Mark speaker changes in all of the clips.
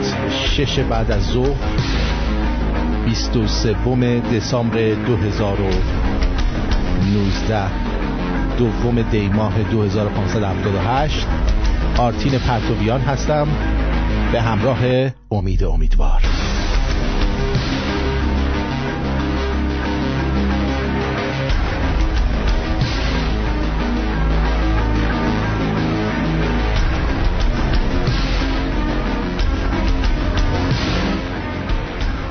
Speaker 1: ساعت شش بعد از ظهر 23 دسامبر 2019 دوم دی ماه 2578 آرتین پرتویان هستم. به همراه امید امیدوار.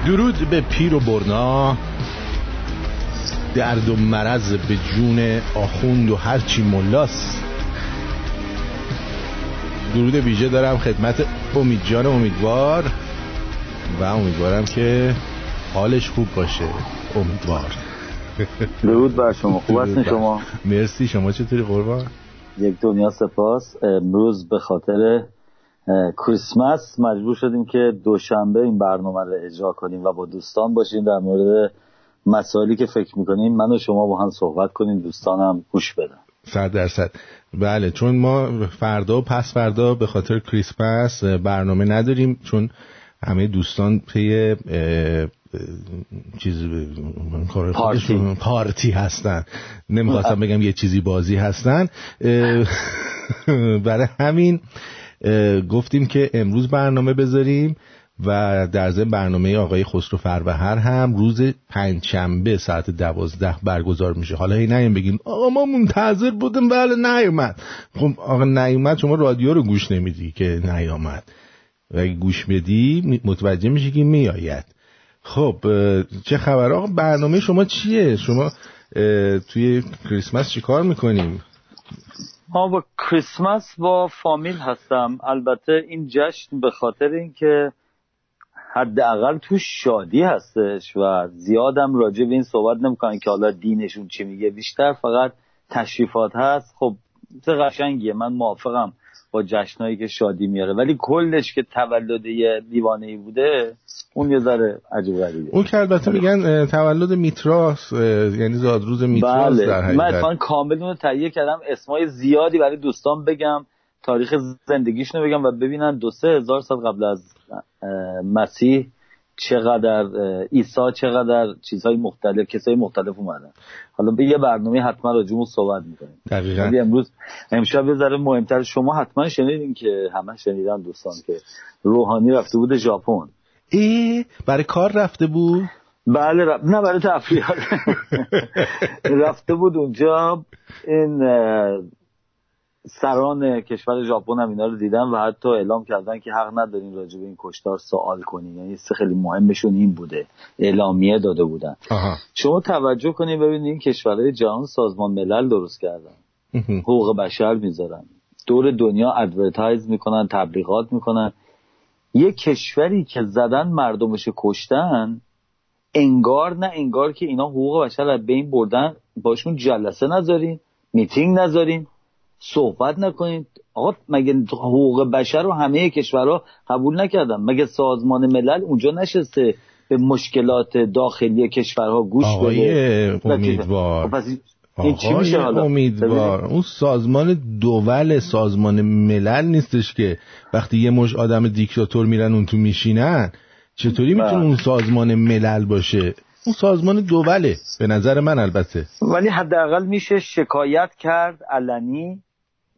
Speaker 1: درود به پیر و برنا. درد و مرض به جون آخوند و هرچی ملاس درود ویژه دارم خدمت امید جان امیدوار. و امیدوارم که حالش خوب باشه. امیدوار.
Speaker 2: درود بر شما. خوب هستین شما؟
Speaker 1: مرسی. شما چطوری قربان؟
Speaker 2: یک دنیا سپاس. امروز به خاطر کریسمس مجبور شدیم که دوشنبه این برنامه رو اجرا کنیم و با دوستان باشیم در مورد مسائلی که فکر می‌کنیم. من و شما با هم صحبت کنیم. دوستانم گوش بدن.
Speaker 1: صد درصد. بله چون ما فردا و پس فردا به خاطر کریسمس برنامه نداریم چون همه دوستان پی چیز
Speaker 2: پارتی.
Speaker 1: پارتی هستن. نمی‌خواستم بگم یه چیزی بازی هستن. برای همین گفتیم که امروز برنامه بذاریم و در ضمن برنامه آقای خسرو فروهر هم روز پنجشنبه ساعت دوازده برگزار میشه. حالا هی نیم بگیم آقا ما منتظر بودیم بله نیومد. خب آقا نیومد شما رادیو رو گوش نمیدی که نیامد. و اگه گوش بدی متوجه میشه که میآید. خب چه خبر؟ آقا برنامه شما چیه؟ شما توی کریسمس چی کار می‌کنیم؟
Speaker 2: ما با کریسمس با فامیل هستم. البته این جشن به خاطر اینکه حداقل تو شادی هستش و زیادم راجع به این صحبت نمی‌کنن که حالا دینشون چی میگه. بیشتر فقط تشریفات هست. خب چه قشنگیه. من موافقم. با جشنایی که شادی میاره. ولی کلش که تولد یه دیوانه ای بوده اون یه ذره عجیب غریبه.
Speaker 1: اون که البته میگن تولد میتراس یعنی زادروز میتراس
Speaker 2: بله.
Speaker 1: در حقیقت.
Speaker 2: من کامل اون تهیه کردم اسمای زیادی برای دوستان بگم تاریخ زندگیشونو بگم و ببینن دو سه هزار سال قبل از مسیح چقدر عیسی چقدر چیزهای مختلف کسای مختلف اومدن. حالا به یه برنامه حتما راجعمون صحبت می‌کنیم.
Speaker 1: دقیقا.
Speaker 2: امروز امشب یه ذره مهمتر شما حتما شنیدین که همه شنیدن دوستان که روحانی رفته بود ژاپن.
Speaker 1: ای برای کار رفته بود؟
Speaker 2: بله رفت... نه برای تفریح. رفته بود اونجا این سران کشور ژاپن هم اینا رو دیدن و حتی اعلام کردن که حق ندارین راجع به این کشتار سوال کنین یعنی خیلی مهمشون این بوده. اعلامیه داده بودن.
Speaker 1: آها.
Speaker 2: شما توجه کنین ببینید این کشورهای جهان سازمان ملل درست کردن. حقوق بشر می‌ذارن. دور دنیا ادورتایز می‌کنن تبلیغات می‌کنن. یه کشوری که زدن مردمش کشتن انگار نه انگار که اینا حقوق بشر از بین بردن. باشون جلسه نذارین میتینگ نذارین. صحبت نکنید. آقا مگه حقوق بشر رو همه کشورها قبول نکردن؟ مگه سازمان ملل اونجا نشسته به مشکلات داخلی کشورها گوش
Speaker 1: آقای
Speaker 2: بده
Speaker 1: امیدوار.
Speaker 2: خب این چی میشه حالا؟
Speaker 1: امیدوار. اون سازمان دول سازمان ملل نیستش که وقتی یه مش آدم دیکتاتور میرن اون تو میشینن چطوری می‌تونه
Speaker 2: بله.
Speaker 1: اون سازمان ملل باشه؟ اون سازمان دوله به نظر من البته.
Speaker 2: ولی حداقل میشه شکایت کرد علنی.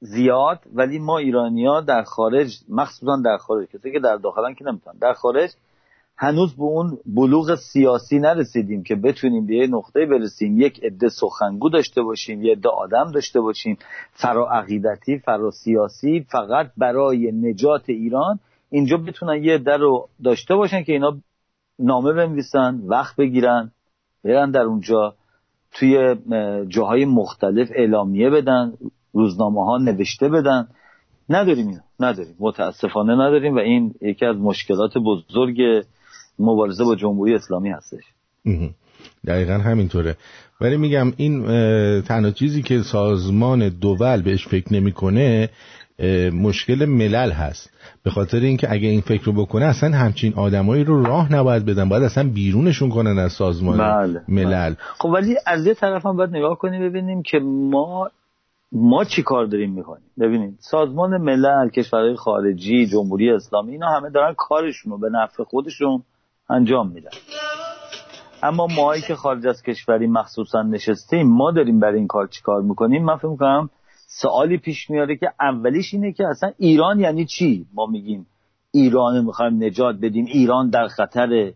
Speaker 2: زیاد ولی ما ایرانیا در خارج مخصوصا در خارج کسی که در داخلن که نمی‌تونن در خارج هنوز به اون بلوغ سیاسی نرسیدیم که بتونیم به یه نقطه برسیم یک عده سخنگو داشته باشیم یه عده آدم داشته باشیم فرا عقیدتی فرا سیاسی فقط برای نجات ایران اینجا بتونن یه عده رو داشته باشن که اینا نامه بنویسن وقت بگیرن برن در اونجا توی جاهای مختلف اعلامیه بدن. روزنامه ها نوشته بدن. نداریم اینو. نداریم. متاسفانه نداریم و این یکی از مشکلات بزرگ مبارزه با جمهوری اسلامی هستش.
Speaker 1: دقیقا همینطوره. ولی میگم این تنها چیزی که سازمان دول بهش فکر نمی‌کنه مشکل ملل هست. به خاطر اینکه اگه این فکر رو بکنه اصلا همچین آدمایی رو راه نباید بدن. باید اصلا بیرونشون کنن از سازمان
Speaker 2: بله.
Speaker 1: ملل.
Speaker 2: خب ولی از یه طرف هم باید نگاه کنیم ببینیم که ما ما چی کار داریم می‌کنیم؟ ببینید سازمان ملل کشورهای خارجی جمهوری اسلامی اینا همه دارن کارشون رو به نفع خودشون انجام میدن. اما ماهایی که خارج از کشوری مخصوصا نشستیم ما داریم برای این کار چی کار می‌کنیم؟ من فکر می‌کنم سوالی پیش میاره که اولیش اینه که اصلا ایران یعنی چی؟ ما میگیم ایران می‌خوایم نجات بدیم ایران در خطر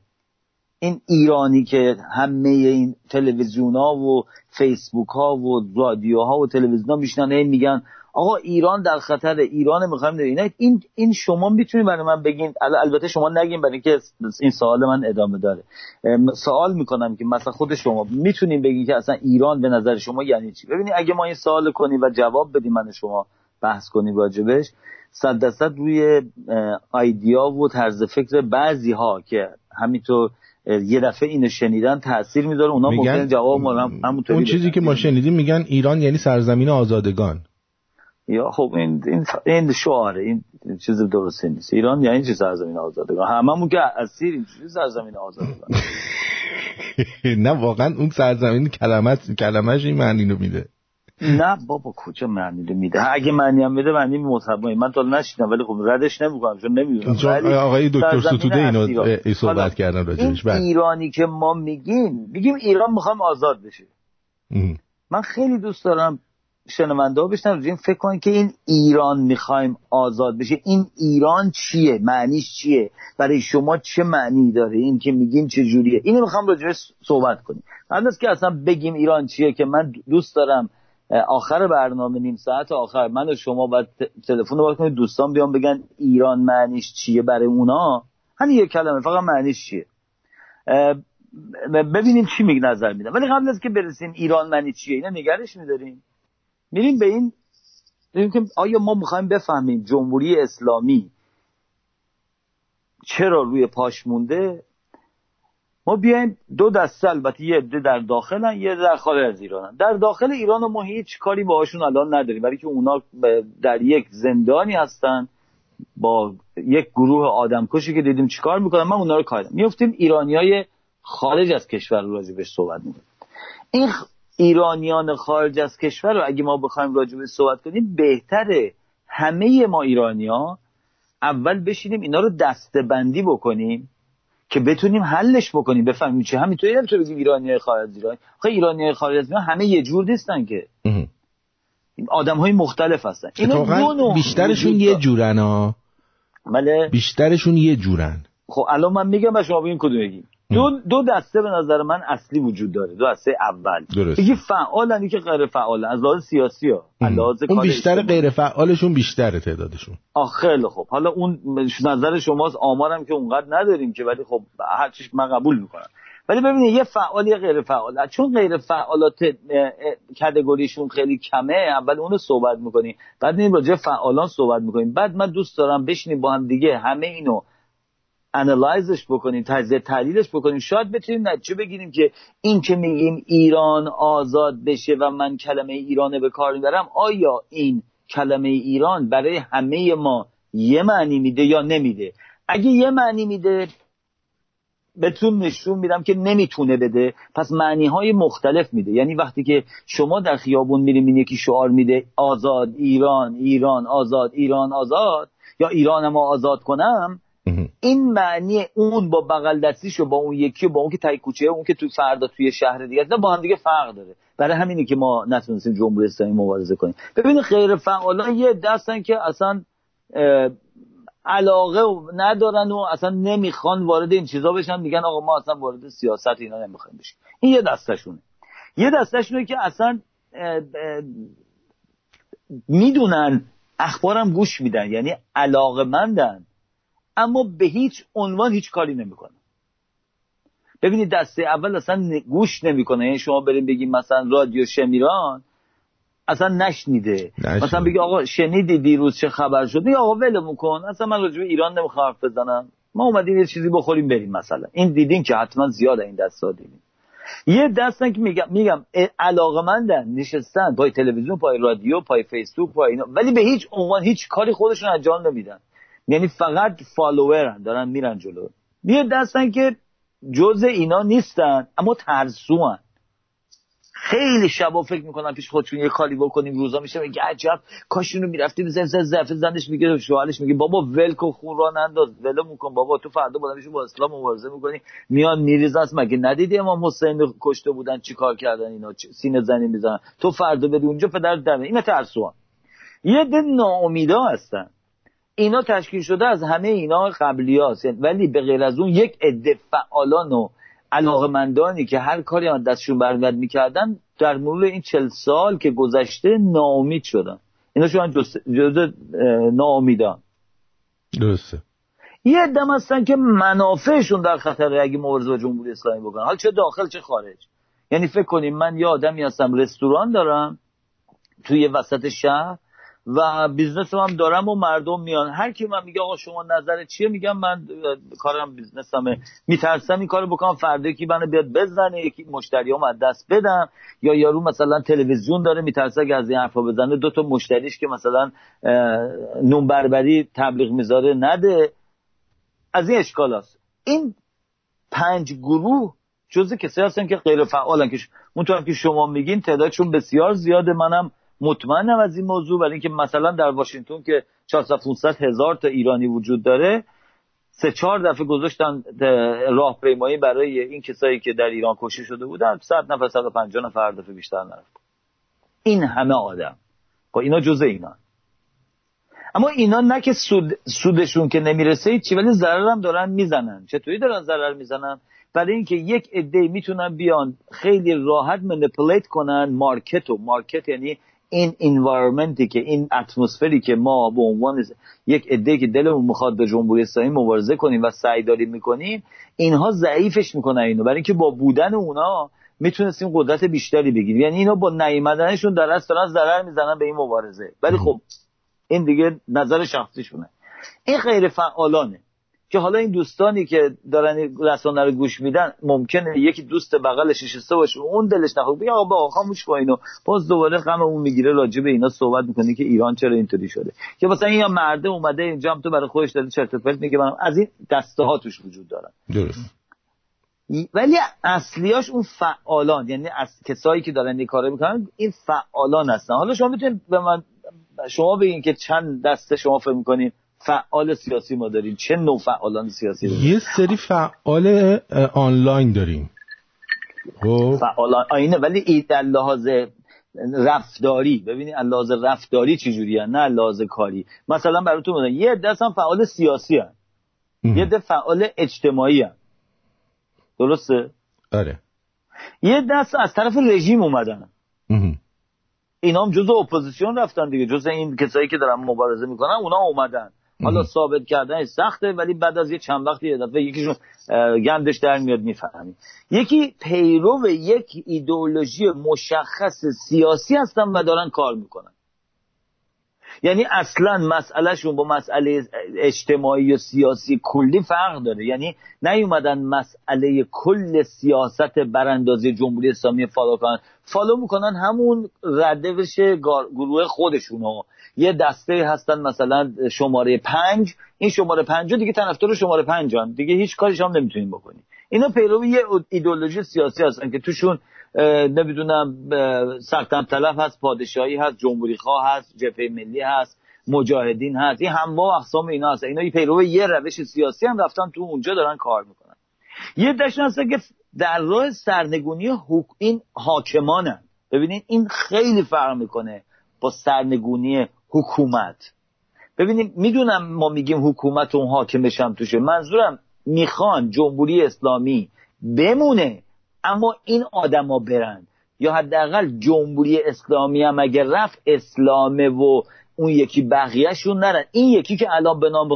Speaker 2: این ایرانی که همه این تلویزیون ها و فیسبوک ها و رادیو ها و تلویزیون ها میشنن میگن آقا ایران در خطر ایران می‌خوایم این این این شما می‌تونید برای من بگین. البته شما نگین برای اینکه این سوال من ادامه داره. سوال می‌کنم که مثلا خود شما می‌تونیم بگین که اصلا ایران به نظر شما یعنی چی؟ ببینید اگه ما این سوال کنیم و جواب بدیم من شما بحث کنیم راجبش صد درصد روی ایدیا و طرز فکر بعضی ها که همینطور یه دفعه اینو شنیدن تاثیر می‌ذاره اونا ممکن جواب ما
Speaker 1: همونطوری اون چیزی که ما شنیدیم میگن ایران یعنی سرزمین آزادگان.
Speaker 2: یا خب این این این شعاره این چیز درسته نیست. ایران یعنی چه سرزمین آزادگان؟ هممون که اسیر این چیز سرزمین آزادگان؟
Speaker 1: نه واقعا اون سرزمین کلمت کلمش این معنی رو میده.
Speaker 2: نه بابا کجا معنی میده؟ اگه معنی هم میده معنی مطمئن من تا نشیدم ولی خب ردش نمی‌کنم چون نمی‌دونم.
Speaker 1: آقای دکتر ستوده اینو ای صحبت کردن راجعش.
Speaker 2: بله. ایرانی که ما میگیم میگیم ایران می‌خوام آزاد بشه. من خیلی دوست دارم شنونده ها بشنن این فکر کنید که این ایران می‌خوایم آزاد بشه. این ایران چیه؟ معنیش چیه؟ برای شما چه معنی داره؟ این که میگیم چه جوریه؟ اینو می‌خوام راجعش صحبت کنیم. قبل که اصلا بگیم ایران چیه که من دوست دارم آخر برنامه نیم ساعت آخر. من و شما باید تلفن رو کنید دوستان بیان بگن ایران معنیش چیه برای اونا. همین یک کلمه فقط معنیش چیه. ببینیم چی میگه نظر میدن ولی قبل از که برسیم ایران معنی چیه؟ اینا نگرش میداریم. میریم به این که آیا ما می‌خوایم بفهمیم جمهوری اسلامی چرا روی پاش مونده؟ ما بیایم دو دسته البته یه عده در داخلن یه در خارج از ایرانن. در داخل ایران ما هیچ کاری باهاشون الان نداریم برای که اونا در یک زندانی هستن با یک گروه آدمکشی که دیدیم چیکار می‌کنن من اونا رو کاردم میفتیم ایرانیای خارج از کشور رو راجع بهش صحبت می‌کنیم. این ایرانیان خارج از کشور رو اگه ما بخوایم راجع صحبت کنیم بهتره همه ما ایرانیا اول بشینیم اینا رو دستبندی بکنیم. که بتونیم حلش بکنیم. بفهمیم چه همینطوری نمی‌تونه بگیم ایرانی خارج از ایران. خب ایرانی خارج از ایران همه یه جور نیستن که. آدم های مختلف هستن.
Speaker 1: اینا بیشترشون یه جورن ها.
Speaker 2: بله.
Speaker 1: بیشترشون یه جورن.
Speaker 2: خب الان من میگم و شما بگین کدوم بگیم. دو, دو دسته به نظر من اصلی وجود داره. دو دسته اول.
Speaker 1: درست.
Speaker 2: یکی فعالن یکی غیر فعالن از لحاظ سیاسی ها. لحاظ
Speaker 1: اون بیشتر غیر فعالشون بیشتره تعدادشون.
Speaker 2: خیلی خوب. حالا اون نظر شماست. آمارم که اونقدر نداریم که ولی خب هر چیش من قبول می‌کنم. ولی ببینید یه فعال یه غیر فعال چون غیر فعالات کتگوریشون خیلی کمه اول اونو صحبت می‌کنیم بعد راجع فعالان صحبت می‌کنیم. بعد من دوست دارم بشینیم با هم دیگه همه اینو انالایزش بکنیم تجزیه تحلیلش بکنیم شاید بتونیم نتیجه بگیریم که این که میگیم ایران آزاد بشه و من کلمه ایران به کار می‌برم آیا این کلمه ایران برای همه ما یه معنی میده یا نمیده؟ اگه یه معنی میده بهتون نشون میدم که نمی‌تونه بده. پس معنی های مختلف میده. یعنی وقتی که شما در خیابون میریم یکی شعار میده آزاد ایران ایران آزاد ایران آزاد یا ایران ما آزاد کنم این معنی اون با بغل دستیش و با اون یکی و با اون که تای کوچه اون که تو فردا توی شهر دیگه با هم دیگه فرق داره. برای همینه که ما نتونستیم جمهوری اسلامی مبارزه کنیم. ببینید غیر فعالان یه دستن که اصلا علاقه ندارن و اصلا نمی‌خوان وارد این چیزا بشن میگن آقا ما اصلا وارد سیاست اینا نمی‌خوایم بشیم. این یه دستشونه. یه دستشونه که اصلا می‌دونن اخبارم گوش میدن یعنی علاقه مندن اما به هیچ عنوان هیچ کاری نمی‌کنه. ببینید دسته اول اصلا گوش نمی‌کنه. یعنی شما بریم بگیم مثلا رادیو شمیران اصلا نشنیده. مثلا بگی آقا شنیدی دیروز چه خبر شد؟ میگه آقا ولمون کن. اصلا من راجع ایران نمی‌خوام حرف بزنم. ما اومدیم یه چیزی بخوریم بریم مثلا. این دیدین که حتما زیاد این دستا دیدین. یه دستن که میگم میگم علاقمندن نشستن. پای تلویزیون پای رادیو پای فیسبوک پای اینا. ولی به هیچ عنوان هیچ کاری خودشون انجام نمیدن. یعنی فقط فالوورن دارن میرن جلو. یه دستن که جز اینا نیستن اما ترسوان خیلی شبا فکر می‌کنن پیش خودشون یه کاری بکنیم روزا میشه میگه عجب کاش اونو می‌رفتیم زن زن زفه زنش میگه شوهرش میگه بابا ول کن خون را ننداز ولو میکن بابا تو فردا بالا میشه با اسلام مبارزه می‌کنی. میان میریزن مگه ندیدی امام حسین کشته بودن چیکار کردن اینا سینه زنی می‌زنن؟ تو فردا بری اونجا پدر دمه اینا ترسوان یه ده ناامیدا هستن. اینا تشکیل شده از همه اینا قبلی هاست ولی به غیر از اون یک عده فعالان و علاقمندانی که هر کاری از دستشون برمیاد می‌کردن در مرور این چل سال که گذشته ناامید شدن. اینا شما جز ناامیدان.
Speaker 1: درسته.
Speaker 2: یه عده هستن که منافعشون در خطره اگه مبارزه با جمهوری اسلامی بکنن. حال چه داخل چه خارج. یعنی فکر کنیم من یه آدمی هستم رستوران دارم توی وسط شهر و business هم دارم و مردم میان. هر کی من میگه آقا شما نظر چیه؟ میگم من کارم business مه میترسم این کارو بکنم فردا کی منو بیاد بزنه یکی مشتریام از دست بدم. یا یارو مثلا تلویزیون داره میترسه اگه از این حرفا بزنه دو تا مشتریش که مثلا نون بربری تبلیغ می‌ذاره نده. از این اشکال هست. این پنج گروه جزء کسایی هستن که غیر فعالن که اونطور که شما میگین تعدادشون بسیار زیاده. منم مطمئنم از این موضوع برای اینکه مثلا در واشنگتن که 400 500 هزار تا ایرانی وجود داره سه چهار دفعه گذاشتن راهپیمایی برای این کسایی که در ایران کشته شده بودن 100 نفر 150 نفر دفعه بیشتر نرفت. این همه آدم. خب اینا جزء اینا اما اینا نه که سود، سودشون که نمی‌رسه چی ولی ضرر هم دارن می‌زنن. چطوری دارن ضرر می‌زنن؟ برای اینکه یک عده می‌تونن بیان خیلی راحت منیپولیت کنن مارکت و مارکت یعنی این انوایرمنتی که این اتمسفری که ما به عنوان یک عده که دلمون می‌خواد به جمهوری اسلامی مبارزه کنیم و سعی داریم می‌کنیم اینها ضعیفش می‌کنن اینو. برای اینکه با بودن اونا می‌تونستیم قدرت بیشتری بگیریم. یعنی اینا با نیومدنشون در اصل دارن ضرر می‌زنن به این مبارزه. ولی خب این دیگه نظر شخصیشونه. این غیر فعالانه. که حالا این دوستانی که دارن رسانه رو گوش میدن ممکنه یکی دوست بغلش نشسته باشه اون دلش نخواد بگه آقا خاموش کن اینو. باز دوباره غممون می‌گیره راجع به اینا صحبت می‌کنه که ایران چرا اینطوری شده. که مثلا این یا مرده اومده اینجا هم تو برای خودش داره چرت و پرت میگه از این دسته ها توش وجود دارن
Speaker 1: درست.
Speaker 2: ولی اصلیاش اون فعالان یعنی از کسایی که دارن این کارو می‌کنن این فعالان هستن. حالا شما می‌تونید به من شما بگین که چند دسته شما فکر می‌کنین. فعال سیاسی ما داریم. چه نوع فعالان سیاسی داریم؟
Speaker 1: یه سری فعال آنلاین داریم.
Speaker 2: خب. فعالان آینه ولی در لحاظ رفتاری ببینید لحاظ رفتاری چجوری نه لحاظ کاری. مثلا براتون بودن یه دست هم فعال سیاسی هن. یه عده فعال اجتماعی هن. درسته؟
Speaker 1: آره.
Speaker 2: یه دست از طرف رژیم اومدن اینا هم جز اپوزیسیون رفتن دیگه. جز این کسایی که دارن مبارزه می‌کنن اونا اومدن. حالا ثابت کردن سخته ولی بعد از یه چند وقتی یه دفعه یکیشون گندش در میاد می‌فهمی. یکی پیرو یک ایدئولوژی مشخص سیاسی هستن و دارن کار می‌کنن. یعنی اصلا مسئلهشون با مسئله اجتماعی و سیاسی کلی فرق داره. یعنی نیومدن مسئله کل سیاست براندازی جمهوری اسلامی follow کنن. follow می‌کنن همون ردوش گروه خودشونو. یه دسته هستن مثلا شماره پنج. این شماره پنج دیگه طرفدار شماره پنجان دیگه هیچ کاریش هم نمی‌تونیم بکنیم. اینا پیروی یه ایدولوژی سیاسی هستن که توشون نمی‌دونم سلطنت طلب هست پادشاهی هست جمهوری خواه هست جبهه ملی هست مجاهدین هست. این هموا اقسام اینا هست اینا پیرو یه روش سیاسی هم رفتن تو اونجا دارن کار می‌کنن. یه دشن هست که در راه سرنگونی حق... این حاکمانن. ببینید این خیلی فرق می‌کنه با سرنگونی حکومت. ببینید می‌دونم ما میگیم حکومت اون حاکمش هم توشه. منظورم می‌خوان جمهوری اسلامی بمونه اما این آدما برن. یا حداقل جمهوری اسلامی هم اگر رفت اسلامه و اون یکی بقیهشون نرن. این یکی که الان به نام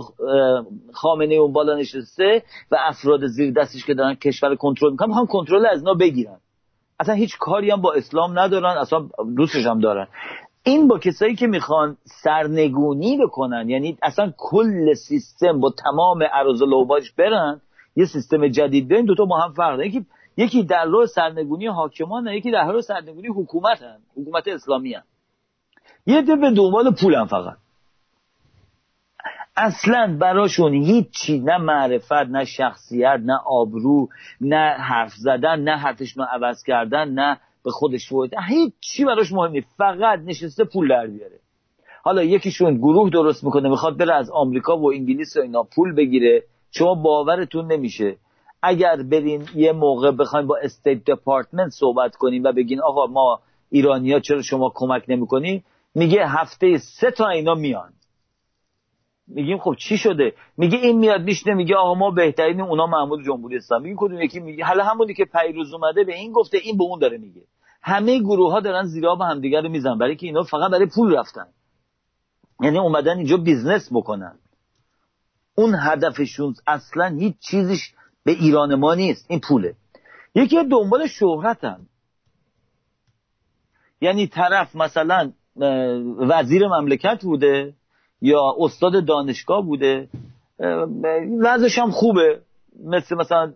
Speaker 2: خامنه اون بالا نشسته و افراد زیر دستش که دارن کشور کنترل می‌کنن هم کنترل از اینا بگیرن. اصلا هیچ کاری هم با اسلام ندارن اصلا دوستش هم دارن. این با کسایی که می‌خوان سرنگونی بکنن یعنی اصلا کل سیستم با تمام عرض لوباش برن یه سیستم جدید بیاین دوتا با هم فرق یکی یکی در راه سرنگونی حاکمان یکی در راه سرنگونی حکومت هن. حکومت اسلامی هن. یه ده به دنبال پولن فقط اصلا براشون هیچی نه معرفت نه شخصیت نه آبرو نه حرف زدن نه حرفشون عوض کردن نه به خودش فوت هیچ چی براش مهم فقط نشسته پول در بیاره. حالا یکیشون گروه درست می‌کنه می‌خواد بره از آمریکا و انگلیس و اینا پول بگیره. شما باورتون نمیشه. اگر برین یه موقع بخوایم با استیت دپارتمنت صحبت کنیم و بگین آقا ما ایرانیا چرا شما کمک نمی‌کنین؟ میگه هفته سه تا اینا میان. میگیم خب چی شده؟ میگه این میاد میشنه میگه آقا ما بهترین اونا محمود جمهوری اسلامی میگه کدوم یکی میگه؟ حالا همونی که پیروز اومده به این گفته این به اون داره میگه. همه گروه ها دارن زیرا به همدیگه رو میزن برای که اینا فقط برای پول رفتن. یعنی اومدن اینجا business بکنن. اون هدفشون اصلا هیچ چیزیش به ایران ما نیست. این پوله. یکی دنبال شهرتن. یعنی طرف مثلا وزیر مملکت بوده. یا استاد دانشگاه بوده وضعش هم خوبه. مثل مثلا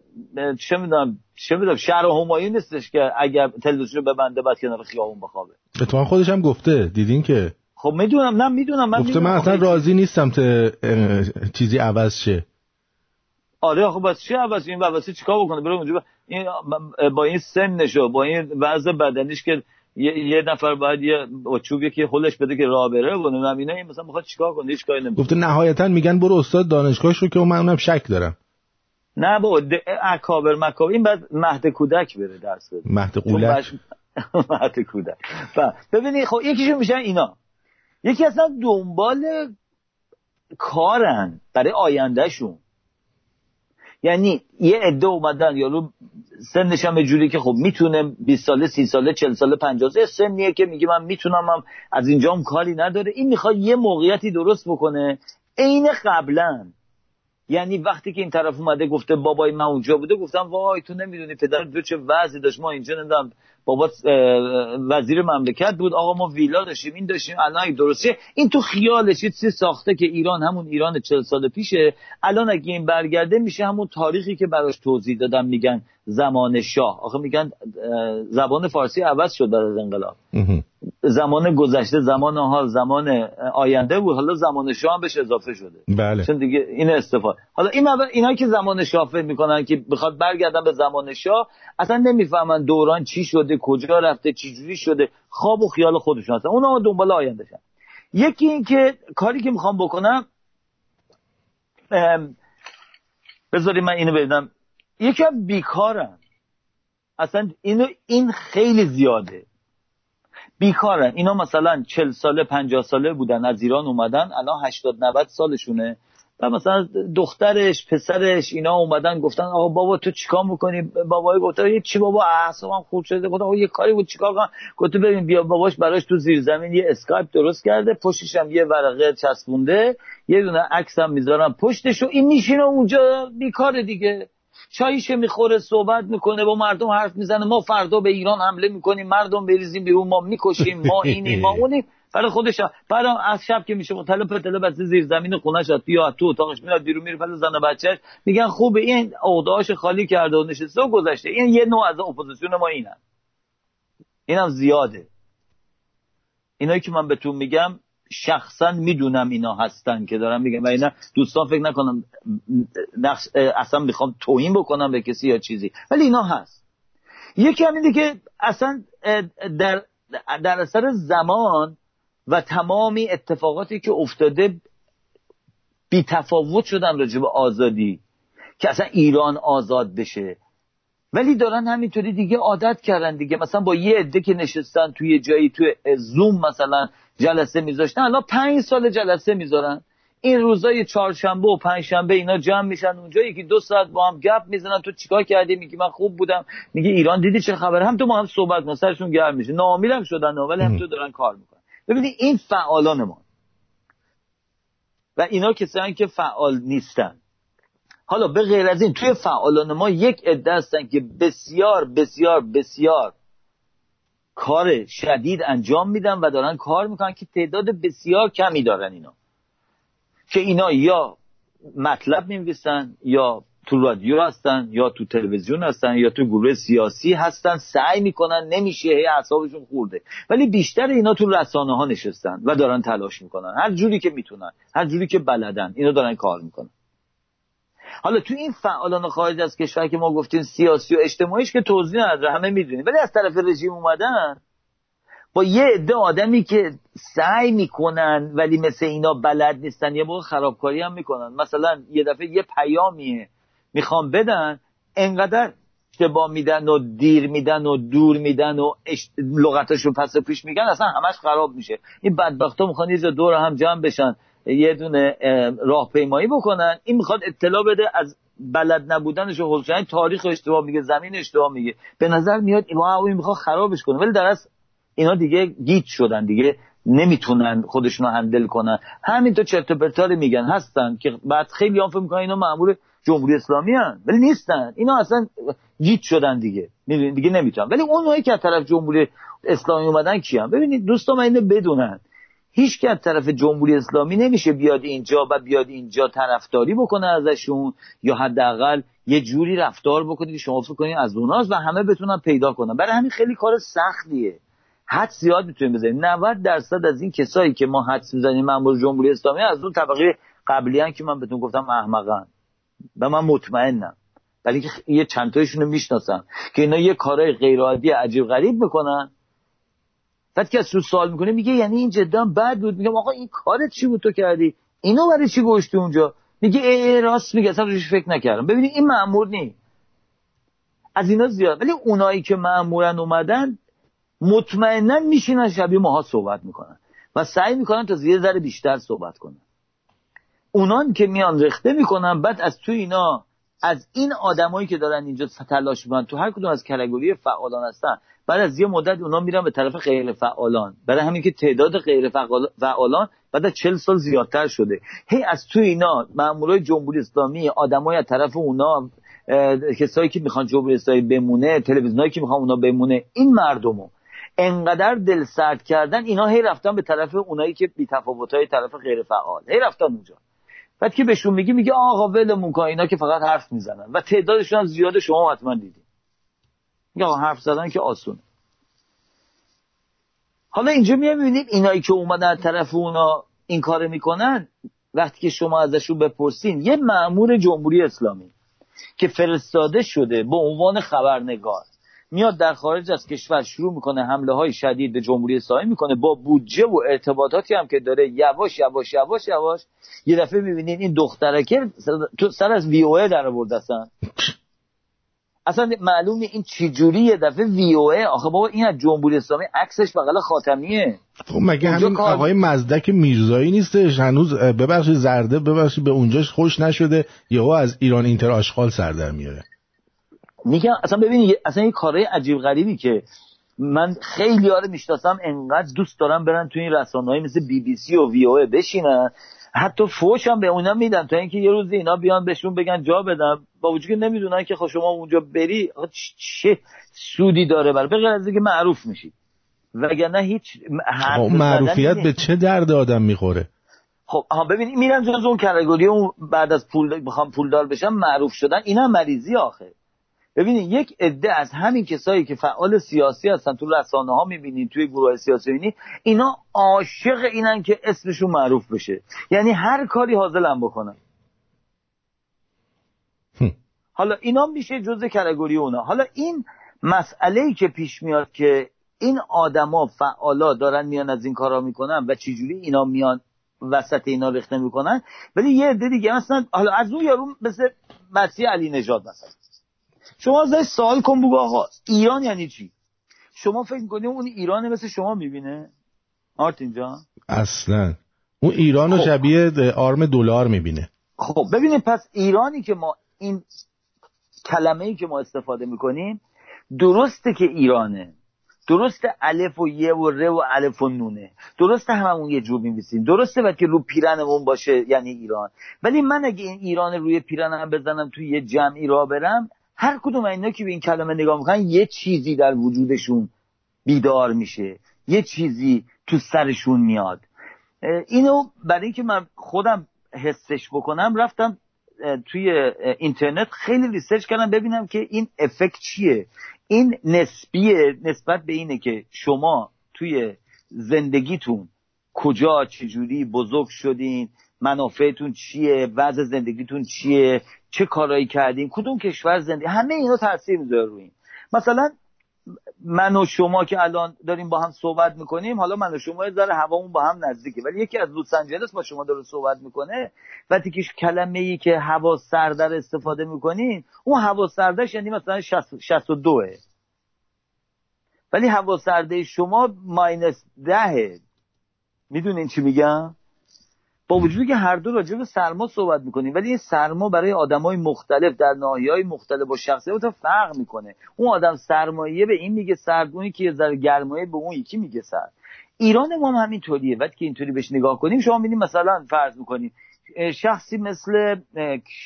Speaker 2: چه می‌دونم چه می‌دونم شهرام همایون نیستش که اگر تلویزیون ببنده بعد کنار خیابون بخوابه.
Speaker 1: اتفاقا خودش هم گفته. دیدین که؟
Speaker 2: خب می‌دونم نه می‌دونم من
Speaker 1: گفته من اصلا راضی نیستم تا چیزی عوض شه.
Speaker 2: آره خب بس چی عوض این واسه چیکار بکنه؟ بره اونجا. با این سنشو با این وضع بدنیش که یه, یه نفر باید یه چوب که خودش بده که راه بره و نمی‌دونم اینا مثلا می‌خواد چیکار کنه؟ هیچ کاری نمی‌کنه.
Speaker 1: گفته نهایتا میگن برو استاد دانشگاه شو که من اونم شک دارم.
Speaker 2: نه با اکابر مکابر این بعد مهد کودک بره درس بده.
Speaker 1: مهد قولک.
Speaker 2: مهد کودک. ببینید خب یکیشون میشن اینا. یکی اصلا دنبال کارن برای آیندهشون. یعنی یه عده اومدن یارو سنش هم جوری که خب می‌تونه 20 ساله 30 ساله 40 ساله 50 ساله سنیه که میگه من می‌تونم هم از اینجام کاری نداره. این می‌خواد یه موقعیتی درست بکنه. عین قبلا. یعنی وقتی که این طرف اومده گفته بابای من اونجا بوده گفتم وای تو نمی‌دونی پدر دو چه وضعی داشت. ما اینجا ندم بابا وزیر مملکت بود. آقا ما ویلا داشتیم این داشتیم الان درسته. این تو خیالش چیزی ساخته که ایران همون ایران چل سال پیشه. الان اگه این برگرده میشه همون تاریخی که براش توضیح دادم میگن. زمان شاه. آخه میگن زبان فارسی عوض شد بعد از انقلاب. زمان گذشته زمان حال زمان آینده بود. حالا زمان شاه هم بهش اضافه شده.
Speaker 1: بله.
Speaker 2: چون دیگه این استفاده. حالا این اینا که زمان شاه فکر می‌کنن که بخواد برگردن به زمان شاه اصلا نمی‌فهمن دوران چی شده کجا رفته چی جوری شده. خواب و خیال خودشون هستن. اونا دنبال آیندهشن. یکی این که کاری که می‌خوام بکنم بذاری من اینو بدم یکی هم بیکارن. اصلا اینو این خیلی زیاده. بیکارن. اینا مثلا چل ساله پنجاه ساله بودن از ایران اومدن الان هشتاد 90 سالشونه. و مثلا دخترش پسرش اینا اومدن گفتن آقا بابا تو چیکار می‌کنی؟ بابای گفت چی بابا؟ اعصابم خوب شده. گفت آقا یه کاری بود چیکار کنم؟ گفت ببین بیا باباش براش تو زیر زمین یه اسکایپ درست کرده پشتش هم یه ورقه چسبونده یه دونه عکس هم می‌ذارم پشتش و این میشینه اونجا بیکاره دیگه. چاییش می‌خوره صحبت می‌کنه با مردم حرف می‌زنه. ما فردا به ایران حمله می‌کنیم مردم بریزیم بیرون ما می‌کشیم ما اینیم ما اونیم. برای خودش برای از شب که میشه مطلب پتله بس زیر زمین خونش بیا تو اتاقش میاد بیرون میره پس زن بچهش میگن خوبه این عقدهاش خالی کرده و نشسته و گذشته. این یه نوع از اپوزیسیون ما اینن. اینم زیاده. اینایی که من بهتون میگم شخصا می‌دونم اینا هستن که دارم میگم. و اینا دوستان فکر نکنم نقش اصلا می‌خوام توهین بکنم به کسی یا چیزی. ولی اینا هست. یکی هم که اصلا در در اثر زمان و تمامی اتفاقاتی که افتاده بی تفاوت شدن راجع به آزادی که اصلا ایران آزاد بشه. ولی دارن همینطوری دیگه عادت کردن دیگه. مثلا با یه عده که نشستن توی جایی توی زوم مثلا جلسه میذاشتن. الان پنج سال جلسه می‌ذارن. این روزای چهارشنبه و پنجشنبه اینا جمع میشن اونجا. یکی دو ساعت با هم گپ می‌زنن. تو چیکار کردی؟ میگی من خوب بودم. میگه ایران دیدی چه خبر هم تو ما هم صحبت کن. سرشون گرم میشه. ناامیدم شدن ولی هم تو دارن کار می‌کنن. ببینید این فعالان ما. و اینا کسانی که فعال نیستن. حالا به غیر از این توی فعالان ما یک عده هستن که بسیار بسیار بسیار کار شدید انجام میدن و دارن کار می‌کنن که تعداد بسیار کمی دارن اینا. که اینا یا مطلب نمیویسن یا تو رادیو هستن یا تو تلویزیون هستن یا تو گروه سیاسی هستن سعی می‌کنن نمیشه هی اعصابشون خورده. ولی بیشتر اینا تو رسانه ها نشستن و دارن تلاش می‌کنن. هر جوری که می‌تونن هر جوری که بلدن اینا دارن کار می‌کنن. حالا تو این فعالان خارج از کشور که ما گفتیم سیاسی و اجتماعیش که توضیح نداره همه می‌دونیم. ولی از طرف رژیم اومدن با یه عده آدمی که سعی می‌کنن ولی مثل اینا بلد نیستن یه موقع خرابکاری هم می‌کنن. مثلا یه دفعه یه پیامیه می‌خوام بدن انقدر اشتباه میدن و دیر میدن و دور میدن و لغتشون پس پیش میگن اصلا همش خراب میشه. این بدبخت ها می‌خوان دور هم جمع بشن. یه دونه راهپیمایی بکنن. این می‌خواد اطلاع بده از بلد نبودنش و تاریخ اشتباه میگه زمین اشتباه میگه. به نظر میاد این می‌خواد خرابش کنه. ولی در از اینا دیگه گیت شدن دیگه. نمی‌تونن خودشونو هندل کنن. همینطور چرت و میگن. هستن که بعد خیلی هم فکر می‌کنن اینا مامور جمهوری اسلامی هن. ولی نیستن. اینا اصلا گیت شدن دیگه. دیگه نمی‌تونن. ولی اونایی که از طرف جمهوری اسلامی اومدن کیان؟ ببینید دوستان اینو بدونن هیچ که از طرف جمهوری اسلامی نمیشه بیاد اینجا و بیاد اینجا طرفداری بکنه ازشون یا حداقل یه جوری رفتار بکنه که شما فکر کنید از اوناست و همه بتونن پیدا کنن. برای همین خیلی کار سختیه. حد زیاد می‌تونیم بزنیم. 90 درصد از این کسایی که ما حد می‌زنیم مامور جمهوری اسلامی از اون طبقه قبلی که من بهتون گفتم احمقن و من مطمئنم. ولی یه چند تایشون رو می‌شناسم که اینا یه کارهای غیر عادی عجیب غریب می‌کنن. بعد که از تو سوال می‌کنه میگه یعنی این جدا بد بود. میگم آقا این کارت چی بود تو کردی؟ اینو برای چی گوشتی اونجا؟ میگه ای, ای راست میگه اصلا روش فکر نکردم. ببینید این مأمور نی. از اینا زیاد. ولی اونایی که مأمورن اومدن مطمئنا میشینن شبیه ماها صحبت می‌کنن. و سعی می‌کنن تا یه ذره بیشتر صحبت کنن. اونان که میان رخته می‌کنن بعد از تو اینا از این آدمایی که دارن اینجا تلاش می‌کنن تو هر کدوم از کاتگوری فعالان هستن. بعد از یه مدت اونا میرن به طرف غیر فعالان. برای همین که تعداد غیر فعالان بعد از 40 سال زیادتر شده. هی از تو اینا مامورای جمهوری اسلامی آدمای از طرف اونا کسایی که می‌خوان جمهوری اسلامی بمونه تلویزیونایی که می‌خوان اونا بمونه این مردمو انقدر دل سرد کردن اینا هی رفتن به طرف اونایی که بی های طرف غیر فعال. هی رفتن اونجا. بعد که بهشون میگی؟ میگه آقا ولمون کن اینا که فقط حرف می‌زنن. و تعدادشون هم زیاده شما حتما دیدید میگه آقا حرف زدن که آسونه. حالا اینجا می‌بینید اینایی که اومدن از طرف اونا این کار می‌کنن وقتی که شما ازشون بپرسین یه معمور جمهوری اسلامی که فرستاده شده به عنوان خبرنگار میاد در خارج از کشور شروع می‌کنه حمله های شدید به جمهوری اسلامی می‌کنه. با بودجه و ارتباطاتی هم که داره یواش یواش یواش یواش. یه دفعه می‌بینید این دخترکه تو سر از وی او در آورد اصلا. اصلا معلوم این چجوری یه دفعه وی او آخه بابا این از جمهوری اسلامی عکسش بغل خاتمیه.
Speaker 1: خب مگه همین آقای مزدک میرزایی نیستش؟ هنوز ببخشید زرده ببخشید به اونجاش خوش نشده. یهو از ایران اینتر آشغال سر در میاره.
Speaker 2: میگم اصلا ببینید اصلا این کارهای عجیب غریبی که من خیلی آره می‌شناسم انقدر دوست دارم برن تو این رسانه‌های مثل بی بی سی و وی او بشینن. حتی فوش هم به اونا میدن تا اینکه یه روز اینا بیان بهشون بگن جا بدم. با وجود که نمی‌دونن که خب شما اونجا بری چه سودی داره برای به غیر از اینکه معروف میشی. وگرنه هیچ
Speaker 1: خب معروفیت به چه درد آدم می‌خوره؟
Speaker 2: خب ها ببین میرن جز اون کاتگوری اون بعد از پول بخوام پولدار بشن معروف شدن اینا مریضی آخه. ببینید یک عده از همین کسایی که فعال سیاسی هستن تو رسانه ها می‌بینید توی گروه سیاسی اینی اینا عاشق اینن که اسمشون معروف بشه. یعنی هر کاری حاضرن بکنن. حالا اینا میشه جزء کاتگوری اونا. حالا این مسئله ای که پیش میاد که این آدما فعالا دارن میان از این کارا می‌کنن و چجوری اینا میان وسط اینا ریخته می‌کنن ولی یه عده دیگه مثلا حالا از اون یارو مثل مسیح علی نژاد مثلا. شما ازش سوال کن بگو آقا. ایران یعنی چی؟ شما فکر کنید اون ایران مثل شما می‌بینه؟ آرتین جان.
Speaker 1: اصلا. اون ایران رو خب. شبیه آرم دلار می‌بینه.
Speaker 2: خب ببینید پس ایرانی که ما این کلمه ای که ما استفاده می‌کنیم درسته که ایرانه. درسته الف و یه و ر و الف و نونه. درسته هممون یه جور میبیسیم درسته باید که رو پیرنمون باشه یعنی ایران. ولی من اگه این ایران روی پیرنم بزنم توی یه جمعی را برم هر کدوم اینا که به این کلمه نگاه می‌کنن یه چیزی در وجودشون بیدار میشه. یه چیزی تو سرشون میاد. اینو برای اینکه من خودم حسش بکنم رفتم توی اینترنت خیلی research کردم ببینم که این effect چیه. این نسبیه نسبت به اینه که شما توی زندگیتون کجا چجوری بزرگ شدین منافعتون چیه؟ وضع زندگیتون چیه؟ چه کارایی کردین؟ کدوم کشور زندگی؟ همه اینا تاثیر می‌ذاره روی مثلا من و شما که الان داریم با هم صحبت می‌کنیم حالا من و شما ذره هوامون با هم نزدیکه. ولی یکی از لس آنجلس با شما داره صحبت می‌کنه وقتی که کلمه ای که هوا سردر استفاده می‌کنین اون هوا سردش یعنی مثلا 62 ولی هوا سرده شما ماینس دهه. می‌دونین چی میگم؟ با وجودی که هر دو راجع به سرما صحبت می‌کنیم ولی این سرما برای آدمای مختلف در های مختلف با شخصیت فرق می‌کنه. اون آدم سرمایه به این میگه سرد اونی که یه ذره گرمایه به اون یکی میگه سرد. ایران ما هم همینطوریه. وقتی که اینطوری بهش نگاه کنیم شما می‌بینید مثلا فرض می‌کنیم شخصی مثل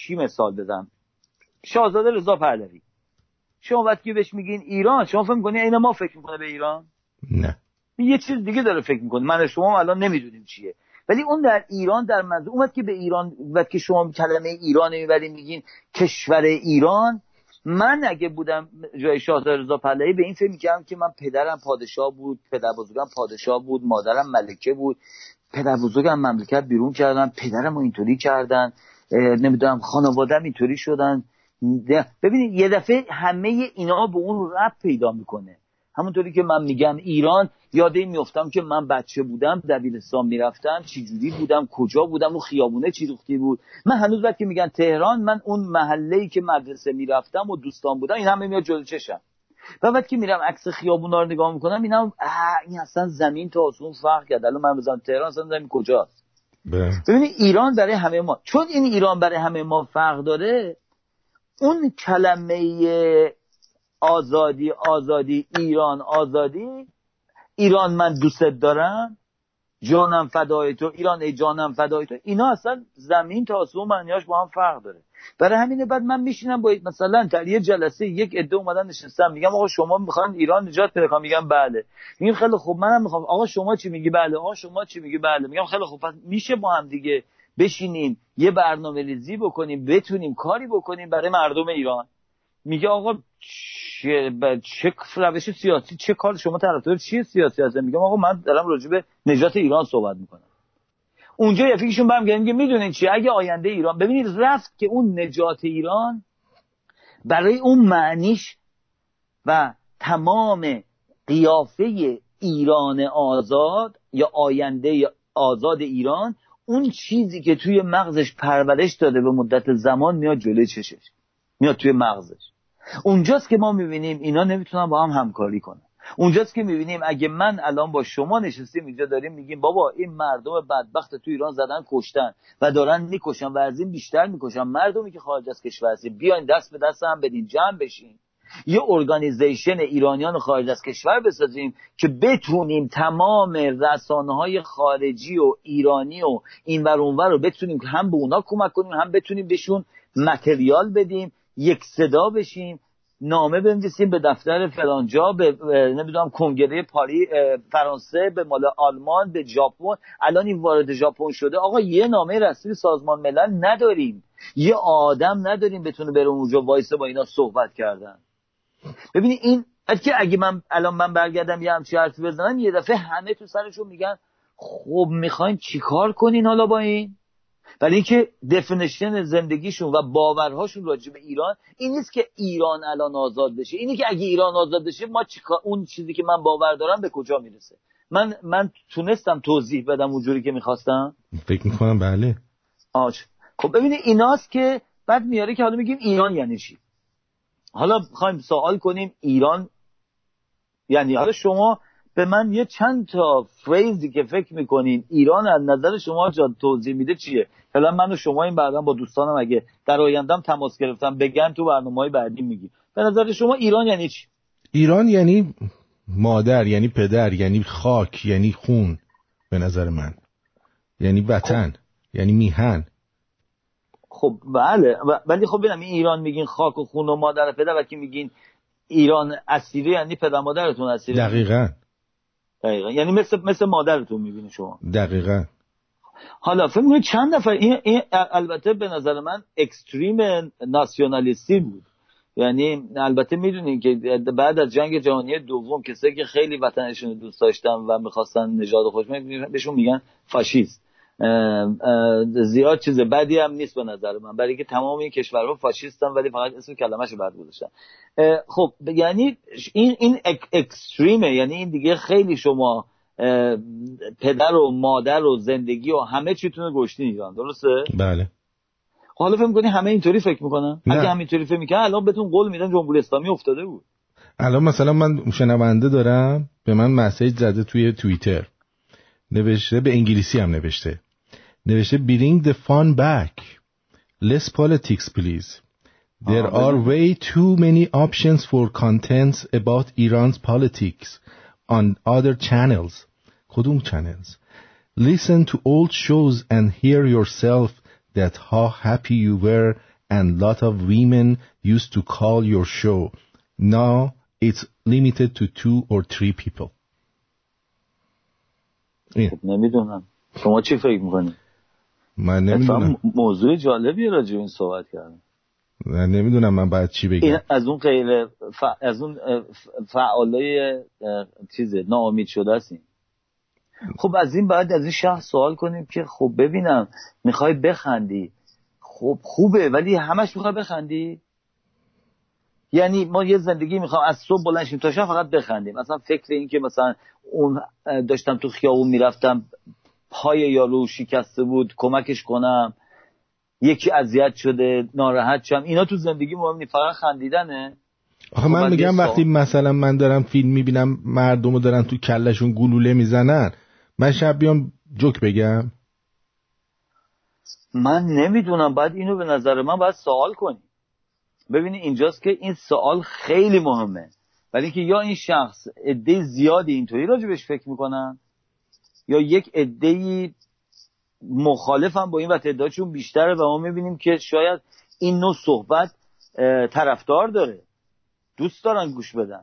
Speaker 2: کی مثال بزنم؟ شاهزاده رضا پهلوی. شما وقتی بهش میگین ایران شما فکر می‌کنید این ما فکر می‌کنه به ایران؟
Speaker 1: نه.
Speaker 2: یه چیز دیگه داره فکر می‌کنه. من شما الان نمی‌دونیم چیه. ولی اون در ایران در منظور اومد که به ایران و که شما کلمه ایران می‌برین میگین کشور ایران. من اگه بودم جای شاهزاده رضا پهلوی به این فکر می‌کردم که من پدرم پادشاه بود پدر بزرگم پادشاه بود مادرم ملکه بود. پدر بزرگم مملکت بیرون کردن پدرم اینطوری کردن. نمی‌دونم خانوادم اینطوری شدن. ببینید یه دفعه همه اینا به اون رب پیدا می‌کنه. همونطوری که من میگم ایران یاد این میفتم که من بچه بودم دبیرستان می‌رفتم چی جوری بودم کجا بودم و خیابونه چی روختی بود؟ من هنوز وقتی میگن تهران من اون محله ای که مدرسه می‌رفتم و دوستان بودم این همه میاد جلو چشم. و وقتی که میرم عکس خیابونا رو نگاه می‌کنم اینم این اصلا زمین تا آسمون فرق کرد. الان من بزنم تهران اصلا زمین کجاست؟
Speaker 1: بله.
Speaker 2: ببینید ایران برای همه ما چون این ایران برای همه ما فرق داره اون کلمه آزادی آزادی ایران آزادی. ایران من دوست دارم. جانم فدای تو. ایران ای جانم فدای تو. اینا اصلا زمین تا آسمون معنیاش با هم فرق داره. برای همینه بعد من میشینم با مثلا در یه جلسه یک عده اومدن نشستم میگم آقا شما می‌خوان ایران نجات پیدا میگم بله. میگم خیلی خوب منم می‌خوام. آقا شما چی میگی؟ بله. آقا شما چی میگی؟ بله. میگم خیلی خوب. پس میشه با هم دیگه بشینیم یه برنامه ریزی بکنیم بتونیم کاری بکنیم برای مردم ایران. میگه آقا چه, چه روش سیاسی چه کار شما طرفدار چیه سیاسی هستن میگم آقا من دارم راجع به نجات ایران صحبت می‌کنم. اونجا یکیشون برم میگه می‌دونین چی؟ اگه آینده ایران ببینید رفت که اون نجات ایران برای اون معنیش و تمام قیافه ایران آزاد یا آینده آزاد ایران اون چیزی که توی مغزش پرورش داده به مدت زمان میاد جلوی چشش. میاد توی مغزش. اونجاست که ما می‌بینیم اینا نمی‌تونن با هم همکاری کنن. اونجاست که می‌بینیم اگه من الان با شما نشستیم اینجا داریم میگیم بابا این مردم بدبخت تو ایران زدن کشتن و دارن می‌کشن و از این بیشتر می‌کشن. مردمی که خارج از کشور هستیم بیاین دست به دست هم بدین جمع بشین. یه ارگانیزیشن ایرانیان خارج از کشور بسازیم که بتونیم تمام رسانه های خارجی و ایرانی و این ور رو بتونیم هم به اونا کمک کنیم هم بتونیم بهشون متریال بدیم یک صدا بشیم نامه بنویسیم به دفتر فلانجا به نمی‌دونم کنگره پاری فرانسه به مال آلمان به ژاپن. الان این وارد ژاپن شده. آقا یه نامه رسمی سازمان ملل نداریم. یه آدم نداریم بتونه بره اونجا وایسه با اینا صحبت کردن. ببینید این که اگه من الان من برگردم یه همچی حرفی بزنم یه دفعه همه تو سرشون میگن خب می‌خواین چیکار کنین حالا با این؟ ولی اینکه دفنیشن زندگیشون و باورهاشون راجع به ایران این نیست که ایران الان آزاد بشه. اینی که اگه ایران آزاد بشه ما اون چیزی که من باور دارم به کجا می‌رسه؟ من من تونستم توضیح بدم اونجوری که می‌خواستم.
Speaker 1: فکر می‌کنم بله.
Speaker 2: آج. خب ببینید ایناست که بعد میاره که حالا میگیم ایران یعنی چی؟ حالا می‌خوایم سوال کنیم ایران یعنی حالا شما به من یه چند تا فریزی که فکر می‌کنین. ایران از نظر شما جا توضیح میده چیه؟ فعلا من و شما این بعدا با دوستانم اگه در آیندم تماس گرفتم بگن تو برنامه های بعدی میگی به نظر شما ایران یعنی چی؟
Speaker 1: ایران یعنی مادر یعنی پدر یعنی خاک یعنی خون به نظر من. یعنی وطن خب. یعنی میهن.
Speaker 2: خب بله. ولی خب ببینم این ایران میگین خاک و خون و مادر و پدر و که میگین ایران اسیری یعنی پدر مادرتون اسیری؟
Speaker 1: دقیقا.
Speaker 2: دقیقا. یعنی مثل مثل مادرتون می‌بینی شما.
Speaker 1: دقیقا.
Speaker 2: حالا فکر می‌کنید چند نفر این, این البته به نظر من اکستریم ناسیونالیستی بود. یعنی البته می‌دونین که بعد از جنگ جهانی دوم کسایی که خیلی وطنشون دوست داشتن و می‌خواستن نژاد خودشون بهشون میگن فاشیست. زیاد چیز بدی هم نیست به نظر من. برای که تمام این کشورها فاشیستن ولی فقط اسم کلمهش بد گذاشتن. خب یعنی این این اکستریمه. یعنی این دیگه خیلی شما پدر و مادر و زندگی و همه چیتون گشتین ایران. درسته؟
Speaker 1: بله.
Speaker 2: خب حالا فکر می‌کنی همه اینطوری فکر می‌کنن؟ نه. اگه همینطوری فکر می‌کنن الان بهتون قول میدن جمهوری اسلامی افتاده بود.
Speaker 1: الان مثلا من شنونده دارم به من مسیج زده توی توییتر. نوشته به انگلیسی هم نوشته. نوشته bring the fun back less politics please there are way too many options for contents about Iran's politics on other channels کدوم channels listen to old shows and hear yourself that how happy you were and lot of women used to call your show now it's limited to two or three people
Speaker 2: نمیدونم شما چی فکر میکنی؟
Speaker 1: من نمی‌دونم.
Speaker 2: موضوع جالبی راجع این صحبت کردم
Speaker 1: من نمی‌دونم من باید چی بگم. این
Speaker 2: از اون غیر ف... از اون فعالای چیزه ناامید شده هستیم خب از این بعد از این شخص سوال کنیم که خب ببینم می‌خوای بخندی. خب خوبه ولی همش می‌خوای بخندی؟ یعنی ما یه زندگی می‌خوام از صبح بلند شیم تا شب فقط بخندیم. مثلا فکر این که مثلا اون داشتم تو خیابون می‌رفتم پای یارو شکسته بود کمکش کنم. یکی اذیت شده ناراحت شم اینا تو زندگی مهم نیست فقط خندیدنه.
Speaker 1: آخه من خب میگم وقتی مثلا من دارم فیلم می‌بینم مردمو دارن تو کلشون گلوله می‌زنن من شب بیام جوک بگم؟
Speaker 2: من نمی‌دونم. بعد اینو به نظر من باید سوال کنی. ببینی اینجاست که این سوال خیلی مهمه. ولی اینکه یا این شخص عده زیادی اینطوری راجبش فکر می‌کنن یا یک عده مخالفم با این و تعدادشون بیشتره و ما می‌بینیم که شاید این نوع صحبت طرفدار داره. دوست دارن گوش بدن.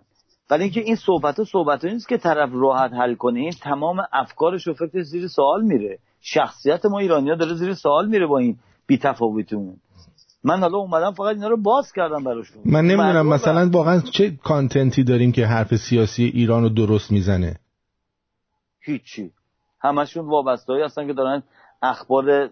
Speaker 2: ولی اینکه این صحبت ها صحبت نیست که طرف راحت حل کنه این تمام افکارش و فکرش زیر سوال میره. شخصیت ما ایرانی ها داره زیر سوال میره با این بی تفاوتیمون من حالا اومدم فقط اینا رو باز کردم براشون.
Speaker 1: من نمی‌دونم مثلا واقعا چه کانتنتی داریم که حرف سیاسی ایران رو درست می‌زنه؟
Speaker 2: هیچی. همشون وابسته هستن که دارن اخبار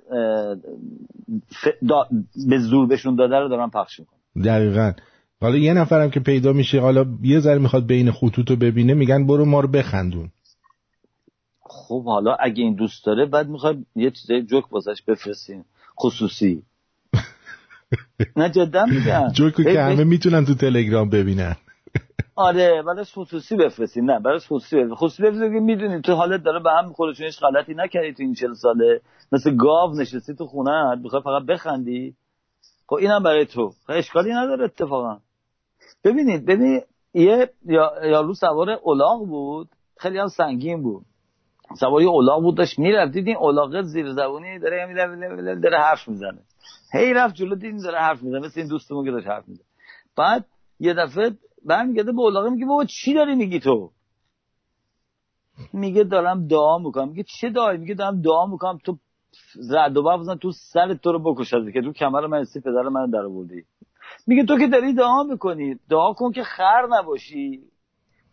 Speaker 2: به زور بهشون داده رو دارن پخش می‌کنن.
Speaker 1: دقیقا. حالا یه نفرم که پیدا میشه حالا یه ذره می‌خواد بین خطوط رو ببینه میگن برو ما رو بخندون.
Speaker 2: خب حالا اگه این دوست داره بعد می‌خواد یه چیزای جوک بازش بفرستیم. خصوصی. نه جدا میگم.
Speaker 1: جوکو که همه می‌تونن تو تلگرام ببینن.
Speaker 2: آره براش خصوصی بفرستین. نه براش خصوصی بفرستین. خصوصی بفرستین که می‌دونی تو حالت داره به هم می‌خوره چون هیچ غلطی نکردی تو این چل ساله. مثل گاو نشستی تو خونه می‌خوای فقط بخندی. خب اینم برای تو. خب اشکالی نداره اتفاقا. ببینید ببین یه یارو سوار الاغ بود. خیلی هم سنگین بود. سوار یه الاغ بود داشت می‌رفت. دیدین الاغ زیر زبونی داره داره حرف می‌زنه. هی رفت جلو دیدین داره حرف می‌زنه. مثل این دوستمون که داشت حرف می‌زنه. بعد یه دفعه برمیگرده به الاغه میگه بابا چی داری میگی تو؟ میگه دارم دعا می‌کنم. میگه چه دعایی؟ میگه دارم دعا می‌کنم. تو زرد و بزن تو سر تو رو بکشد که تو کمر من سی پدر من در آوردی. میگه تو که داری دعا می‌کنی. دعا کن که خر نباشی.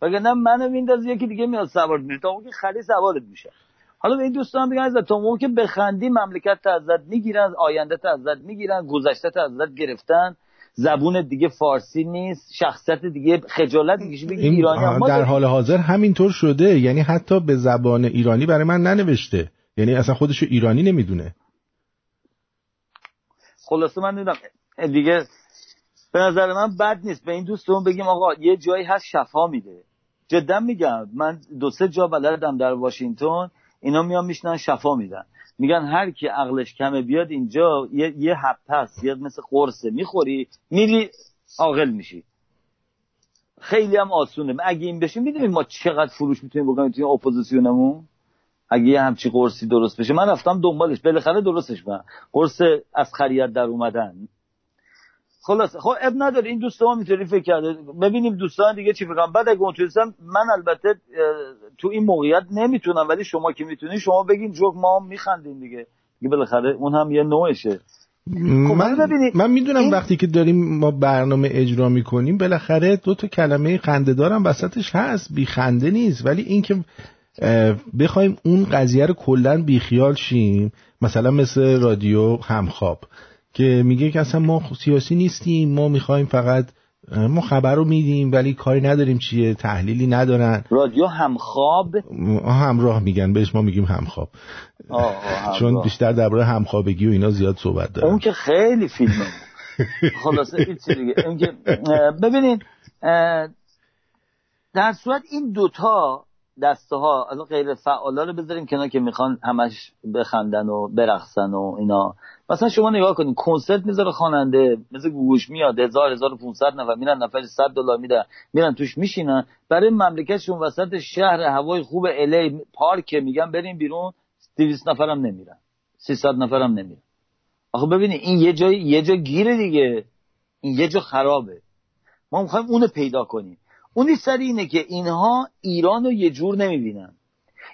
Speaker 2: وگرنه منو میندازی یکی دیگه میاد سوار میشه. تا اون که خری سوارت میشه. حالا به این دوستان میگن از تا که بخندی مملکت ازت می‌گیرن آینده ازت می‌گیرن گذشته ازت گرفتن. زبون دیگه فارسی نیست شخصیت دیگه خجالت می‌کشی بگی؟ ایرانی
Speaker 1: در حال حاضر همینطور شده. یعنی حتی به زبان ایرانی برای من ننوشته. یعنی اصلا خودشو ایرانی نمی‌دونه.
Speaker 2: خلاصه من دیدم دیگه به نظر من بد نیست. به این دوستمون بگیم آقا یه جایی هست شفا میده. جدا میگم من دو سه جا بلدم در واشنگتن اینا میان میشنن شفا میدن. میگن هر کی عقلش کمه بیاد اینجا یه, یه هست یه مثل قرصه. می‌خوری میری عاقل میشی. خیلی هم آسونه. اگه این بشه می‌دونید ما چقدر فروش می‌تونیم بکنیم توی اپوزیسیونمون؟ اگه یه همچی قرصی درست بشه. من رفتم دنبالش. بالاخره درستش من قرص از خرید در اومدن. خلاص. خب اب نداره. این دوست ما می‌تونی فکر کرده. ببینیم دوستان دیگه چی فکرم بعد اگه اونطوریستم من البته تو این موقعیت نمی‌تونم ولی شما که می‌تونی شما بگین جوک ما هم میخندیم دیگه. دیگه بالاخره اون هم یه نوعشه.
Speaker 1: خب من, من می‌دونم این... وقتی که داریم ما برنامه اجرا می‌کنیم بالاخره دو تا کلمه خنده دارم وسطش هست. بی خنده نیست. ولی اینکه بخوایم اون قضیه رو کلا بیخیال شیم مثلا مثل رادیو همخواب. که میگه که اصلا ما سیاسی نیستیم ما می‌خوایم فقط ما خبر رو میدیم ولی کاری نداریم چیه؟ تحلیلی ندارن.
Speaker 2: رادیو همخواب؟
Speaker 1: همراه میگن بهش ما میگیم همخواب. چون بیشتر درباره همخوابگی و اینا زیاد صحبت دارن.
Speaker 2: اون که خیلی فیلمه خلاصه دیگه ببینید در صورت این دوتا دسته ها الان غیر فعالا رو بذاریم کنار که می‌خوان همش بخندن و برقصن و اینا. مثلا شما نگاه کنید کنسرت می‌ذاره خواننده مثل گوگوش میاد 1000 1500 نفر میرن نفر 100 دلار میدن میرن توش میشینن. برای مملکتشون وسط شهر هوای خوب الی پارک میگن بریم بیرون 200 نفرم نمیرن 300 نفرم نمیرن. آخه ببینید این یه جای یه جا گیره دیگه. این یه جا خرابه. ما می‌خوایم اونو پیدا کنیم. اونی سر اینه که اینها ایران رو یه جور نمی‌بینن.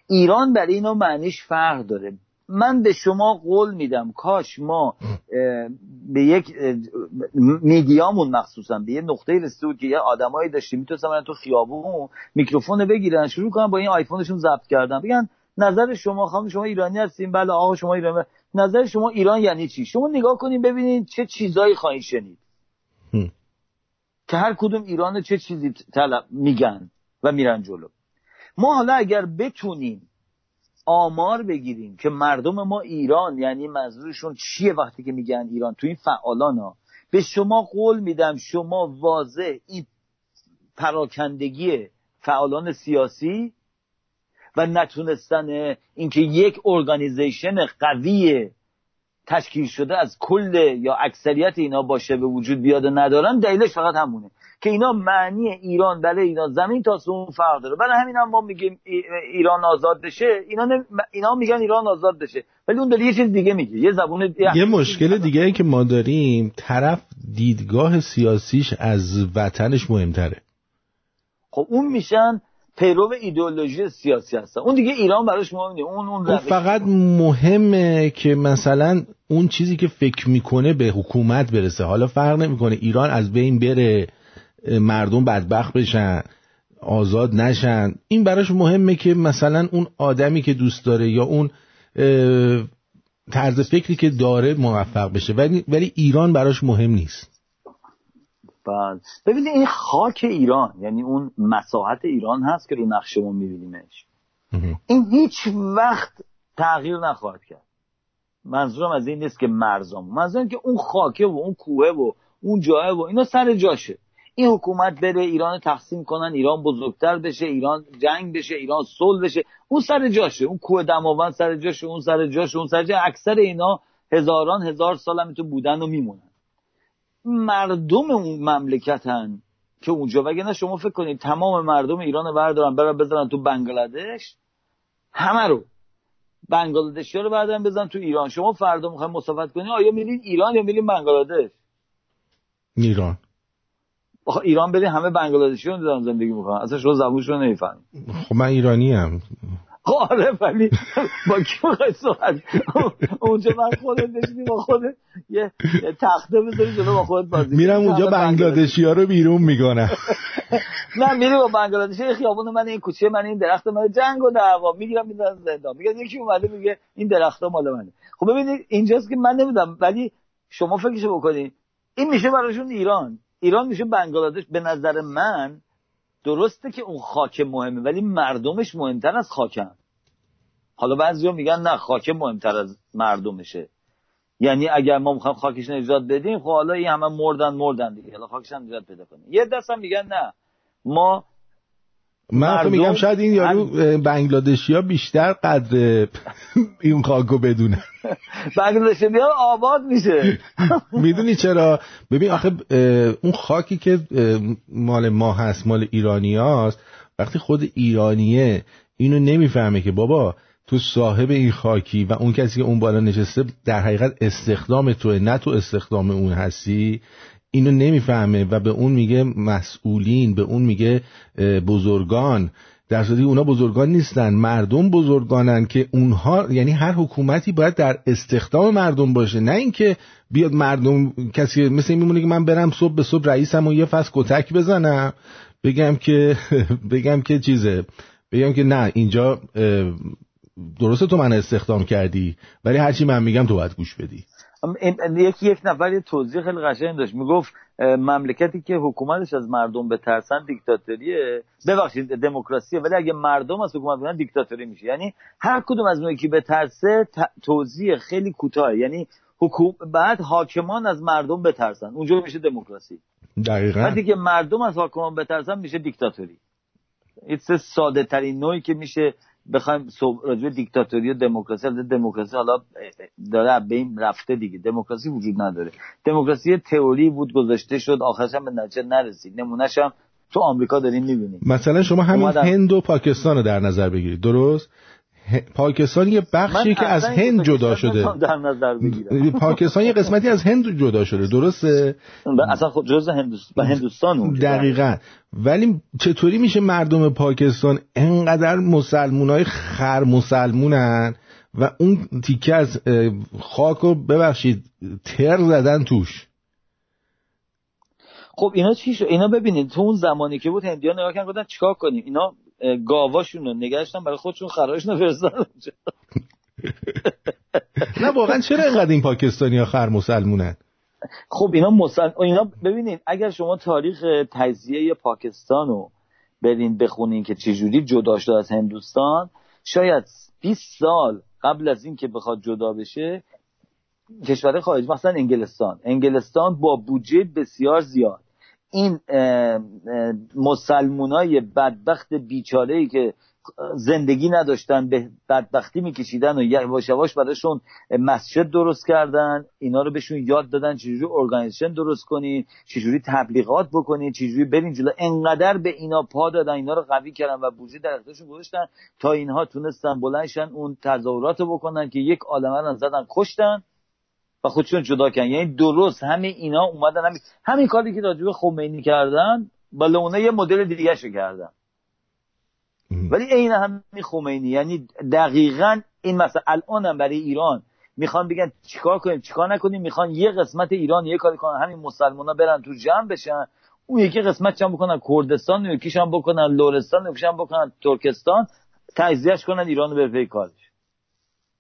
Speaker 2: ایران برای اینا معنیش فرق داره. من به شما قول میدم کاش ما به یک میدیامون مخصوصا به یه نقطه رسیده که یه آدمایی داشتیم می‌تونستم تو خیابون میکروفون بگیرن شروع کنن با این آیفونشون ضبط کردن. بگن نظر شما خانم شما ایرانی هستین بله آقا شما ایرانی نظر شما ایران یعنی چی؟ شما نگاه کنین ببینین چه چیزایی خواهید شنید. که هر کدوم ایران چه چیزی طلب میگن و میرن جلو. ما حالا اگر بتونیم آمار بگیریم که مردم ما ایران یعنی منظورشون چیه وقتی که میگن ایران؟ تو این فعالان ها به شما قول میدم شما واضح این پراکندگی فعالان سیاسی و نتونستن اینکه یک ارگانیزیشن قوی تشکیل شده از کل یا اکثریت اینا باشه به وجود بیاد و ندارن دلیلش فقط همونه. که اینا معنی ایران بله اینا زمین تا اون فرق داره. برای همین هم ما میگیم ایران آزاد بشه اینا اینا میگن ایران آزاد بشه. ولی اون داره یه چیز دیگه میگه یه زبون
Speaker 1: یه مشکل دیگه. ای که ما داریم طرف دیدگاه سیاسیش از وطنش مهمتره.
Speaker 2: خب اون میشن پیرو ایدئولوژی سیاسی هستن. اون دیگه ایران براش مهم نیست. اون اون,
Speaker 1: اون فقط مهمه که مثلا اون چیزی که فکر می‌کنه به حکومت برسه. حالا فرق نمی‌کنه. ایران از بین بره. مردم بدبخت بشن آزاد نشن. این براش مهمه که مثلا اون آدمی که دوست داره یا اون طرز فکری که داره موفق بشه. ولی ولی ایران براش مهم نیست.
Speaker 2: بله. ببینید این خاک ایران یعنی اون مساحت ایران هست که رو نقشمون میبینیمش. این هیچ وقت تغییر نخواهد کرد. منظورم از این نیست که مرزام منظورم که اون خاکه و اون کوه و اون جایه و اینا سر جاشه. این حکومت بره ایران تقسیم کنن ایران بزرگتر بشه ایران جنگ بشه ایران صلح بشه. اون سر جاشه اون کوه دماوند سر جاشه اون سر جاشه اون سر جاشه. اکثر اینا هزاران هزار سال هم تو بودن و میمونن. مردم اون مملکتن که اونجا وگه شما فکر کنید تمام مردم ایران رو بردارن برن بزنن تو بنگلادش؟ همه رو. بنگلادشی رو بردارن بزنن تو ایران. شما فردا می‌خواین مسافت کنید آیا میرین ایران یا میرین بنگلادش؟
Speaker 1: ایران.
Speaker 2: ایران برین همه بنگلادشی رو دارن زندگی می‌کنن. اصلا شما زبونش رو نمی‌فهمید.
Speaker 1: خب من ایرانی هم
Speaker 2: آره ولی با کی می‌خوای صحبت اونجا من خودت بشینی با خودت. یه تخته بذاری جلو با خودت بازی
Speaker 1: میرم اونجا بنگلادشی. ها رو بیرون می‌کنم.
Speaker 2: نه میری با بنگلادشی. خیابون من این کوچه من این درخت من جنگ و دعوا. می‌گیرم می‌ذارم زندان. میگه یکی اومده میگه این درخت مال منه. خب ببینید اینجاست که من نمی‌دونم ولی شما فکرشو بکنید این میشه براشون ایران. ایران میشه بنگلادش به نظر من درسته که اون خاک مهمه ولی مردمش مهمتر از خاکن. حالا بعضیا میگن نه خاک مهمتر از مردمشه. یعنی اگر ما می‌خوایم خاکش نجات بدیم خب حالا این همه مردن مردن دیگه. حالا خاکش هم نجات پیدا کنیم. یه دست هم میگن نه. ما
Speaker 1: من میگم شاید این یارو بنگلادشی ها بیشتر قدر این خاکو بدونن
Speaker 2: بنگلادشی ها آباد میشه.
Speaker 1: می‌دونی چرا؟ ببین آخه اون خاکی که مال ما هست مال ایرانی هاست وقتی خود ایرانیه اینو نمی‌فهمه که بابا تو صاحب این خاکی و اون کسی که اون بالا نشسته در حقیقت استخدام توه نه تو استخدام اون هستی. اینو نمی‌فهمه و به اون میگه مسئولین به اون میگه بزرگان. در صورتی اونا بزرگان نیستن مردم بزرگانن که اونها یعنی هر حکومتی باید در استخدام مردم باشه. نه اینکه بیاد مردم کسی مثل این میمونه که من برم صبح به صبح رئیسم و یه فصل کتک بزنم. بگم که بگم که چیزه. بگم که نه اینجا درسته تو من استخدام کردی ولی هرچی من میگم تو باید گوش بدی.
Speaker 2: یکی یک نفر یه توضیح خیلی قشنگ داشت. می‌گفت مملکتی که حکومتش از مردم بترسن دیکتاتوریه. ببخشید دموکراسیه ولی اگه مردم از حکومت بودن دیکتاتوری میشه. یعنی هر کدوم از اونایی که بترسه توضیح خیلی کوتاه یعنی حکومت بعد حاکمان از مردم بترسن. اونجا میشه دموکراسی.
Speaker 1: دقیقاً.
Speaker 2: وقتی که مردم از حاکمان بترسن میشه دیکتاتوری. ایتس ساده ترین نوعی که میشه بخوایم راجع دیکتاتوری و دموکراسی دموکراسی حالا داره به این رفته دیگه. دموکراسی وجود نداره. دموکراسی تئوری بود گذاشته شد آخرش هم به نتیجه نرسید. نمونهش هم تو آمریکا داریم می‌بینیم.
Speaker 1: مثلا شما همین هند و پاکستان رو در نظر بگیرید. درست؟ پاکستان یه بخشی که از هند جدا شده.
Speaker 2: در نظر
Speaker 1: پاکستان یه قسمتی از هند جدا شده. درسته؟
Speaker 2: اصلا خود جز هندوستان هندوستان
Speaker 1: دقیقا. ولی چطوری میشه مردم پاکستان انقدر مسلمون خر مسلمونن و اون تیکه از خاک رو ببخشید تر زدن توش؟
Speaker 2: خب اینا چی شد؟ اینا ببینید تو اون زمانی که بود هندیان نگاه کردن گفتن چیکار کنیم؟ اینا گاواشون رو نگشتن برای خودشون خراش نفرستن
Speaker 1: نه واقعا چرا اینقدر این پاکستانی ها خر مسلمونن؟
Speaker 2: خب اینا مسلم اینا ببینید اگر شما تاریخ تجزیه پاکستان رو برین بخونین که چجوری جدا شده از هندوستان شاید 20 سال قبل از اینکه بخواد جدا بشه کشور خارج مثلا انگلستان. انگلستان با بودجه بسیار زیاد. این مسلمونای بدبخت بیچاره ای که زندگی نداشتن به بدبختی میکشیدن و یواش یواش براشون مسجد درست کردن اینا رو بهشون یاد دادن چجوری ارگانیزیشن درست کنین چجوری تبلیغات بکنین چجوری برین جلو. انقدر به اینا پا دادن اینا رو قوی کردن و بودجه در اختیارشون گذاشتن تا اینها تونستن بلندشن اون تظاهرات بکنن که یک عالمه رو زدن کشتن. و خودشون جدا کردن. یعنی درست همه اینا اومدن همین, همین کاری که راجب خمینی کردن ولی اونا یه مدل دیگه شو کردن ولی عین همین خمینی یعنی دقیقا این مثلا الان هم برای ایران می‌خوان بگن چیکار کنیم چیکار نکنیم؟ می‌خوان یه قسمت ایران یه کاری کنن. همین مسلمونا برن تو جمع بشن. اون یکی قسمت چم بکنن کردستان یکیش هم بکنن لورستان یکیش هم بکنن ترکستان. تجزیهش کنن ایران به کارش.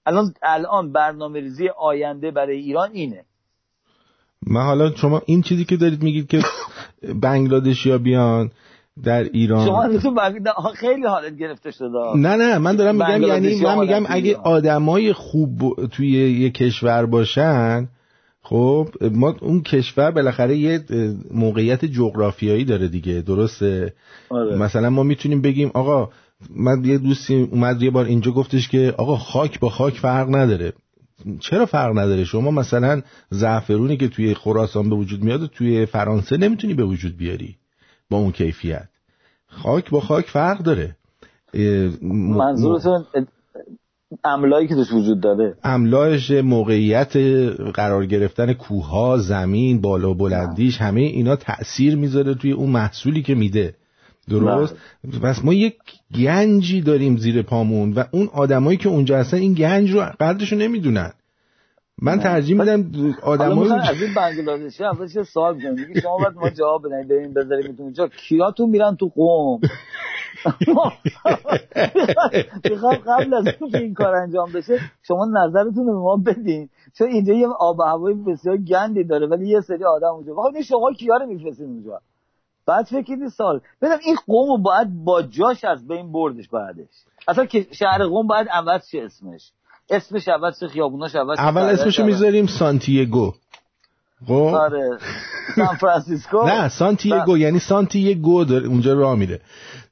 Speaker 2: الان الان برنامه ریزی آینده برای ایران اینه.
Speaker 1: من حالا شما این چیزی که دارید میگید که بنگلادشی ها بیان در ایران.
Speaker 2: شما خیلی حالت گرفته شده.
Speaker 1: نه نه من دارم میگم یعنی من میگم اگه آدمای خوب توی یه کشور باشن خب ما اون کشور بالاخره یه موقعیت جغرافیایی داره دیگه درسته؟ آره. مثلا ما می‌تونیم بگیم آقا من یه دوستی اومد یه بار اینجا گفتش که آقا خاک با خاک فرق نداره. چرا فرق نداره؟ شما مثلا زعفرونی که توی خراسان به وجود میاد توی فرانسه نمی‌تونی به وجود بیاری با اون کیفیت. خاک با خاک فرق داره.
Speaker 2: منظورتون املایی که توش وجود داره؟
Speaker 1: املاش موقعیت قرار گرفتن کوها زمین بالا بلندیش همه اینا تأثیر می‌ذاره توی اون محصولی که میده. درست؟ بله. پس ما یک گنجی داریم زیر پامون و اون آدمایی که اونجا هستن این گنج رو قدرشو نمی‌دونن. من ترجیح میدم آدمایی
Speaker 2: از این بنگلادشی اولش سوال میگی شما باید ما جواب بدین ببین بذاریم اونجا. کیاتون میرن تو قوم. می‌خوام قبل از اینکه این کار انجام بشه شما نظرتون رو به ما بدین. چون اینجا یه آب و هوای بسیار گندی داره ولی یه سری آدم اونجا. واقعا شما کیا رو میفرستین اونجا؟ بعد فکر سال. بدم این قوم باید با جاش از بین بردش بعدش. اصلا که شهر قوم باید عوض شه اسمش. اسمش عوض شه خیابوناش عوض
Speaker 1: اول اسمشو می‌ذاریم سانتیگو
Speaker 2: خب؟ آره. سان فرانسیسکو؟
Speaker 1: نه سانتیگو بله. یعنی سانتیگو داره اونجا راه میره. بله.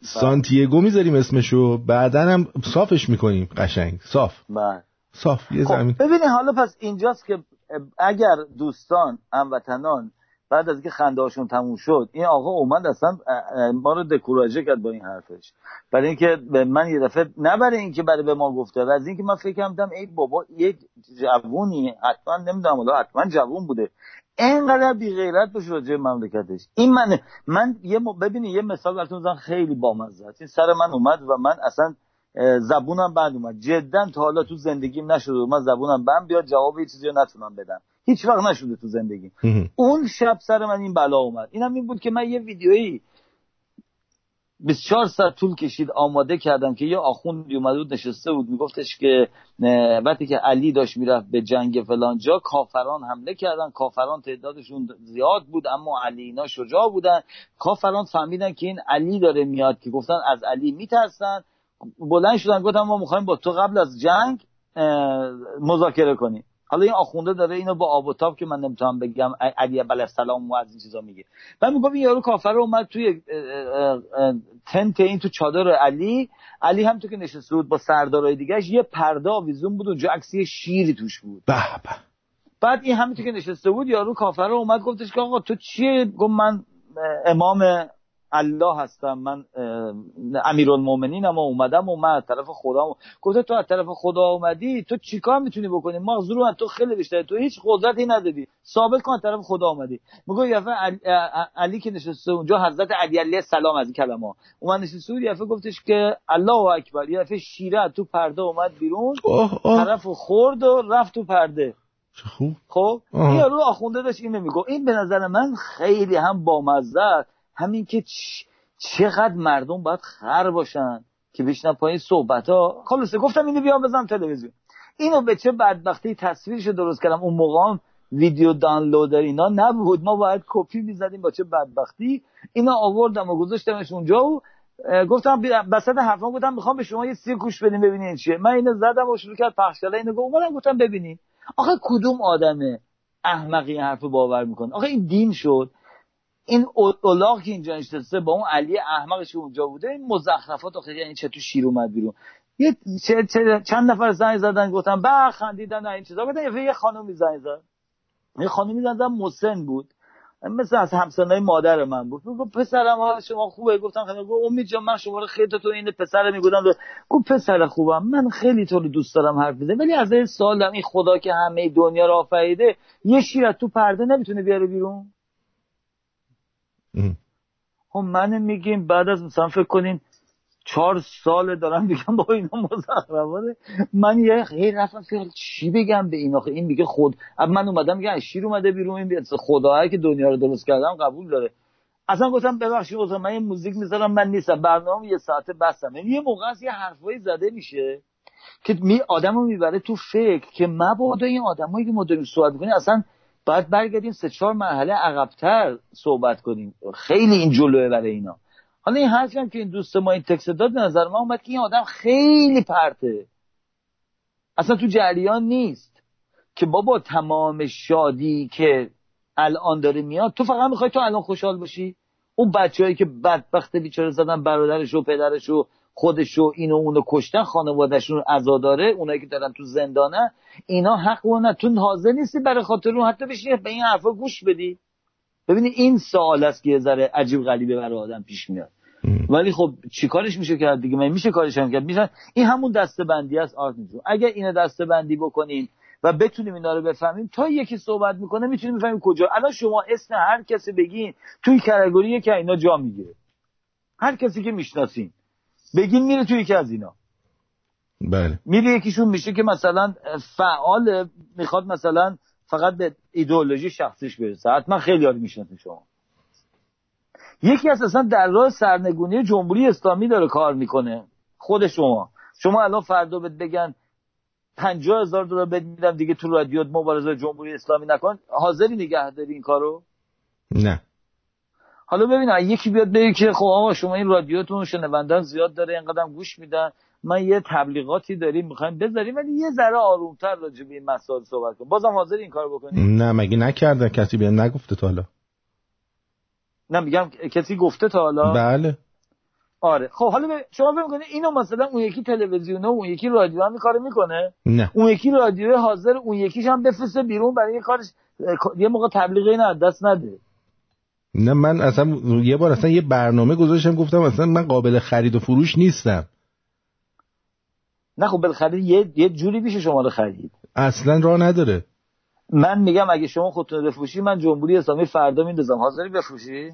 Speaker 1: سانتیگو می‌ذاریم اسمشو بعدا هم صافش می‌کنیم قشنگ. صاف.
Speaker 2: بله.
Speaker 1: صاف یه خب، زمین.
Speaker 2: ببینید حالا پس اینجاست که اگر دوستان هموطنان بعد از اینکه خنده هاشون تموم شد این آقا اومد اصلا ما رو دکوراژه کرد با این حرفش. برای اینکه من یه دفعه نه برای اینکه برای به ما گفته و از اینکه من فکر کردم ای بابا یه جوونی حتما نمی‌دونم حالا حتما جوون بوده. اینقدر بی غیرت باشه راجع مملکتش. این من من یه. ببینید یه مثال براتون بزنم خیلی بامزه این سر من اومد و من اصلا زبونم بند اومد. جدا تا حالا تو زندگیم نشده من زبونم بند بیاد جواب یه چیزی نتونم بدم. هیچ وقت نشده تو زندگی اون شب سر من این بلا اومد. اینم این بود که من یه ویدیویی 24 ساعت طول کشید آماده کردم که یه آخوندی اومده بود نشسته بود میگفتش که وقتی که علی داشت می‌رفت به جنگ فلان جا کافران حمله کردن. کافران تعدادشون زیاد بود اما علی اینا شجاع بودن. کافران فهمیدن که این علی داره میاد که گفتن از علی میترسن. بلند شدن گفتن ما می‌خوایم با تو قبل از جنگ مذاکره کنیم. حالا این آخونده داره اینو با آب و تاب که من نمی‌تونم بگم علی علیه السلام و از این چیزا میگه. بعد میگم این یارو کافر اومد توی تنت این تو چادر علی. علی هم تو که نشسته بود با سردارای دیگهش یه پرده آویزون بود اونجا عکسی شیری توش بود.
Speaker 1: به به.
Speaker 2: بعد این همین که نشسته بود یارو کافر اومد گفتش که آقا تو چیه؟ گفت من امام الله هستم من امیرالمومنینم و اومدم و من از طرف خدا گفته تو از طرف خدا اومدی تو چیکار می‌تونی بکنی؟ ما ظروف تو خیلی بیشتره تو هیچ قدرتی ندادی. ثابت کن از طرف خدا اومدی. میگه یفه علی, علی که نشسته اونجا حضرت علی علیه السلام از این کلمه اومد نشسته بود یفه گفتش که الله اکبر. یفه شیره تو پرده اومد بیرون طرف خورد و رفت تو پرده.
Speaker 1: خوب.
Speaker 2: خب؟ این رو آخونده داشت اینو میگو این به نظر من خیلی هم بامزه همین که چقدر مردم باید خر باشن که بشنن پایین صحبت ها خلاصه گفتم اینو بیام بزنم تلویزیون. اینو به چه بدبختی تصویرشو درست کردم. اون موقع ویدیو دانلودر اینا نبود. ما باید کپی می‌زدیم با چه بدبختی. اینا آوردم و گذاشتمش اونجا و گفتم بسط حرفان گفتم می‌خوام به شما یه سی گوش بدیم ببینین چیه. من اینو زدم و شروع کرد پخش کردن اینو گفتم گفتم ببینین. آخه کدوم آدمه احمقی حرف باور می‌کنه؟ آخه این دین شد. این اولاغ که اینجا نشسته با اون علی احمقش که اونجا بوده این مزخرفات آخه یعنی چه تو شیر اومد بیرون. یه چه چه چند نفر زنگ زدن گفتن با خندیدن این چیزا. گفتن یه خانومی زنگ زد. یه خانومی زنگ زد مسن بود. مثل از همسنای مادر من بود. گفت پسرم حال شما خوبه؟ گفتم خیلی گفت امید جان من شما رو خیلی تو این پسر میگودم گفت پسر خوبم من خیلی تو دوست دارم حرف بزنم ولی از این سوال این خدا که همه دنیا رو آفریده یه شیر تو پرده نمی‌تونه بیاره بیرون. خب من میگیم بعد از مثلا فکر کنین چهار سال دارم میگم با اینا مزخرفاته. من یه خیلی رفتم فکر چی بگم به این آخه این میگه خود اب من اومدم میگم شیر اومده بیرون این خدایی که دنیا رو درست کردم قبول داره. اصلا گفتم ببخشید گفتم من یه موزیک می‌ذارم من نیستم. برنامه یه ساعته بستم. یعنی یه موقع از یه حرفایی زده میشه که می آدمو می‌بره تو فکر که مبادا این آدمایی که ما داریم صحبت می‌کنیم اصلا باید برگردیم سه چهار مرحله عقبتر صحبت کنیم. خیلی این جلوه برای اینا. حالا این حرفی که این دوست ما این تکست داد نظر ما اومد که این آدم خیلی پرته. اصلا تو جریان نیست که بابا تمام شادی که الان داره میاد تو فقط می‌خوای تو الان خوشحال باشی. اون بچههایی که بدبخت بیچاره زدن برادرش و پدرش و خودش و اینو اونو کشتن خانوادهشون عزا داره اونایی که دارن تو زندانه اینا حق و تو حاضر نیستی برای خاطر اون حتی بشینی به این حرفا گوش بدی. ببینی این سوال است که یه ذره عجیب غریبه برای آدم پیش میاد. ولی خب چیکارش میشه کرد دیگه؟ من میشه کارش هم کرد؟ میشن این همون دسته بندی است آرت اگر اینو دسته بندی بکنیم و بتونیم اینا رو بفهمیم تا یکی صحبت می‌کنه می‌تونیم بفهمیم کجا. الان شما اسم هر کسی بگین توی کاتگوری که اینا جا می‌گیره. هر کسی که می‌شناسین. بگین میره توی یکی از اینا.
Speaker 1: بله.
Speaker 2: میره یکیشون میشه که مثلا فعال می‌خواد مثلا فقط به ایدئولوژی شخصیش برسه. حتما خیلی یاد می‌شناسین شما. یکی از اصلا در راه سرنگونی جمهوری اسلامی داره کار می‌کنه. خود شما. شما الان فردا بهت بگن پنجاه هزار دلار بهت میدم دیگه تو رادیو مبارزه جمهوری اسلامی نکن. حاضری نگه داری این کارو؟
Speaker 1: نه.
Speaker 2: حالا ببین یکی بیاد بگه که خب آقا شما این رادیوتون شنوندان زیاد داره اینقدر گوش میدن من یه تبلیغاتی داریم می‌خوایم بذاریم ولی یه ذره آرومتر راجع به این مسائل صحبت کنیم. بازم حاضر این کار بکنیم
Speaker 1: نه مگه نکردن کسی بهم نگفته تا حالا.
Speaker 2: نه میگم کسی گفته تا حالا؟
Speaker 1: بله.
Speaker 2: آره. خب حالا شما فکر کنید اینو مثلا اون یکی تلویزیون و اون یکی رادیو هم کارو می‌کنه؟
Speaker 1: نه.
Speaker 2: اون یکی رادیو حاضر اون یکیش هم بفرسته بیرون برای یه کارش یه موقع تبلیغی نه دست نده.
Speaker 1: نه من اصلا یه بار اصلا یه برنامه گذاشتم گفتم اصلا من قابل خرید و فروش نیستم.
Speaker 2: نه خب بالاخره یه یه جوری میشه شما رو خرید.
Speaker 1: اصلا راه نداره.
Speaker 2: من میگم اگه شما خودتون بفروشی من جمهوری اسلامی فردا میندازم. حاضری بفروشی؟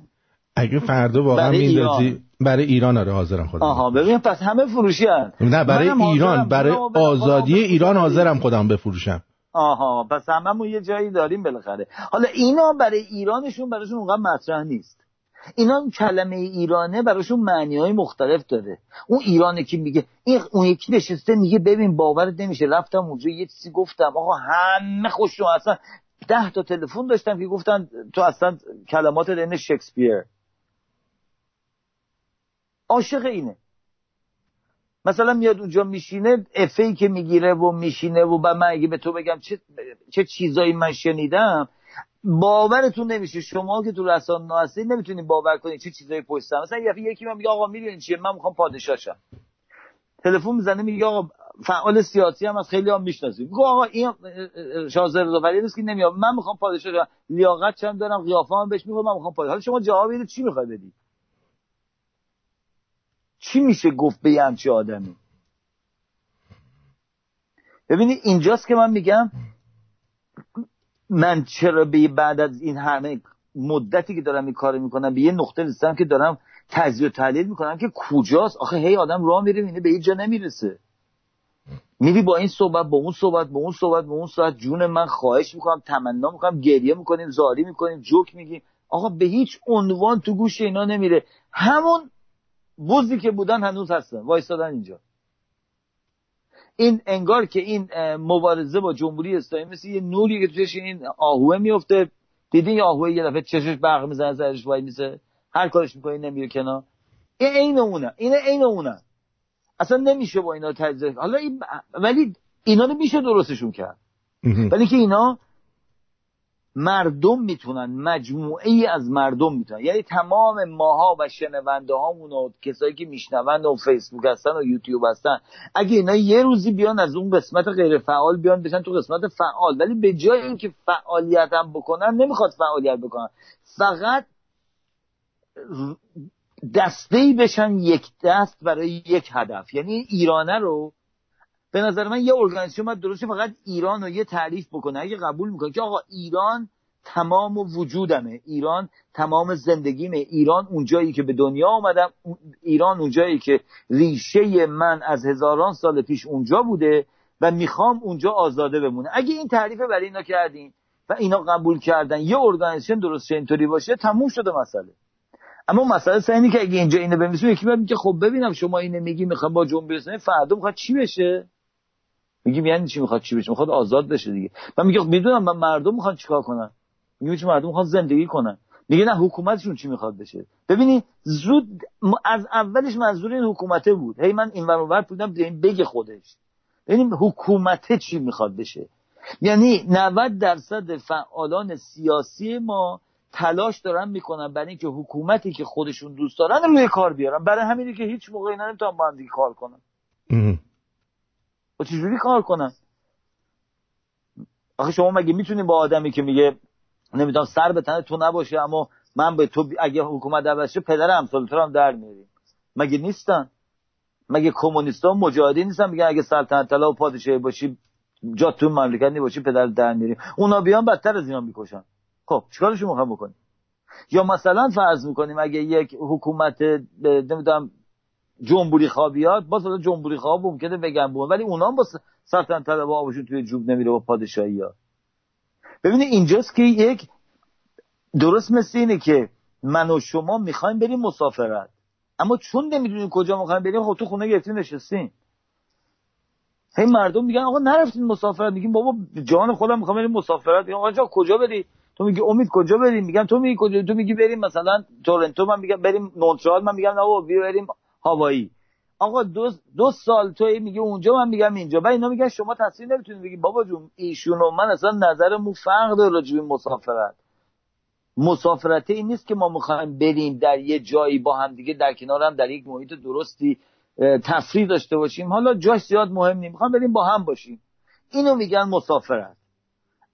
Speaker 1: اگه فردا واقعا میندازی برای ایران آره حاضرم خودم.
Speaker 2: آها ببین پس همه فروشی هن.
Speaker 1: نه برای ایران برای آزادی ایران حاضرم خودم بفروشم.
Speaker 2: آها پس هممون یه جایی داریم بالاخره. حالا اینا برای ایرانشون براشون اونقدر مطرح نیست. اینا کلمه ایرانه براشون معنی های مختلف داره. اون ایرانه که میگه این اون یکی نشسته میگه ببین باورت نمیشه. رفتم اونجا یه چیزی گفتم. آقا همه خوش اصلا ده تا تلفن داشتم که گفتن تو اصلا کلمات دین شکسپیر. عاشق اینه. مثلا میاد اونجا میشینه افی که می‌گیره و میشینه و من اگه به تو بگم چه, چه چیزایی من شنیدم باورتون نمیشه. شما که تو رسانه هستید نمی‌تونید باور کنید چه چیزایی پشت مثلا یکی من میگه آقا می‌دونین چیه؟ من می‌خوام پادشاهشم تلفن می‌زنه میگه آقا فعال سیاسی هم از خیلی هم می‌شناسیم میگه آقا این شاهزاده رضا نیست که نمیاد. من می‌خوام پادشاه لیاقت چند دارم قیافه هم بهش میگم من می‌خوام پادشاه. حالا شما جواب اینو چی می‌خوای بدی؟ چی میشه گفت به یه همچی آدمی؟ ببینید اینجاست که من میگم من چرا به بعد از این همه مدتی که دارم این کار می‌کنم به یه نقطه رسیدم که دارم تجزیه و تحلیل می‌کنم که کجاست؟ آخه هی آدم راه میره اینه به هیچ جا نمی‌رسه. میری با این صحبت با اون صحبت با اون صحبت با اون صحبت جون من خواهش می‌کنم تمنا می‌کنم گریه می‌کنیم زاری می‌کنیم جوک میگیم. آقا به هیچ عنوان تو گوش اینا نمیره. همون بوزی که بودن هنوز هستن. وایستادن اینجا. این انگار که این مبارزه با جمهوری اسلامی مثل یه نوری که توش این آهوه میفته. دیدین یه آهوه یه دفعه چشش برق می‌زنه سرش وای میسه. هر کارش می‌کنه نمیره کنار. این عین اونه. این عین اونه. اصلا نمیشه با اینا تجزیه. حالا این ولی اینا رو میشه درستشون کرد. ولی که اینا مردم می‌تونن مجموعه ای از مردم می‌تونن. یعنی تمام ماها و شنونده هامون و کسایی که میشنوند و فیسبوک هستن و یوتیوب هستن اگه اینا یه روزی بیان از اون قسمت غیر فعال بیان بشن تو قسمت فعال. ولی به جای اینکه فعالیت هم بکنن نمی‌خواد فعالیت بکنن. فقط دسته ای بشن یک دست برای یک هدف. یعنی ایرانه رو به نظر من یه organization باید درست فقط ایران رو یه تعریف بکنه. اگه قبول می‌کنه که آقا ایران تمام وجودمه. ایران تمام زندگیمه. ایران اونجایی که به دنیا آمدم ایران اونجایی که ریشه من از هزاران سال پیش اونجا بوده و می‌خوام اونجا آزاده بمونه. اگه این تعریف برای اینا کردین و اینا قبول کردن یه organization درست اینطوری باشه تموم شده مسئله. اما مسئله سر اینه که اگه اینجا اینو بنویسیم یکی میگه خب ببینم شما اینو میگی می‌خوام با اسلامی فردا می‌خواد چی بشه؟ میگیم یعنی چی می‌خواد چی بشه؟ می‌خواد آزاد بشه دیگه. من میگم می‌دونم من مردم می‌خوان چیکار کنن؟ میگم چه مردم می‌خوان زندگی کنن؟ میگه نه حکومتشون چی می‌خواد بشه؟ ببینی زود از اولش منظور این حکومته بود. هی من این ور بودم این بگه خودش. ببینیم حکومته چی می‌خواد بشه؟ یعنی 90 درصد فعالان سیاسی ما تلاش دارن می‌کنن برای اینکه حکومتی که خودشون دوست دارن روی کار بیارن. برای همینی که هیچ موقعی نمی‌تونن با هم کار کنن. چجوری کار کنن آخه شما مگه می‌تونید با آدمی که میگه نمی‌دونم سر به تن تو نباشه اما من به تو اگه حکومت عوض شه پدر امثال تو هم در میاریم مگه نیستن؟ مگه کمونیستا مجاهدین نیستن؟ میگن اگه سلطنت طلا و پادشاهی باشی جا تو مملکت نباشی پدر در میاریم اونا بیان بدتر از اینا می‌کشن. خب چیکارشون می‌خوام بکنیم؟ یا مثلا فرض می‌کنیم اگه یک حکومت نمی‌دونم جنبوری خوابیات باز حالا جنبوری خواب ممکنه بگن بون ولی اونا هم با سلطنت طلب آبشون توی جوب نمیره با پادشاهی ها. ببینید اینجاست که یک درست مثل اینه که من و شما می‌خوایم بریم مسافرت. اما چون نمی‌دونیم کجا می‌خوایم بریم خب تو خونه گرفتیم نشستیم. هی مردم میگن آقا نرفتین مسافرت. میگیم بابا جان خودم می‌خوام بریم مسافرت. میگم آقا کجا بری؟ تو میگی امید کجا بریم؟ میگم تو میگی کجا؟ تو میگی بریم مثلا تورنتو. من میگم بریم مونترال. من میگم نه بابا بریم هوایی. آقا دو, دو سال تو میگه اونجا من میگم اینجا. بعد اینا میگن شما تصویر نمی‌تونید بگی بابا جون ایشون و من اصلا نظرمون فرق داره راجع مسافرت. مسافرت این نیست که ما می‌خوایم بریم در یه جایی با هم دیگه در کنار هم در یک محیط درستی تفریح داشته باشیم. حالا جاش زیاد مهم نیست. می‌خوام بریم با هم باشیم. اینو میگن مسافرت.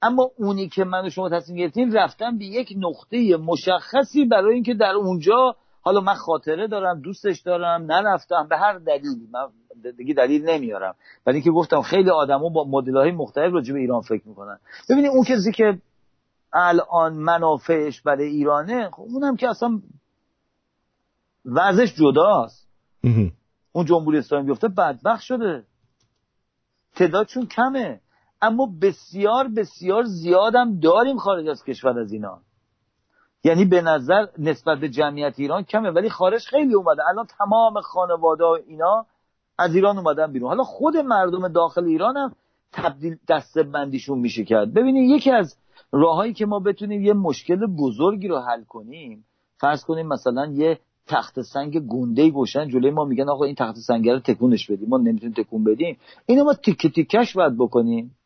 Speaker 2: اما اونی که من و شما تصمیم گرفتیم رفتن به یک نقطه مشخصی برای اینکه در اونجا حالا من خاطره دارم دوستش دارم نرفتم به هر دلیلی. من دیگه دلیل نمیارم. ولی اینکه گفتم خیلی آدما با مدل های مختلف راجع به ایران فکر می‌کنن. ببینید اون کسی که الان منافعش برای ایرانه خب اونم که اصلا وضعش جداست. اون جمهوری اسلامی بیفته بدبخت شده. تعدادشون کمه. اما بسیار بسیار زیادم داریم خارج از کشور از اینا. یعنی به نظر نسبت به جمعیت ایران کمه ولی خارج خیلی اومده. الان تمام خانواده اینا از ایران اومدن بیرون. حالا خود مردم داخل ایران هم تبدیل دسته بندیشون میشه کرد. ببینید یکی از راههایی که ما بتونیم یه مشکل بزرگی رو حل کنیم فرض کنیم مثلا یه تخت سنگ گنده گوشن جلوی ما میگن آقا این تخت سنگ رو تکونش بدیم ما نمی‌تونیم تکون بدیم. اینو ما تیکه تیکش باید بکنیم.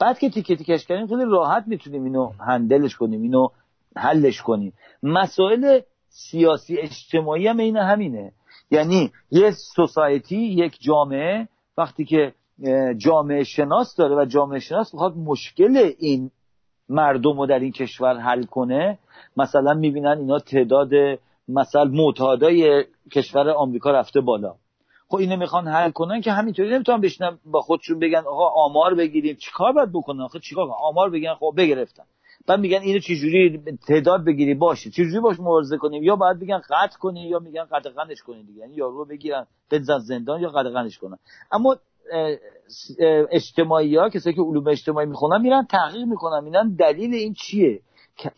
Speaker 2: بعد که تیکه تیکش کردیم خیلی راحت می‌تونیم اینو هندلش کنیم اینو حلش کنیم. مسائل سیاسی اجتماعی هم این همینه. یعنی یه سوسایتی یک جامعه وقتی که جامعه شناس داره و جامعه شناس می‌خواد مشکل این مردم رو در این کشور حل کنه. مثلا می‌بینن اینا تعداد مثلا معتادای کشور آمریکا رفته بالا. خب اینو می‌خوان حل کنن که همینطوری نمی‌تونن بشنن با خودشون بگن آقا آمار بگیریم. چیکار باید بکنن؟ آخه چیکار آمار بگن خب بگرفتن. بعد میگن اینو چجوری تعداد بگیری؟ باشه. چجوری باش مبارزه کنیم؟ یا باید بگن قطع کنی یا میگن قدغنش کنی دیگه. یعنی یارو رو بگیرن بزن زندان یا قدغنش کنن. اما اجتماعی ها کسایی که علوم اجتماعی می‌خونن میرن تحقیق می‌کنن. میرن دلیل این چیه؟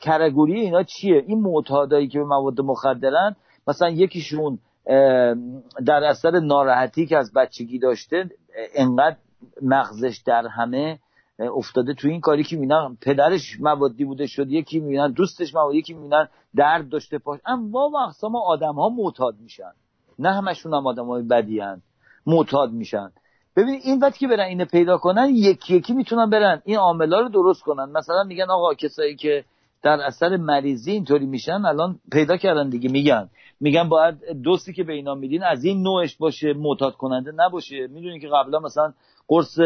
Speaker 2: کرگوری اینا چیه؟ این معتادایی که به مواد مخدرن مثلا یکیشون در اثر ناراحتی که از بچگی داشته انقدر مغزش در همه افتاده تو این کاری که می‌بینن پدرش موادی بوده شد یکی می‌بینن دوستش موادی یکی می‌بینن درد داشته پاش اما و اقسام آدم ها معتاد میشن. نه همشون هم آدم های بدی هن. معتاد میشن. ببین این وقت که برن اینو پیدا کنن یکی یکی می‌تونن برن. این عاملا رو درست کنن. مثلا میگن آقا کسایی که در اثر مریضی اینطوری میشن الان پیدا کردن دیگه. میگن. میگن باید دوستی که به اینا میدین از این نوعش باشه معتاد کننده نباشه. می‌دونی که قبلا مثلا قرص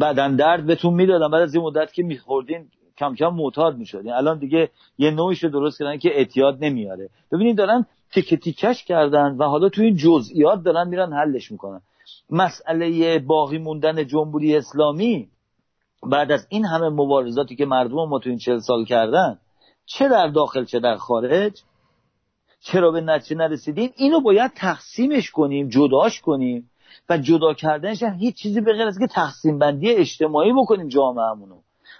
Speaker 2: بدن درد بهتون می‌دادن. بعد از این مدت که میخوردین کم کم معتاد می‌شدین. الان دیگه یه نوعش رو درست کردن که اعتیاد نمیاره. ببینید دارن تیکه تیکش کردن و حالا تو این جزئیات دارن میرن حلش می‌کنن. مسئله باقی موندن جمهوری اسلامی بعد از این همه مبارزاتی که مردم ما تو این چل سال کردن چه در داخل چه در خارج چرا به نتیجه نرسیدیم اینو باید تقسیمش کنیم جداش کنیم. و جدا کردنش هیچ چیزی به غیر از که تقسیم بندی اجتماعی بکنیم جامعهمونو.